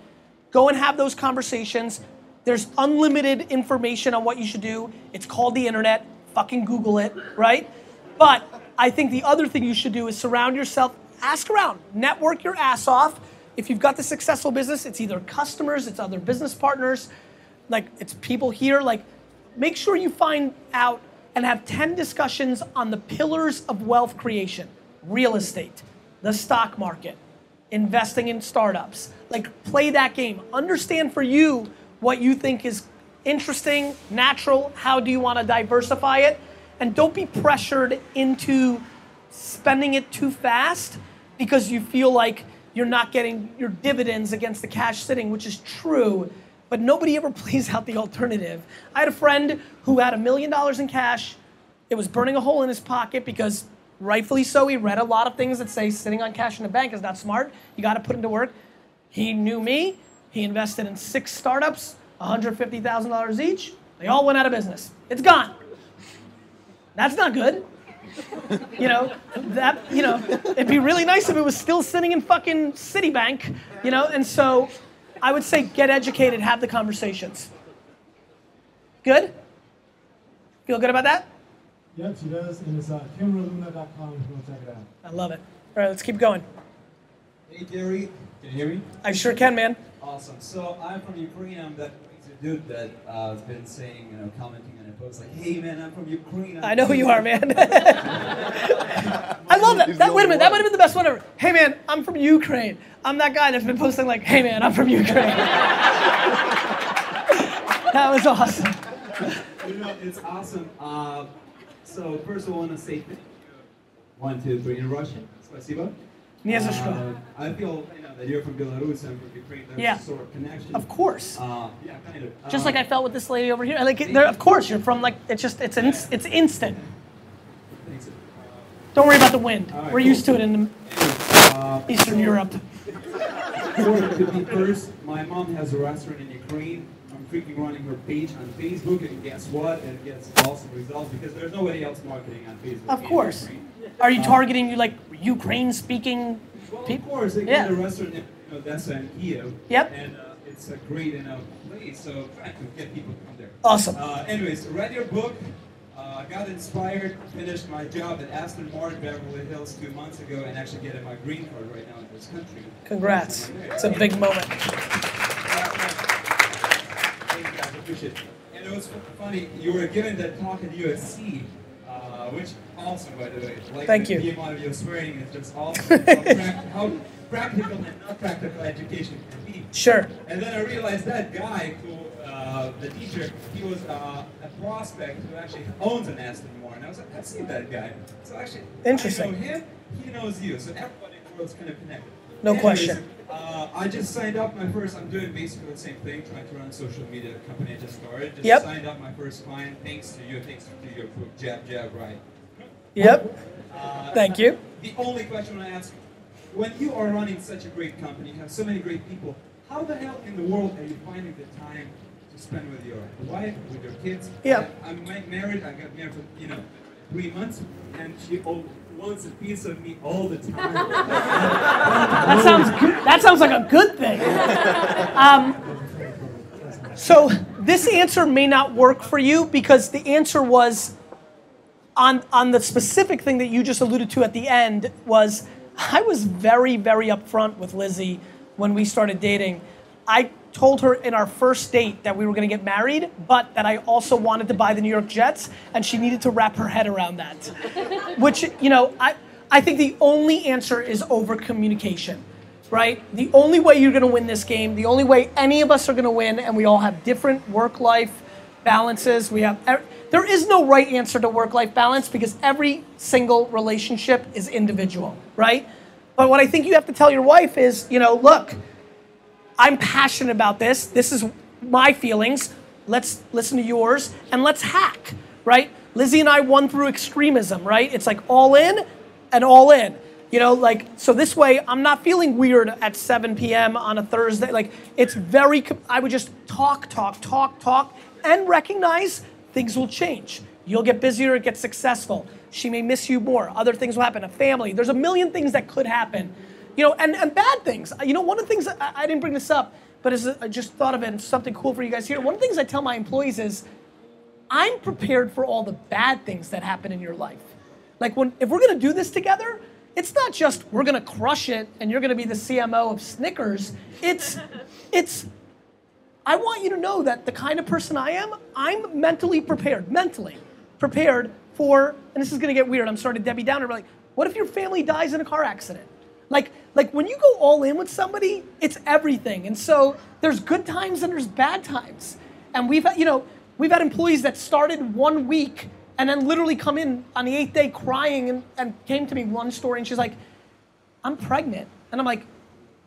Go and have those conversations. There's unlimited information on what you should do. It's called the internet. Fucking Google it, right? But I think the other thing you should do is surround yourself, ask around, network your ass off. If you've got the successful business, it's either customers, it's other business partners, like it's people here. Like, make sure you find out and have 10 discussions on the pillars of wealth creation real estate, the stock market, investing in startups. Like, play that game. Understand for you what you think is interesting, natural. How do you want to diversify it? And don't be pressured into spending it too fast because you feel like you're not getting your dividends against the cash sitting, which is true. But nobody ever plays out the alternative. I had a friend who had a million dollars in cash. It was burning a hole in his pocket because, rightfully so, he read a lot of things that say sitting on cash in the bank is not smart. You got to put it to work. He knew me. He invested in six startups, $150,000 each. They all went out of business. It's gone. That's not good. You know, that, you know, it'd be really nice if it was still sitting in fucking Citibank, you know, and so I would say get educated, have the conversations. Good? Feel good about that? Yep, she does, and it's uh, kimraluna.com if you want to check it out. I love it. All right, let's keep going. Hey Gary, can you hear me? I sure can, man. Awesome. So I'm from Ukraine. I'm that crazy dude that uh, has been saying, you know, commenting on a post like, "Hey man, I'm from Ukraine." I'm I know who you are, man. I love that. that wait a minute, that might have been the best one ever. Hey man, I'm from Ukraine. I'm that guy that's been posting like, hey man, I'm from Ukraine. that was awesome. you know, it's awesome. Uh, so first of all, I want to say thank you. One, two, three in Russian. Спасибо. Nie za Uh, что. I feel you know, that you're from Belarus and from Ukraine. There's Yeah. a sort of connection. Of course. Uh, yeah, kind of. Just Uh, like I felt with this lady over here. Like, there, of course, you're from like it's just it's ins- it's instant. Don't worry about the wind. Right, We're cool. used to it in Uh, Eastern Europe. To be first, my mom has a restaurant in Ukraine. I'm freaking running her page on Facebook, and guess what? It gets awesome results because there's nobody else marketing on Facebook. Of in course. Are you Uh, targeting you like Ukraine Well, of people? course, they Yeah. a restaurant in Odessa and Kiev. Yep. And uh, it's a great know, place, so trying to get people to come there. Awesome. Uh, anyways, read your book. Uh, got inspired, finished my job at Aston Martin Beverly Hills two months ago, and actually getting my green card right now in this country. Congrats. It's a big moment. Thank you guys, appreciate it. And it was funny, you were given that talk at USC, which awesome by the way. Like Thank the, you. The amount of your swearing is just awesome. how, prac- how practical and not practical education can be. Sure. And then I realized that guy who, uh, the teacher, he was uh, a prospect who actually owns an Aston Martin. I was like, I've seen that guy. So actually, Interesting. I know him, he knows you. So everybody in the world's kind of connected. No Anyways, question. Uh, I just signed up my first, I'm doing basically the same thing, trying to run a social media company I just started. Just Yep. signed up my first client thanks to you, thanks to your book, Jab, Jab, Right. Yep. Uh, Thank you. The only question I ask, when you are running such a great company, you have so many great people, how the hell in the world are you finding the time to spend with your wife, with your kids? Yeah. I'm married, I got married for, you know, three months, and she oh, wants a piece of me all the time. That sounds good. That sounds like a good thing. Um, so this answer may not work for you because the answer was on on the specific thing that you just alluded to at the end was I was very very upfront with Lizzie when we started dating. I told her in our first date that we were going to get married, but that I also wanted to buy the New York Jets, and she needed to wrap her head around that. Which you know, I I think the only answer is over communication right? The only way you're going to win this game, the only way any of us are going to win, and we all have different work life balances. We have er- there is no right answer to work life balance because every single relationship is individual, right? But what I think you have to tell your wife is, you know, look, I'm passionate about this. This is my feelings. let's listen to yours, and let's hack, right? Lizzie and I won through extremism, right? It's like all in and all in. You know, like, so this way I'm not feeling weird at 7 p.m. on a Thursday. Like, it's very, I would just talk, talk, talk, talk, and recognize things will change. You'll get busier, get successful. She may miss you more. Other things will happen. A family. There's a million things that could happen. You know, and, and bad things. You know, one of the things, I, I didn't bring this up, but as I just thought of it and something cool for you guys here. One of the things I tell my employees is, I'm prepared for all the bad things that happen in your life. Like when if we're gonna do this together, it's not just we're gonna crush it and you're gonna be the CMO of Snickers. It's it's I want you to know that the kind of person I am, I'm mentally prepared, mentally prepared for, and this is gonna get weird. I'm starting Debbie Downer, but like, what if your family dies in a car accident? Like, like when you go all in with somebody, it's everything. And so there's good times and there's bad times. And we've, you know, we've had employees that started one week and then literally come in on the eighth day crying and, and came to me one story and she's like, I'm pregnant. And I'm like,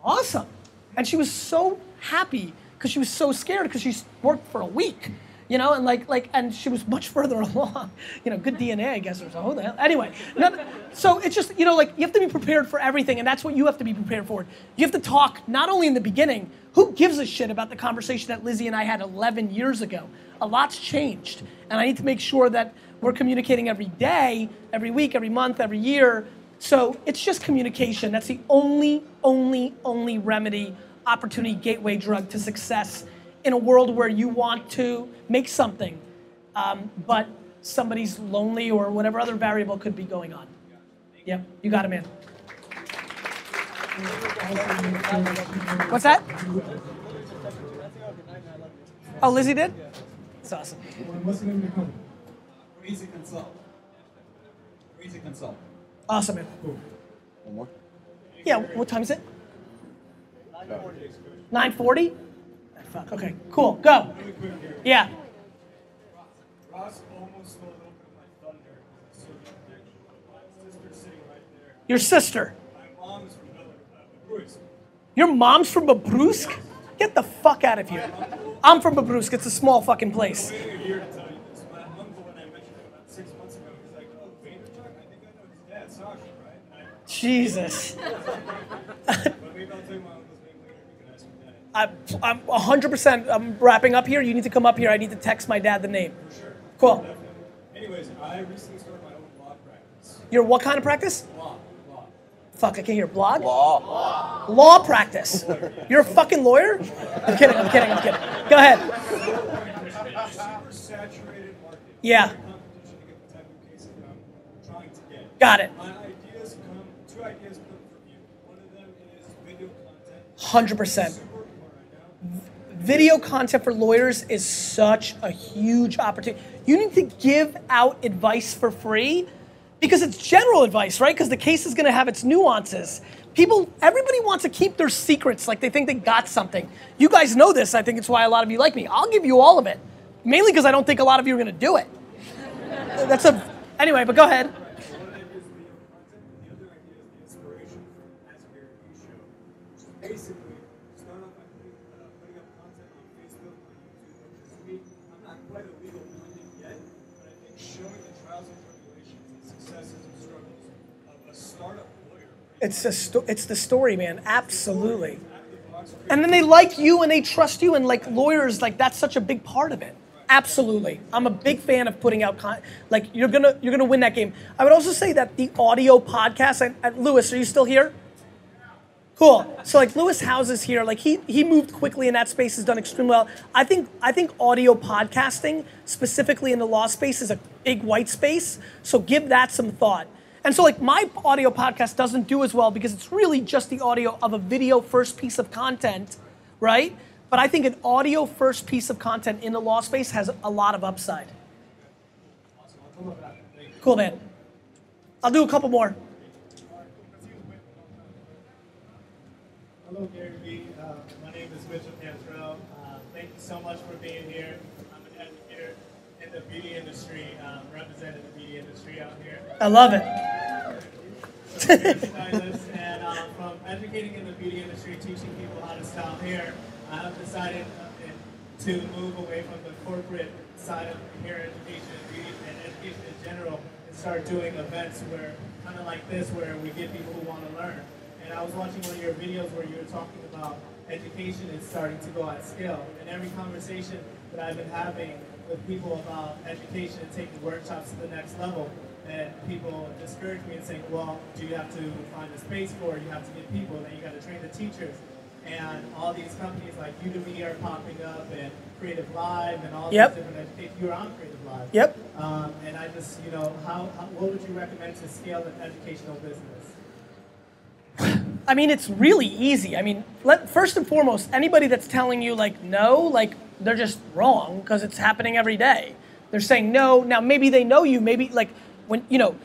awesome. And she was so happy because she was so scared because she's worked for a week, you know, and like, like, and she was much further along, you know, good DNA, I guess, or so. Who the hell? Anyway, so it's just, you know, like, you have to be prepared for everything, and that's what you have to be prepared for. You have to talk not only in the beginning, who gives a shit about the conversation that Lizzie and I had 11 years ago? A lot's changed, and I need to make sure that we're communicating every day, every week, every month, every year. So it's just communication. That's the only, only, only remedy, opportunity, gateway drug to success in a world where you want to make something, um, but somebody's lonely or whatever other variable could be going on. Yep, you got it, man. What's that? Oh, Lizzie did? That's awesome. What's the name of the company? Easy Consult. Easy Consult. Awesome, man. One more. Yeah, what time is it? 940? Fuck, okay, cool, go. Yeah. Your sister. Your mom's from Babruysk? Get the fuck out of here. I'm from Babruysk. It's a small fucking place. Jesus. but maybe I'll tell you my uncle's name later. You can ask your dad. I'm, I'm 100%. I'm wrapping up here. You need to come up here. I need to text my dad the name. Sure. Cool. Anyways, I recently started my own law practice. Your what kind of practice? Law. Law. Fuck, I can't hear. Blog? Law. Law practice. You're a fucking lawyer? I'm kidding, I'm kidding, I'm kidding. Go ahead. Super saturated market. Yeah. Competition to get the video content. 100%. Video content for lawyers is such a huge opportunity. You need to give out advice for free because it's general advice, right? Because the case is going to have its nuances. People, everybody wants to keep their secrets like they think they got something. You guys know this. I think it's why a lot of you like me. I'll give you all of it, mainly because I don't think a lot of you are going to do it. That's a, anyway, but go ahead. Basically, start off by putting, uh, putting up content on Facebook, on YouTube, which is me. I'm not quite a legal pundit yet, but I think showing the trials and tribulations and successes and struggles of a startup lawyer. It's sto- it's the story, man. Absolutely. And then they like you and they trust you, and like lawyers, like that's such a big part of it. Absolutely, I'm a big fan of putting out con- like you're gonna you're gonna win that game. I would also say that the audio podcast. And, and Lewis, are you still here? Cool. So like Lewis Howes's here, like he he moved quickly in that space, has done extremely well. I think I think audio podcasting, specifically in the law space, is a big white space. So give that some thought. And so like my audio podcast doesn't do as well because it's really just the audio of a video first piece of content, right? But I think an audio first piece of content in the law space has a lot of upside. Cool, man. I'll do a couple more. Hello, Gary Vee. Uh, my name is Mitchell Cantrell. Uh, thank you so much for being here. I'm an educator in the beauty industry, um, representing the beauty industry out here. I love it. So, I'm a stylist, and uh, from educating in the beauty industry, teaching people how to style hair, I have decided uh, to move away from the corporate side of hair education and beauty and education in general and start doing events where, kind of like this, where we get people who want to learn. And I was watching one of your videos where you were talking about education is starting to go at scale. And every conversation that I've been having with people about education and taking workshops to the next level, and people discourage me and saying, well, do you have to find a space for it? You have to get people, and then you got to train the teachers. And all these companies like Udemy are popping up, and CreativeLive, and all Yep. these different education. You're on CreativeLive. Yep. Um, and I just, you know, how, how, what would you recommend to scale an educational business? I mean, it's really easy. I mean, let, first and foremost, anybody that's telling you like no, like they're just wrong because it's happening every day. They're saying no. Now maybe they know you. Maybe like when you know,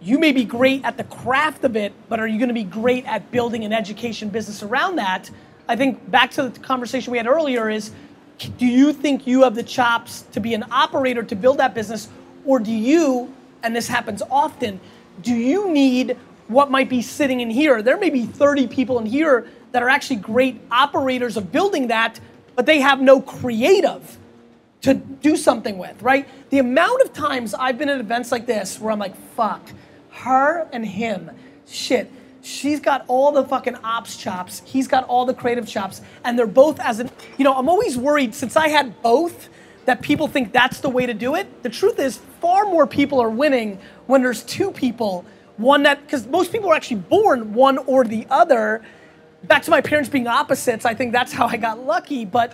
you may be great at the craft of it, but are you going to be great at building an education business around that? I think back to the conversation we had earlier is, do you think you have the chops to be an operator to build that business, or do you? And this happens often. Do you need what might be sitting in here. There may be 30 people in here that are actually great operators of building that, but they have no creative to do something with, right? The amount of times I've been at events like this where I'm like, fuck, her and him, shit. She's got all the fucking ops chops. He's got all the creative chops. And they're both as an, you know, I'm always worried since I had both that people think that's the way to do it. The truth is, far more people are winning when there's two people one that because most people are actually born one or the other back to my parents being opposites i think that's how i got lucky but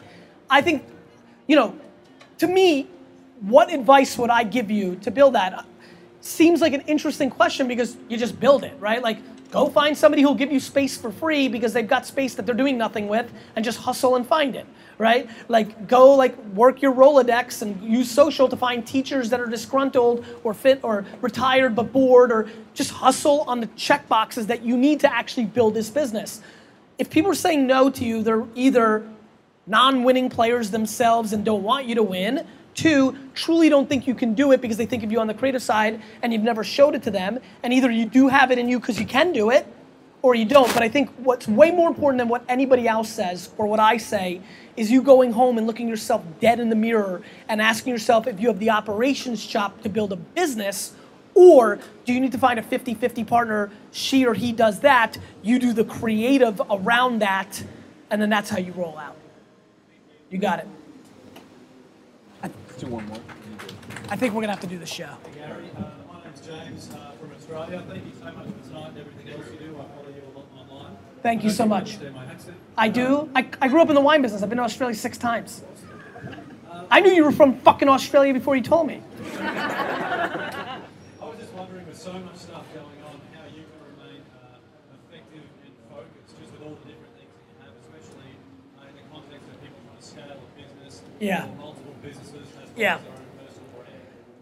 i think you know to me what advice would i give you to build that seems like an interesting question because you just build it right like go find somebody who'll give you space for free because they've got space that they're doing nothing with and just hustle and find it right? Like go like work your Rolodex and use social to find teachers that are disgruntled or fit or retired but bored or just hustle on the check boxes that you need to actually build this business. If people are saying no to you, they're either non-winning players themselves and don't want you to win. Two, truly don't think you can do it because they think of you on the creative side and you've never showed it to them. And either you do have it in you because you can do it, or you don't. But I think what's way more important than what anybody else says or what I say is you going home and looking yourself dead in the mirror and asking yourself if you have the operations chop to build a business or do you need to find a 50-50 partner she or he does that you do the creative around that and then that's how you roll out you got it Let's do one more i think we're gonna have to do the show Gary, uh, my name's James uh, from Australia. Thank you so much for tonight and everything else you do. I follow you a lot online. Thank you so don't much. my i do I, I grew up in the wine business i've been to australia six times i knew you were from fucking australia before you told me I was just wondering, with so much stuff going on, how you can remain uh, effective and focused just with all the different things that you have, especially uh, in the context of people trying to scale a business, Yeah. multiple businesses, Yeah. as their own personal brand.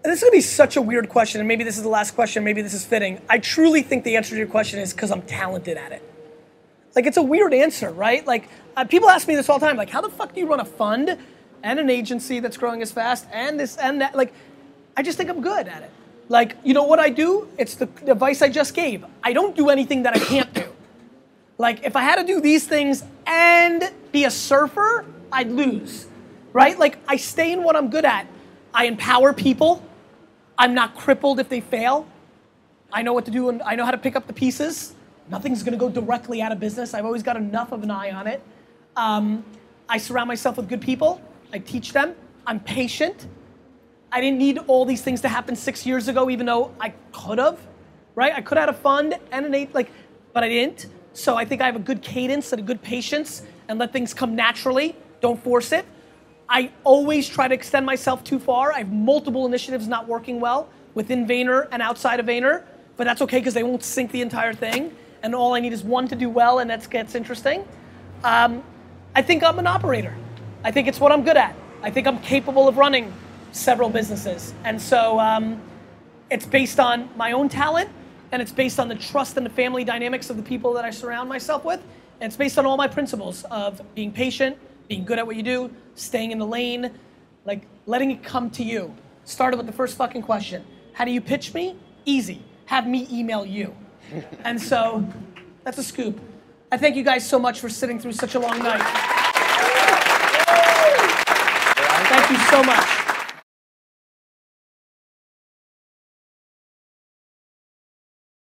And this is gonna be such a weird question, and maybe this is the last question, maybe this is fitting. I truly think the answer to your question is because I'm talented at it. Like, it's a weird answer, right? Like, uh, people ask me this all the time, like, how the fuck do you run a fund and an agency that's growing as fast and this and that? Like, I just think I'm good at it. Like, you know what I do? It's the advice I just gave. I don't do anything that I can't do. Like, if I had to do these things and be a surfer, I'd lose, right? Like, I stay in what I'm good at. I empower people. I'm not crippled if they fail. I know what to do and I know how to pick up the pieces. Nothing's gonna go directly out of business. I've always got enough of an eye on it. Um, I surround myself with good people. I teach them. I'm patient. I didn't need all these things to happen six years ago, even though I could have, right? I could have had a fund and an eight, like, but I didn't. So I think I have a good cadence and a good patience and let things come naturally. Don't force it. I always try to extend myself too far. I have multiple initiatives not working well within Vayner and outside of Vayner, but that's okay because they won't sink the entire thing. And all I need is one to do well, and that gets interesting. Um, I think I'm an operator. I think it's what I'm good at. I think I'm capable of running several businesses. And so um, it's based on my own talent and it's based on the trust and the family dynamics of the people that I surround myself with. And it's based on all my principles of being patient, being good at what you do, staying in the lane, like letting it come to you. Started with the first fucking question How do you pitch me? Easy. Have me email you. and so that's a scoop. I thank you guys so much for sitting through such a long night. Thank you so much.